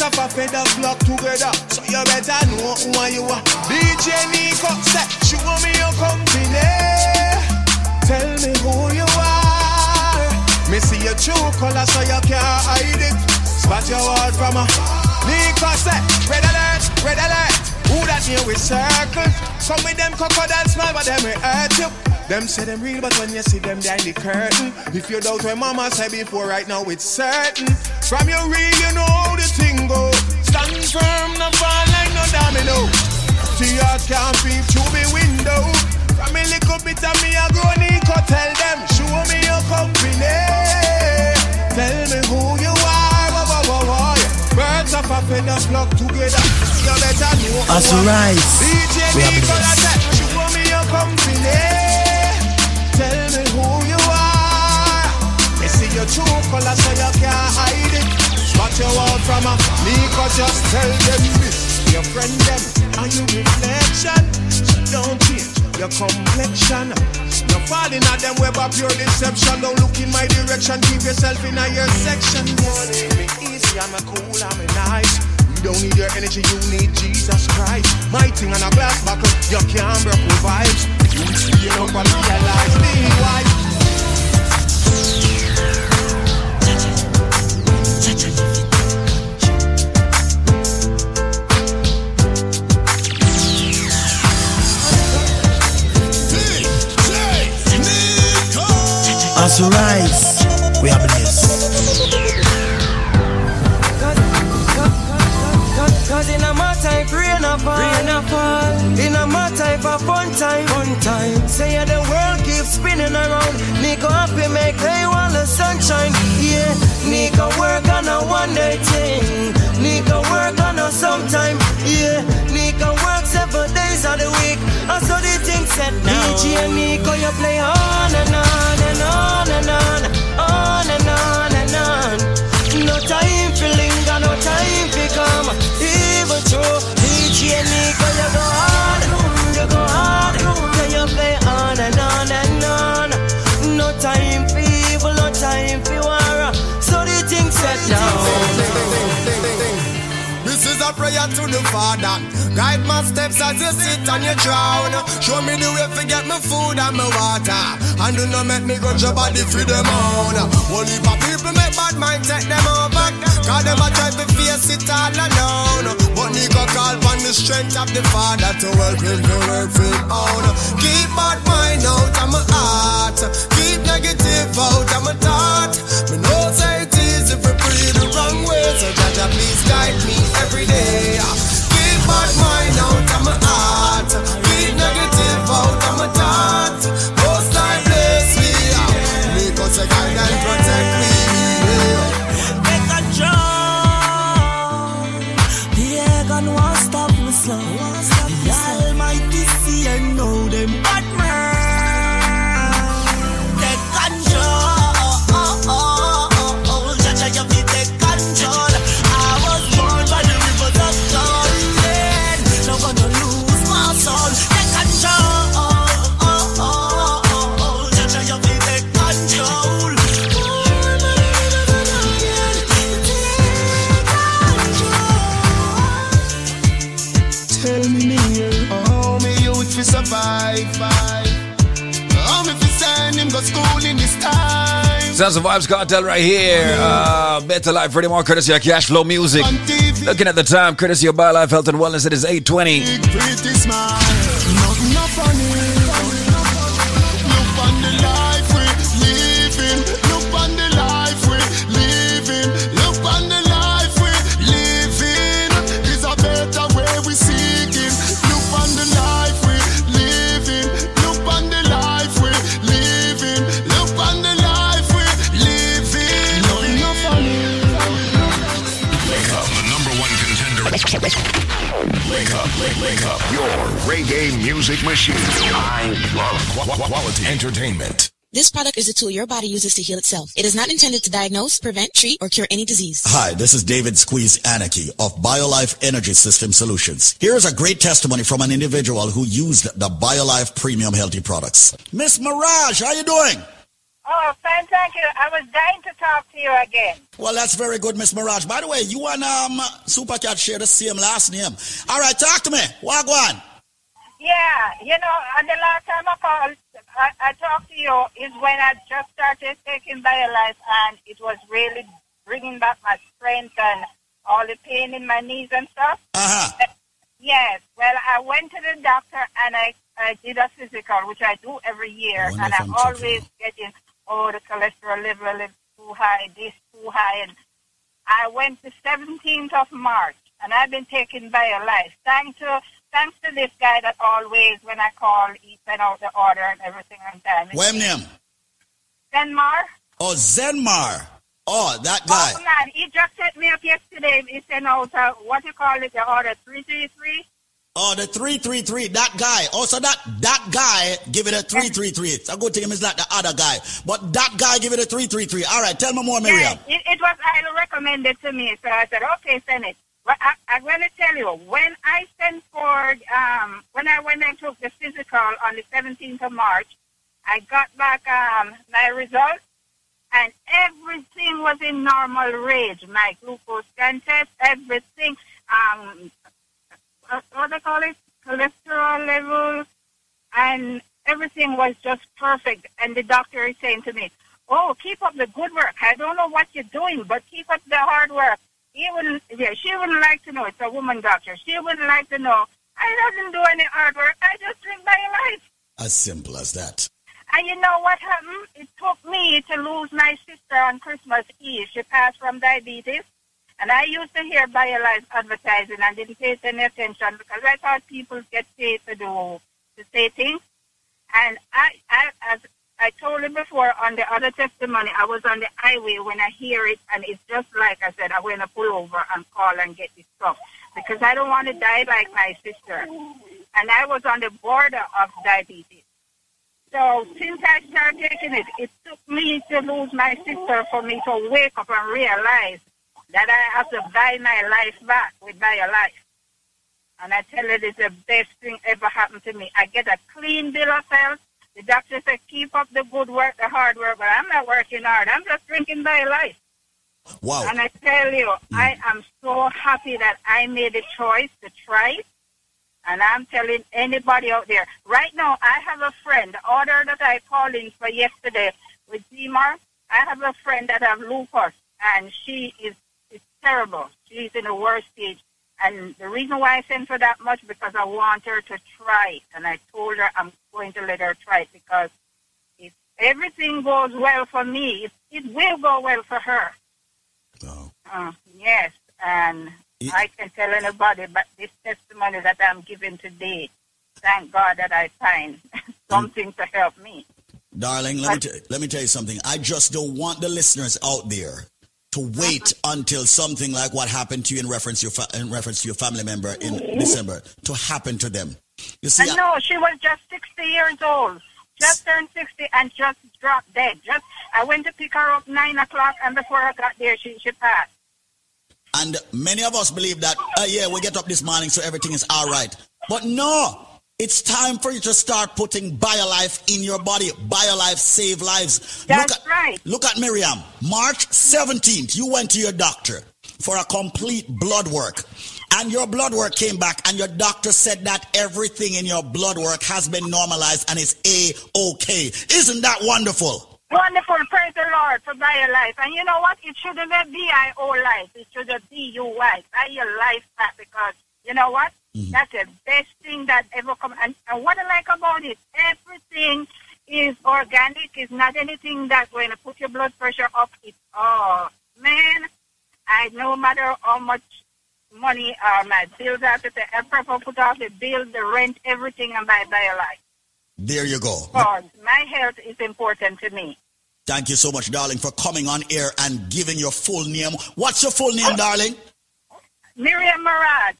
of a feather flock together, so you better know who you are. DJ Nico said, show me your company. Tell me who you are. Me see your true color, so you can't hide it. Spot your word from a Nico said, red alert, red alert. Who that here we circle? Some with them crocodile smile, but them we hurt you. Them say them real, but when you see them behind the curtain, if you doubt what mama said before, right now it's certain. From your real, you know how the thing go. Stand firm, no fall like no domino. Tears can't peep through me window. From a little bit of me, I grow Nico, tell them, show me your company. Tell me who you Birds of a feather flock together. You better know.
As
who
we
I-
rise,
DJ
we are blessed.
Show me your company. Tell me who you are. Me see your true color, so you can't hide it. You from a just tell them this. Your friend them and your reflection. Don't change your complexion. You're falling at them web of pure deception. Don't look in my direction. Keep yourself in a your section. Yes, me easy, I'm a cool, I'm a nice. You don't need your energy, you need Jesus Christ. My thing on a glass buckle, you can't break with. You up and realize me why.
As we rise, we are blessed.
Cause in a my type rain a fall, rain a fall. In a my type of fun time, fun time. Say yeah, the world keeps spinning around. Nico happy make hay while the sunshine. Yeah, Nico work on a one day thing. Nico work on a sometime. Yeah, Nico work seven days of the week. And so the thing set now. DJ Nico, you play on and on and on and on, on and on prayer to the Father. Guide my steps as you sit and you drown. Show me the way to get my food and my water. And do not make me go your body for them own. Only for people make bad mind take them over. Cause them a try to face it all alone. But Nico call on the strength of the Father to help him to work for him own. Keep bad mind out of my heart. Keep negative out of my thought. Me know please guide me every day. Keep my mind out of my heart.
Of
Vybz Kartel right here. Uh, Better Life, Freddie More, courtesy of Cash Flow Music. Looking at the time, courtesy of BioLife Health and Wellness, it is 820.
Music machine. I love qu- qu- quality entertainment.
This product is a tool your body uses to heal itself. It is not intended to diagnose, prevent, treat, or cure any disease.
Hi, this is David Squeeze Anarchy of BioLife Energy System Solutions. Here is a great testimony from an individual who used the BioLife Premium Healthy products. Miss Maragh, how you doing?
Oh, fine, thank you. I was dying to talk to you again.
Well, that's very good, Miss Maragh. By the way, you and um, Supercat share the same last name. All right, talk to me. Wagwan.
Yeah, you know, and the last time I called, I, I talked to you is when I just started taking BioLife and it was really bringing back my strength and all the pain in my knees and stuff.
Uh-huh.
Yes, well, I went to the doctor and I, I did a physical, which I do every year, and I'm always getting, oh, the cholesterol level is too high, this too high, and I went the 17th of March, and I've been taking BioLife. Thanks to thanks to this guy that always, when I call, he send out the order and everything on time.
What name?
Denmar?
Oh, Zenmar. Oh, that guy.
Oh, man, he just set me up yesterday. He sent out, uh, what you call it, the order 333.
Oh, the 333, that guy. Also, that that guy give it a 333. It's a good thing it's not the other guy. But that guy give it a 333. All right, tell me more, Miriam.
It, it was highly recommended to me, so I said, okay, send it. But I, I'm going to tell you, when I sent for, um, when I went and took the physical on the 17th of March, I got back um, my results, and everything was in normal range. My glucose scan test, everything, um, what they call it, cholesterol levels, and everything was just perfect. And the doctor is saying to me, "Oh, keep up the good work. I don't know what you're doing, but keep up the hard work." He wouldn't, yeah, she wouldn't like to know. It's a woman doctor. She wouldn't like to know. I doesn't do any hard work. I just drink my life.
As simple as that.
And you know what happened? It took me to lose my sister on Christmas Eve. She passed from diabetes. And I used to hear BioLife advertising and didn't pay any attention because I thought people get paid to do, to say things. And I, I, as I told him before on the other testimony, I was on the highway when I hear it and it's just like I said, I'm going to pull over and call and get this stuff because I don't want to die like my sister. And I was on the border of diabetes. So since I started taking it, it took me to lose my sister for me to wake up and realize that I have to buy my life back with my life. And I tell you, it's the best thing ever happened to me. I get a clean bill of health. The doctor said, keep up the good work, the hard work, but I'm not working hard. I'm just drinking BioLife.
Wow.
And I tell you, mm. I am so happy that I made a choice to try it. And I'm telling anybody out there, right now, I have a friend, the order that I called in for yesterday with Zenmar, I have a friend that have lupus, and she is, is terrible. She's in the worst stage. And the reason why I sent her that much because I want her to try it. And I told her I'm going to let her try it because if everything goes well for me, it, it will go well for her. Uh, yes, and I can tell anybody, but this testimony that I'm giving today, thank God that I find (laughs) something to help me.
Darling, let me, t- let me tell you something. I just don't want the listeners out there to wait until something like what happened to you in reference to your, fa- in reference to your family member in December to happen to them. You see,
I know she was just 60 years old, just turned 60 and just dropped dead. Just I went to pick her up nine o'clock, and before I got there, she she passed.
And many of us believe that, uh, yeah, we get up this morning so everything is all right. But no, it's time for you to start putting BioLife in your body. BioLife save lives.
That's
look at,
right.
Look at Miriam. March 17th, you went to your doctor for a complete blood work. And your blood work came back, and your doctor said that everything in your blood work has been normalized and is A-OK. Isn't that wonderful?
Wonderful, praise the Lord for thy life. And you know what? It shouldn't be B-I-O life. It should be B-U-Y. Buy your life back because you know what? Mm-hmm. That's the best thing that ever come. And, and what I like about it, everything is organic. It's not anything that's going to put your blood pressure up. It's oh man, I no matter how much money uh, my bills have to pay, I prefer put off the bill, the rent, everything, and buy a life.
There you go.
Because my health is important to me.
Thank you so much, darling, for coming on air and giving your full name. What's your full name, darling?
Miriam Murad.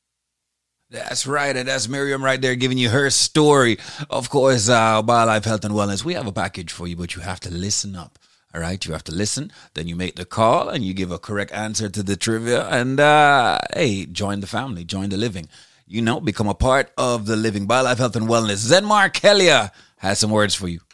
That's right, and that's Miriam right there giving you her story. Of course, uh, BioLife Health and Wellness. We have a package for you, but you have to listen up. All right, you have to listen. Then you make the call and you give a correct answer to the trivia. And uh, hey, join the family, join the living. You know, become a part of the living. BioLife Health and Wellness. Zenmar Kelia has some words for you.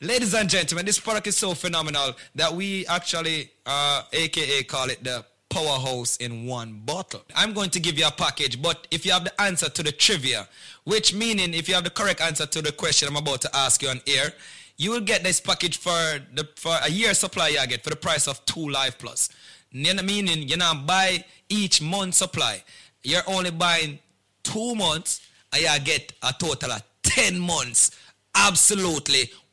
Ladies and gentlemen, this product is so phenomenal that we actually, uh, aka call it the powerhouse in one bottle. I'm going to give you a package, but if you have the answer to the trivia, which meaning if you have the correct answer to the question I'm about to ask you on air, you will get this package for the for a year supply you get for the price of two Life Plus. You know, Meaning you now buy each month supply. You're only buying two months and you get a total of 10 months absolutely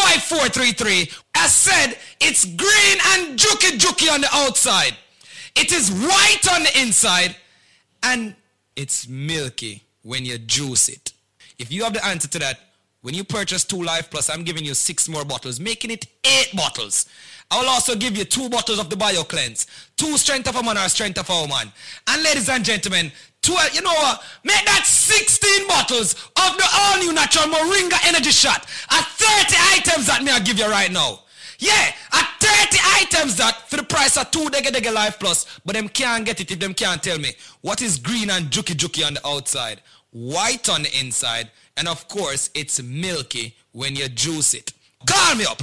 1-800-875-5433. As said, it's green and juki juki on the outside. It is white on the inside. And it's milky when you juice it. If you have the answer to that, when you purchase two Life Plus, I'm giving you six more bottles, making it eight bottles. I will also give you two bottles of the Bio Cleanse, two Strength of a Man or Strength of a Woman. And ladies and gentlemen, 12, you know what? Make that 16 bottles of the all new natural Moringa Energy Shot at 30 items that me I give you right now. Yeah, at 30 items that for the price of two Dega Dega Life Plus, but them can't get it if them can't tell me what is green and juki juki on the outside, white on the inside, and of course it's milky when you juice it. Call me up.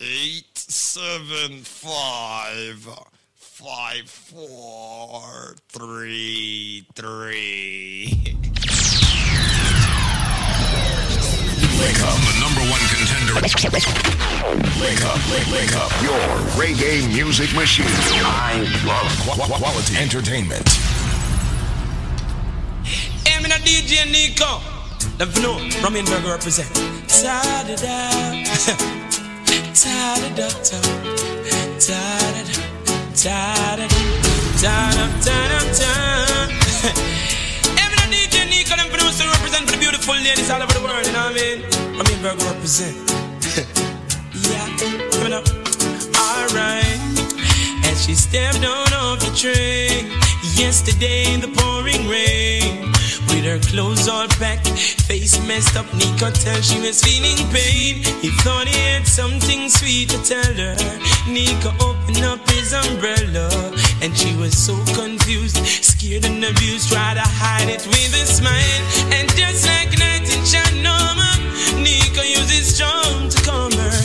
eight seven five five four three three.
Wake up, the number one contender. Wake up, wake, wake up. Your reggae music machine. I love qu- qu- quality entertainment.
Hey, me na DJ Nico. Let me know. Raminberg represent. Ta-da-da. (laughs) Ta-da-da. Ta-da-da. Ta-da-da. Ta-da-da. Ta-da-da. Hey, me na DJ Nico. Them for represent for the beautiful ladies all over the world. You know what I mean? Raminberg represent. (laughs) yeah. Coming up. Alright. As she stepped on off the train yesterday in the pouring rain. With her clothes all packed, face messed up, Nico tell she was feeling pain. He thought he had something sweet to tell her. Nico opened up his umbrella, and she was so confused, scared and abused, tried to hide it with a smile. And just like night in Shanoma, Nico used his charm to calm her,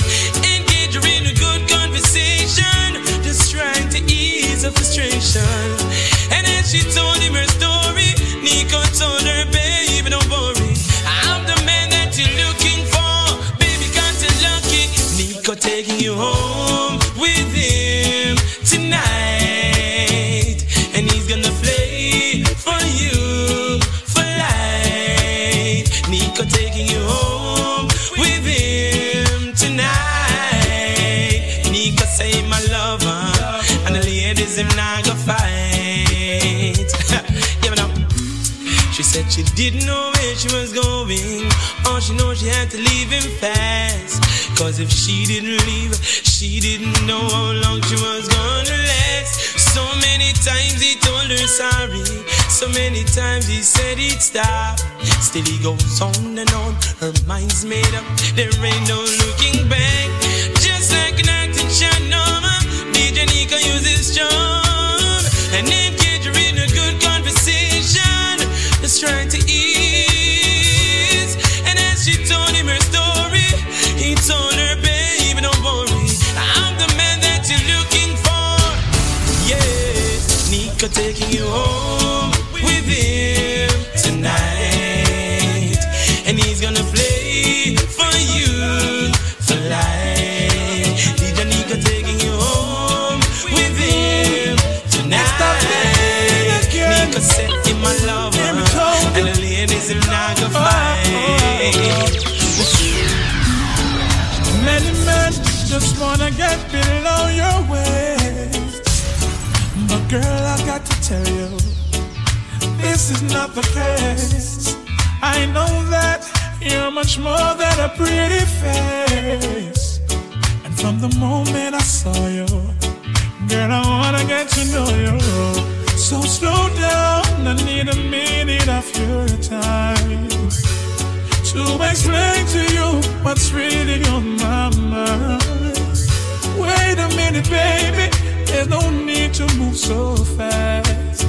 engage her in a good conversation, just trying to ease her frustration. And as she told home with him tonight. And he's gonna play for you for life. Nico taking you home with him tonight. Nico say my lover. And the ladies him not go fight. (laughs) yeah, but now. She said she didn't know where she was going. All she know she had to leave him fast. Cause if she didn't leave, she didn't know how long she was gonna last. So many times he told her sorry. So many times he said he'd stop. Still he goes on and on. Her mind's made up. There ain't no looking back. Just like an acting Norma. DJ Nico uses charm. Said him my lover. And the ladies him not gonna fight.
Many men just wanna get below your waist. But girl, I got to tell you, this is not the case. I know that you're much more than a pretty face. And from the moment I saw you, girl, I wanna get to know you. So slow down, I need a minute of your time to explain to you what's really on my mind. Wait a minute, baby, there's no need to move so fast.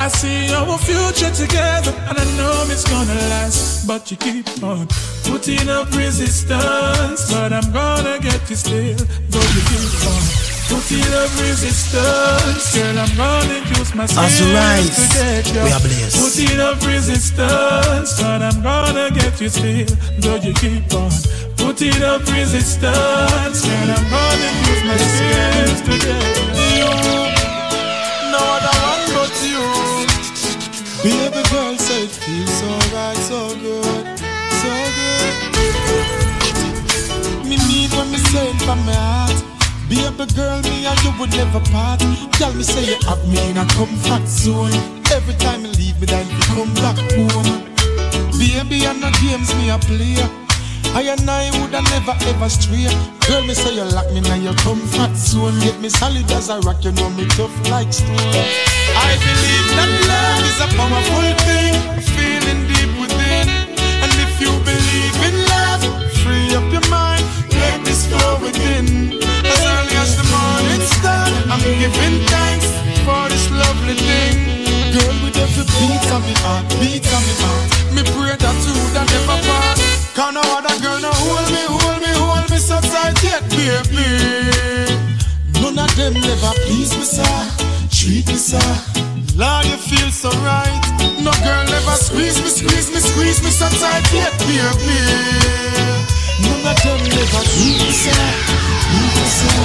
I see our future together, and I know it's gonna last. But you keep on putting up resistance, but I'm gonna get you still. Though you keep on putting up resistance, girl, I'm gonna use my skills
As you rise,
to get you.
we are blessed.
Putting up resistance, but I'm gonna get you still. Though you keep on Put putting up resistance, girl, I'm gonna use my skills to get you. No other one but you.
Baby girl said it feels so right, so good, so good. Me mean when me say it from my heart. Baby girl, me and you would never part. Tell me say you have me in a comfort zone. Every time you leave me, then you come back home. Baby, I no games me a play. I and I woulda never ever stray. Girl, me say you lock me in your comfort zone. Get me solid as a rock, you know me tough like stone. I believe that love is a powerful thing, feeling deep within. And if you believe in love, free up your mind, let this flow within. With every beat of me heart, beat of me heart, me pray that you would never part. Can no other girl no hold me, hold me, hold me so tight yet, baby. None of them never please me, sir. Treat me, sir. Lord, you feel so right. No girl never squeeze me, squeeze me, squeeze me so tight yet, baby. None of them never treat me, sir. Treat me, sir.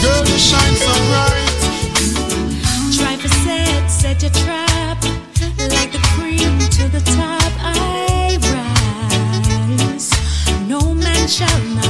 Girl, you shine so bright.
Try for set, set your trap. Shall not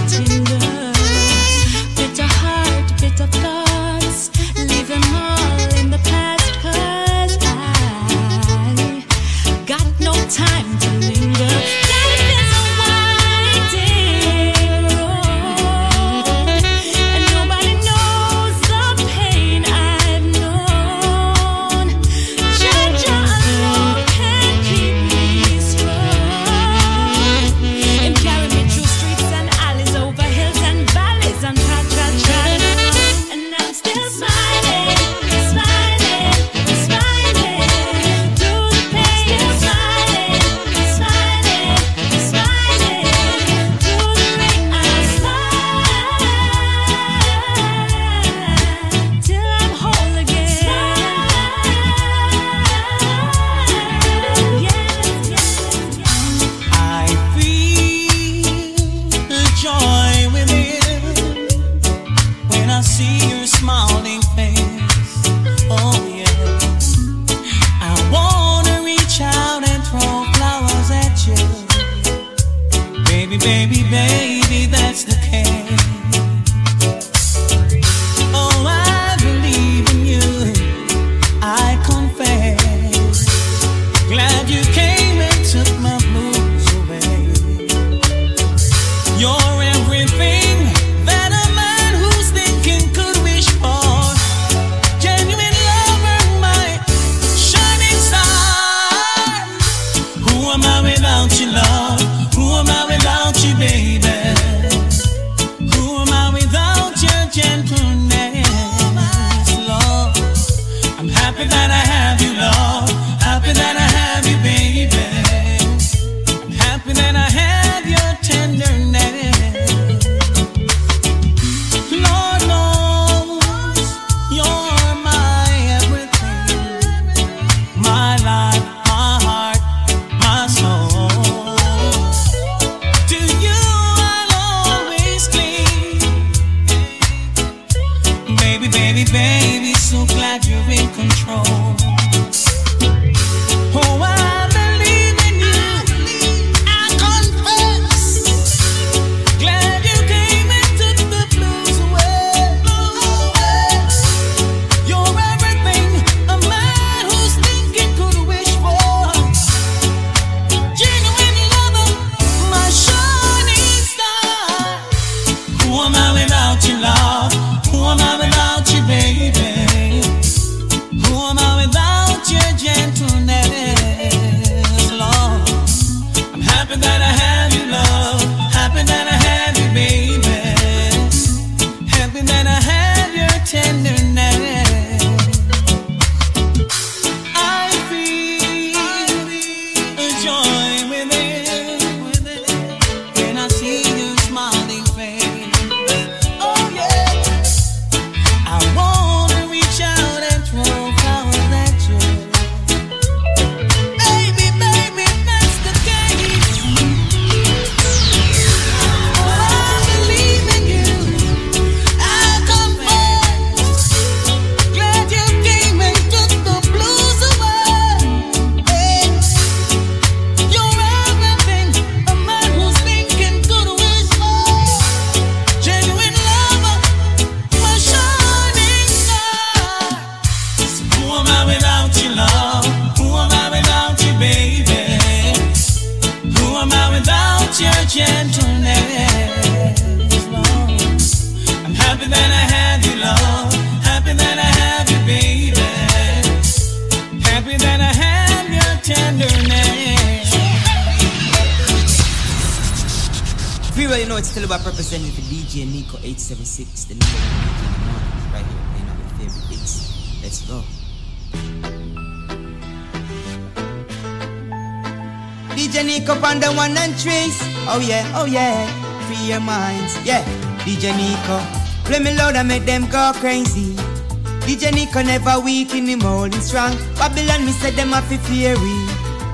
Never weak in him holding strong. Babylon, me said them to fear we.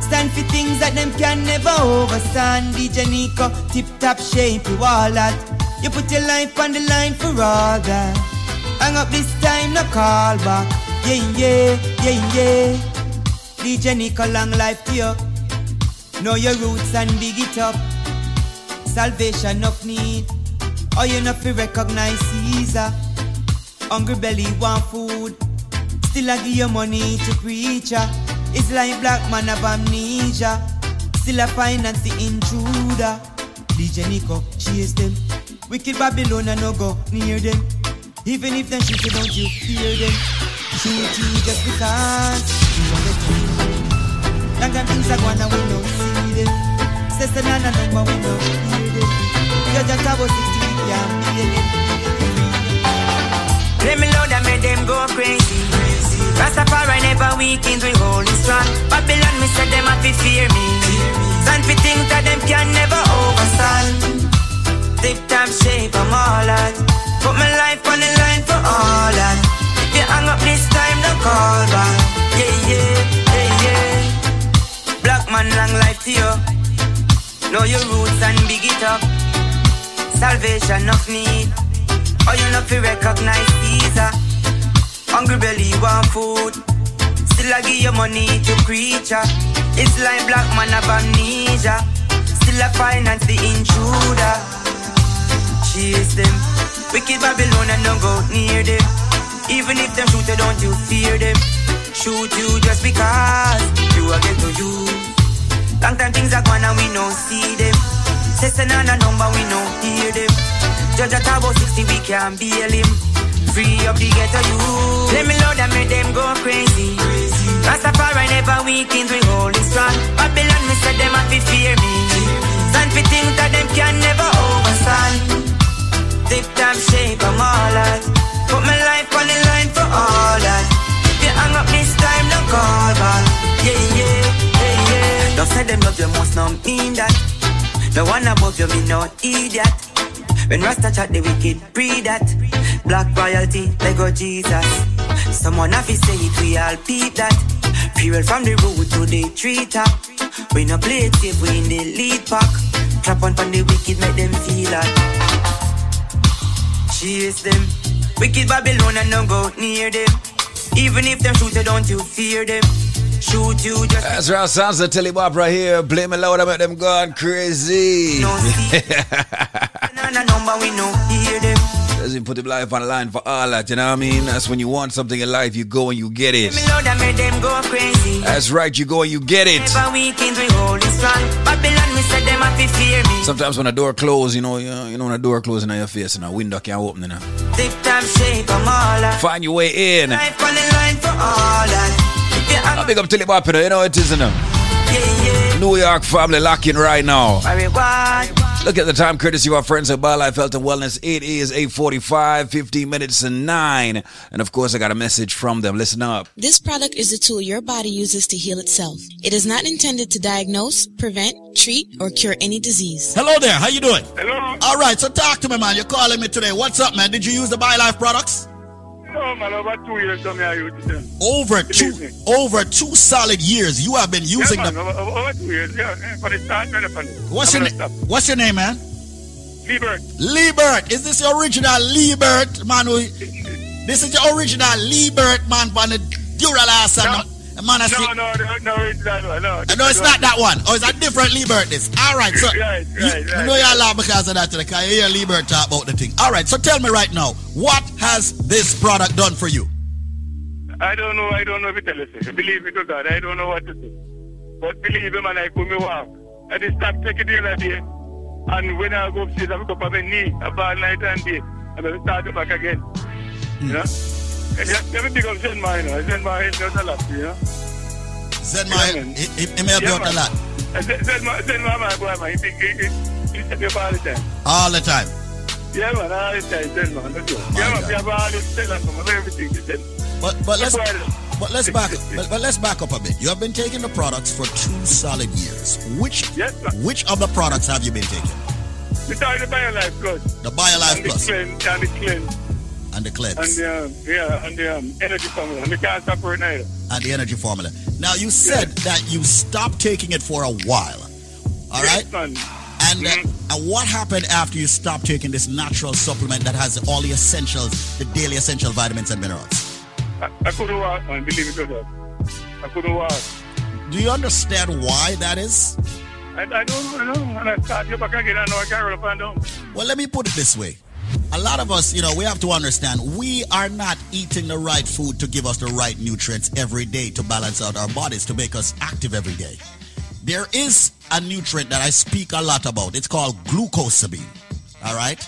Stand for things that them can never overstand. DJ Nico, tip top shape, you all that. You put your life on the line for all that. Hang up this time, no call back. Yeah, yeah, yeah, yeah. DJ Nico, long life to you. Know your roots and dig it up. Salvation of need. Oh, you not fi recognize Caesar. Hungry belly want food. Still I give you money to preacher. It's like black man have amnesia. Still I finance the intruder. DJ Nico chase them. Wicked Babylon and no go near them. Even if them shoot you, don't you fear them. Shoot you just because you want the king. Long time things are going and we don't see them. Sister Nana number we don't hear them. You just have a 60 we can't them. Let me know that make them go crazy. Rastafari never weakens, we holding strong. Babylon, me said them have to fear me. Stand for things that them can never overstand. Tip top shape, I'm all that. Put my life on the line for all that. If you hang up this time, don't call back. Yeah, yeah, yeah, yeah. Black man, long life to you. Know your roots and big it up. Salvation of need. Oh, you not fi recognize Caesar. Hungry belly want food. Still I give you money to creature. It's like black man have amnesia. Still I finance the intruder. Chase them. Wicked Babylon and don't go near them. Even if them shoot you, don't you fear them. Shoot you just because you are get to you. Long time things are gone and we no see them. Sister Nana number we no hear them. Judge at about 60 we can't bail him. Free up the ghetto you. Let me load and make them go crazy. Rastafari never weakens, we hold it strong. Babylon, me said them have to fear me. Stand for things that them can never overstand. Tip top shape, I'm all that. Put my life on the line for all that. If you hang up this time, no call back. Yeah, yeah, yeah, yeah. Don't say them love you must not mean that. The one above you, me no idiot. When Rasta chat, the wicked breed that. Black royalty, Lego Jesus. Someone have to say it, we all peep that. Fuel from the road to the tree top. We no play it safe, we in the lead pack. Clap on from the wicked, make them feel that. Chase them. Wicked Babylon and don't go near them. Even if them shoot don't you fear them. Shoot you just
That's right, sounds Tilly Bop right here. Play me loud about them gone crazy.
no (laughs) number we know hear them.
Doesn't put the life on the line for all that, you know what I mean? That's when you want something in life, you go and you get it.
Me loud and make them go crazy.
That's right, you go and you get it.
Never weekends we hold it strong. Babylon, me said them have to fear me.
Sometimes when a door closes, you know, you know, when a door closes in your face and a window can't open, you know.
Thick time shape, I'm all that.
Find your way in.
Life on the line for all that. If you
I big up Tilly Bop, you you know it is, you know.
yeah, yeah.
New York family locking right now. Look at the time, courtesy of our friends at BioLife Health and Wellness. It is 845, 15 minutes and 9. And of course, I got a message from them. Listen up.
This product is a tool your body uses to heal itself. It is not intended to diagnose, prevent, treat, or cure any disease.
Hello there. How you doing?
Hello.
All right. So talk to me, man. You're calling me today. What's up, man? Did you use the BioLife products?
No, man, over two years, so me I.
Over two,
me.
over two solid years, you have been using
yeah, man,
them.
over, over, two years, yeah. the man, for the-
What's
I'm
your name? What's your name, man?
Liebert.
Liebert. Is this your original Liebert, man? who- This is your original Liebert, man, from the Duralast and I
No, no, no, no, it's that one, no.
No, it's not that one. Oh, it's a different Liebert. This. All right. So
Right,
you,
right,
you know you're laugh because of that today. Because you hear Liebert talk about the thing. All right. So tell me right now, what has this product done for you?
I don't know, I don't know if you tell you. Believe me to God, I don't know what to say. But believe me, man, I could me walk. I just stop taking the other day. And when I go upstairs, I pick up on my knee about night and day. And then start to back again. You hmm. know? And me pick up Zen know. Zen Man helps out a lot, you know?
Zen Man, he, he, he helped a lot.
And Zen Zen Zen Man, my boy, man, he he, he, he set me all the time.
All the time.
Yeah, man, all the time, Zen Man. Yeah, man, we have all this tell us everything, said.
But but let's but let's back (laughs) but, but let's back up a bit. You have been taking the products for two solid years. Which which of the products have you been taking?
The BioLife Plus.
The BioLife
and
Plus.
The cleanse, and the cleanse.
And the cleanse.
And the, um, yeah, and the um, energy formula. And the can't stop neither.
and the energy formula. Now you said that you stopped taking it for a while. All right. And uh,
Mm-hmm.
and what happened after you stopped taking this natural supplement that has all the essentials, the daily essential vitamins and minerals?
I, I couldn't walk, man. Believe me, to God. I couldn't walk.
Do you understand why that is?
I, I don't know. And I start you back again. I know I can't run up and down.
Well, let me put it this way. A lot of us, you know, we have to understand we are not eating the right food to give us the right nutrients every day to balance out our bodies, to make us active every day. There is a nutrient that I speak a lot about. It's called glucosamine. All right?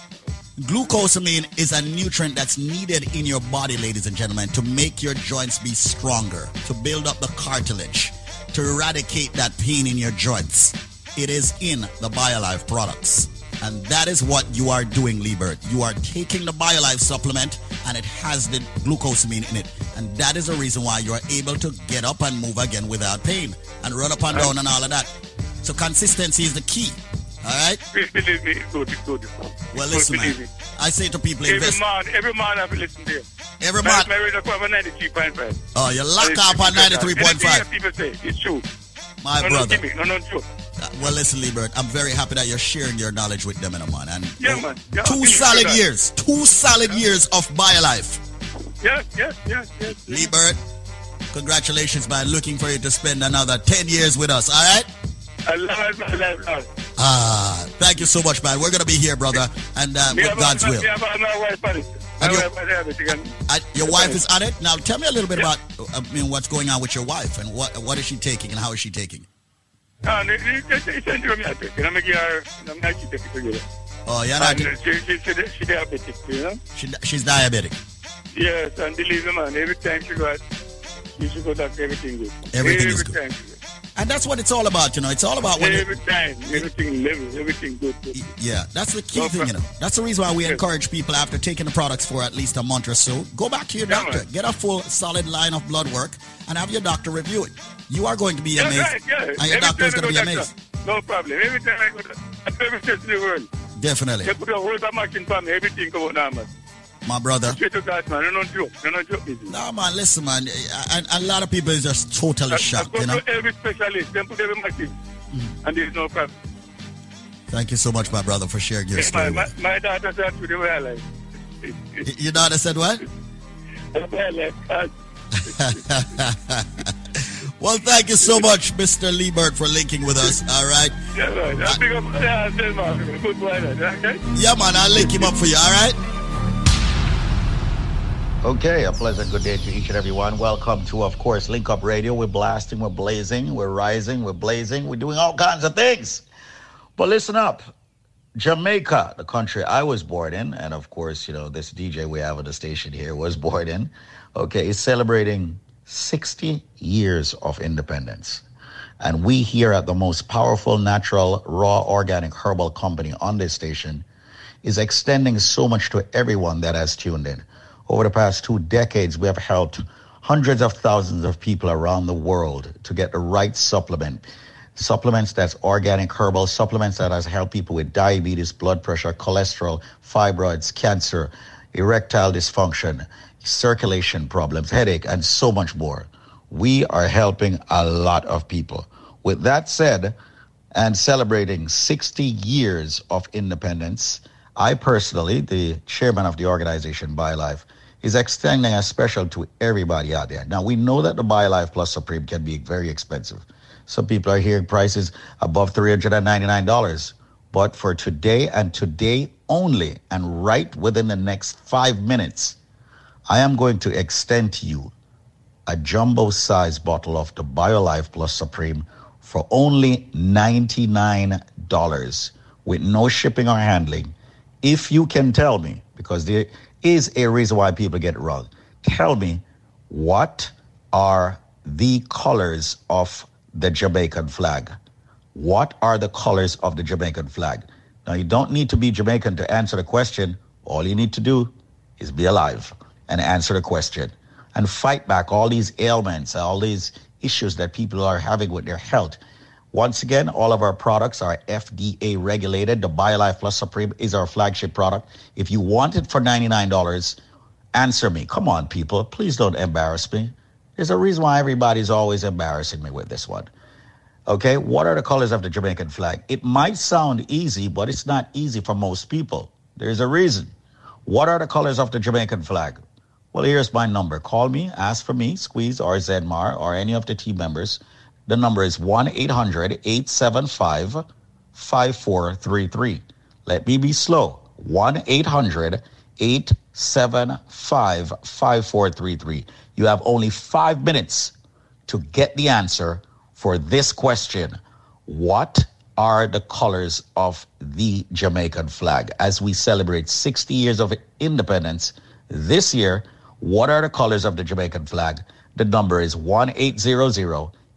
Glucosamine is a nutrient that's needed in your body, ladies and gentlemen, to make your joints be stronger, to build up the cartilage, to eradicate that pain in your joints. It is in the BioLife products. And that is what you are doing, Liebert. You are taking the BioLife supplement and it has the glucosamine in it. And that is the reason why you are able to get up and move again without pain and run up and down and all of that. So consistency is the key. All right?
Believe me, it's good, it's good.
Well, listen, man. I say to people,
Every
invest.
man, every man I've to listen to you.
Every man-
My radio come on 93.5.
Oh, you lock up on 93.5.
Anything people say, it's true.
My
no,
brother.
No, no, no joke.
Well, listen, Liebert, I'm very happy that you're sharing your knowledge with them, in a man. And
Yeah, man. Yeah,
two solid years, two solid years of BioLife.
Yes, yes, yes, yes.
Liebert, congratulations, man. Looking for you to spend another 10 years with us, all right?
I love my life, Lord.
Ah, thank you so much, man. We're going to be here, brother, and uh, with God's will.
me have a- my wife on it. My
And your-
wife and-
your wife is on it. Now, tell me a little bit about, uh, I mean, what's going on with your wife and what what is she taking and how is she taking?
Ah.
Oh,
diabetic, you know?
She, she's diabetic.
Yes, and me, man, every time she got, she should go back, everything good.
Everything
every
is good.
Time.
And that's what it's all about, you know. It's all about when
Every time, everything level, everything good.
Yeah, that's the key
No
thing, you know. That's the reason why we encourage people after taking the products for at least a month or so, go back to your
Yeah,
doctor,
man.
get a full solid line of blood work, and have your doctor review it. You are going to be
Yeah,
amazed,
right, yeah.
and your
Every
doctor is going to be
go
amazed.
No problem. Every time I go (laughs) to at every state in the world,
Definitely,
they put a whole machine for me, everything come out normal.
My brother.
Straight to God, man. No, no joke. No, no joke. business.
No, man, listen, man. A, a lot of people is just totally
I, I
shocked,
go
you know.
every specialist, then put every machine, mm. and there's no problem.
Thank you so much, my brother, for sharing your
my,
story.
my, my daughter said to the way I like.
You know what I said what?
Card.
Uh, (laughs) well, thank you so much, Mr. Liebert, for linking with us. All right.
Yeah, man. I pick yeah, I'll tell Mark. Good. Okay?
Yeah, man, I'll link him up for you. All right.
Okay, a pleasant good day to each and every one. Welcome to, of course, Link Up Radio. We're blasting, we're blazing, we're rising, we're blazing, we're doing all kinds of things. But listen up. Jamaica, the country I was born in, and of course, you know, this DJ we have at the station here was born in, okay, is celebrating 60 years of independence. And we here at the most powerful natural, raw, organic herbal company on this station is extending so much to everyone that has tuned in. Over the past two decades, we have helped hundreds of thousands of people around the world to get the right supplement. Supplements that's organic herbal, supplements that has helped people with diabetes, blood pressure, cholesterol, fibroids, cancer, erectile dysfunction, circulation problems, headache, and so much more. We are helping a lot of people. With that said, and celebrating 60 years of independence, I personally, the chairman of the organization BioLife, is extending a special to everybody out there. Now we know that the BioLife Plus Supreme can be very expensive. Some people are hearing prices above $399. But for today and today only, and right within the next five minutes, I am going to extend to you a jumbo size bottle of the BioLife Plus Supreme for only $99 with no shipping or handling. If you can tell me, because there is a reason why people get it wrong, tell me what are the colors of the Jamaican flag? What are the colors of the Jamaican flag? Now, you don't need to be Jamaican to answer the question. All you need to do is be alive and answer the question and fight back all these ailments, all these issues that people are having with their health. Once again, all of our products are FDA regulated. The BioLife Plus Supreme is our flagship product. If you want it for $99, answer me. Come on, people. Please don't embarrass me. There's a reason why everybody's always embarrassing me with this one. Okay, what are the colors of the Jamaican flag? It might sound easy, but it's not easy for most people. There's a reason. What are the colors of the Jamaican flag? Well, here's my number. Call me, ask for me, Squeeze or Zenmar or any of the team members. The number is 1 800 875 5433. Let me be slow. 1 800 875 5433. You have only five minutes to get the answer for this question What are the colors of the Jamaican flag? As we celebrate 60 years of independence this year, what are the colors of the Jamaican flag? The number is 1 800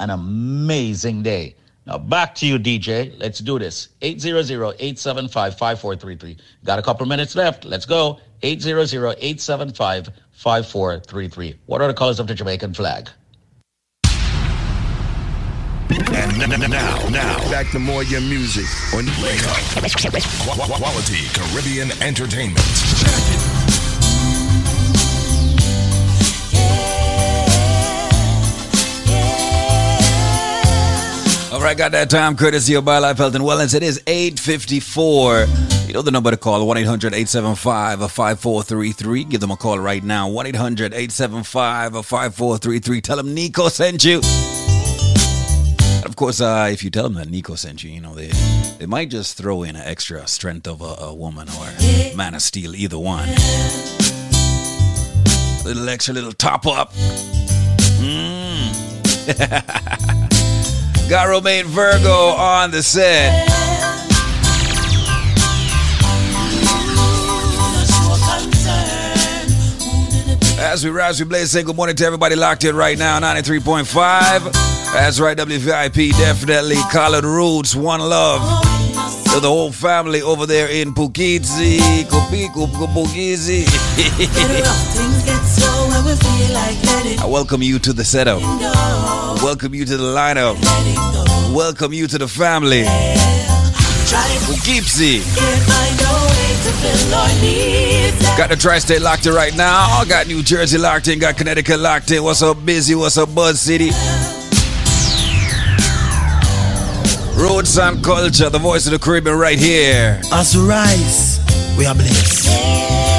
an amazing day. Now back to you, DJ. Let's do this. 800-875-5433. Got a couple minutes left. Let's go. 800-875-5433. What are the colors of the Jamaican flag?
And n- n- now, now,
back to more of your music on
Wake Up. Quality Caribbean Entertainment.
Right, got that time courtesy of BioLife Health and Wellness. It is 854. You know the number to call, 1-800-875-5433. Give them a call right now, 1-800-875-5433. Tell them Nico sent you. Of course, uh, if you tell them that Nico sent you, you know, they, they might just throw in an extra strength of a, a woman or man of steel, either one. Little extra, little top up. Mm. (laughs) Got Romaine Virgo on the set. As we rise, we blaze, say good morning to everybody locked in right now, 93.5. That's right, WVIP, definitely. Collard Roots, One Love. To the whole family over there in Poughkeepsie, Kopiku, Poughkeepsie. (laughs) I welcome you to the setup. Welcome you to the lineup. Welcome you to the family. Poughkeepsie.
Can't find a way to fill our needs.
Got the tri-state locked in right now. I got New Jersey locked in. Got Connecticut locked in. What's up, Busy? What's up, Buzz City? Roots and culture, the voice of the Caribbean right here.
As we rise, we are blessed.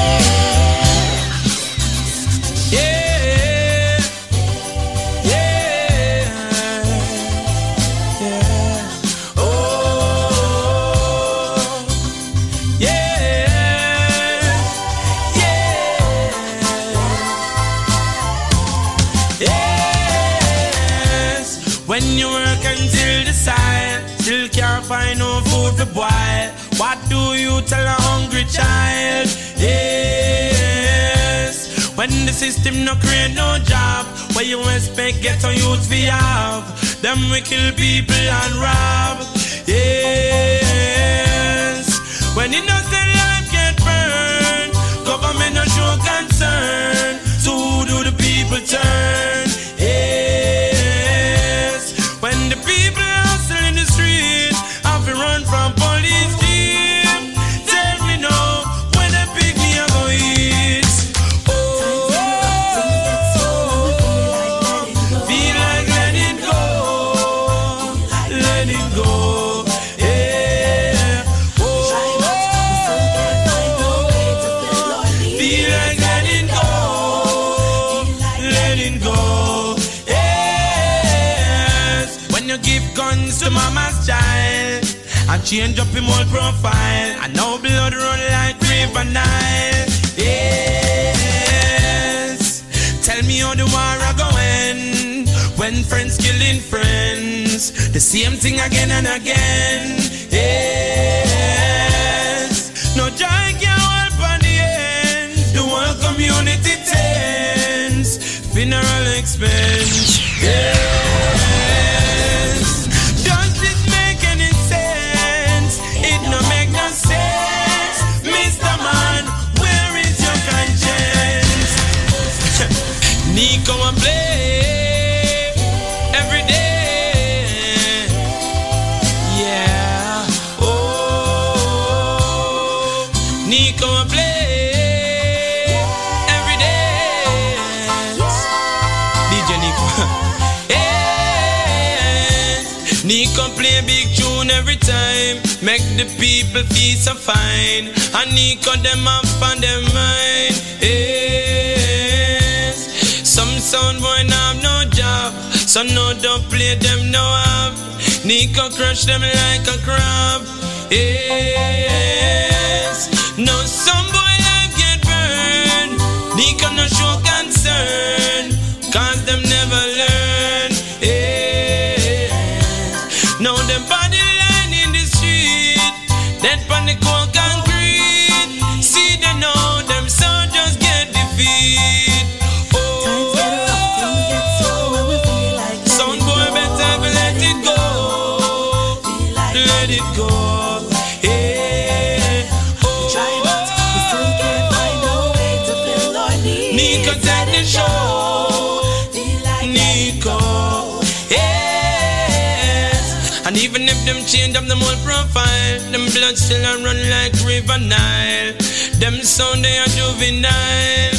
You tell a hungry child? Yes, when the system no create no job, where you expect get on youth we have, them we kill people and rob. Yes, when innocent life get burned, government no show concern. So who do the people turn? Change up him whole profile, and now blood run like river Nile. Yes, tell me how the war a going when friends killing friends. The same thing again and again. Yes, no joy can help on the end. The whole community tense. Funeral expense. Yes. The people feel so fine. And Nico them up on their mind. Yes. Some sound boy now have no job. So no don't play them no have. Nico crush them like a crab. Yes. No some change up them profile, them blood still a run like river Nile. Them sound they are juvenile.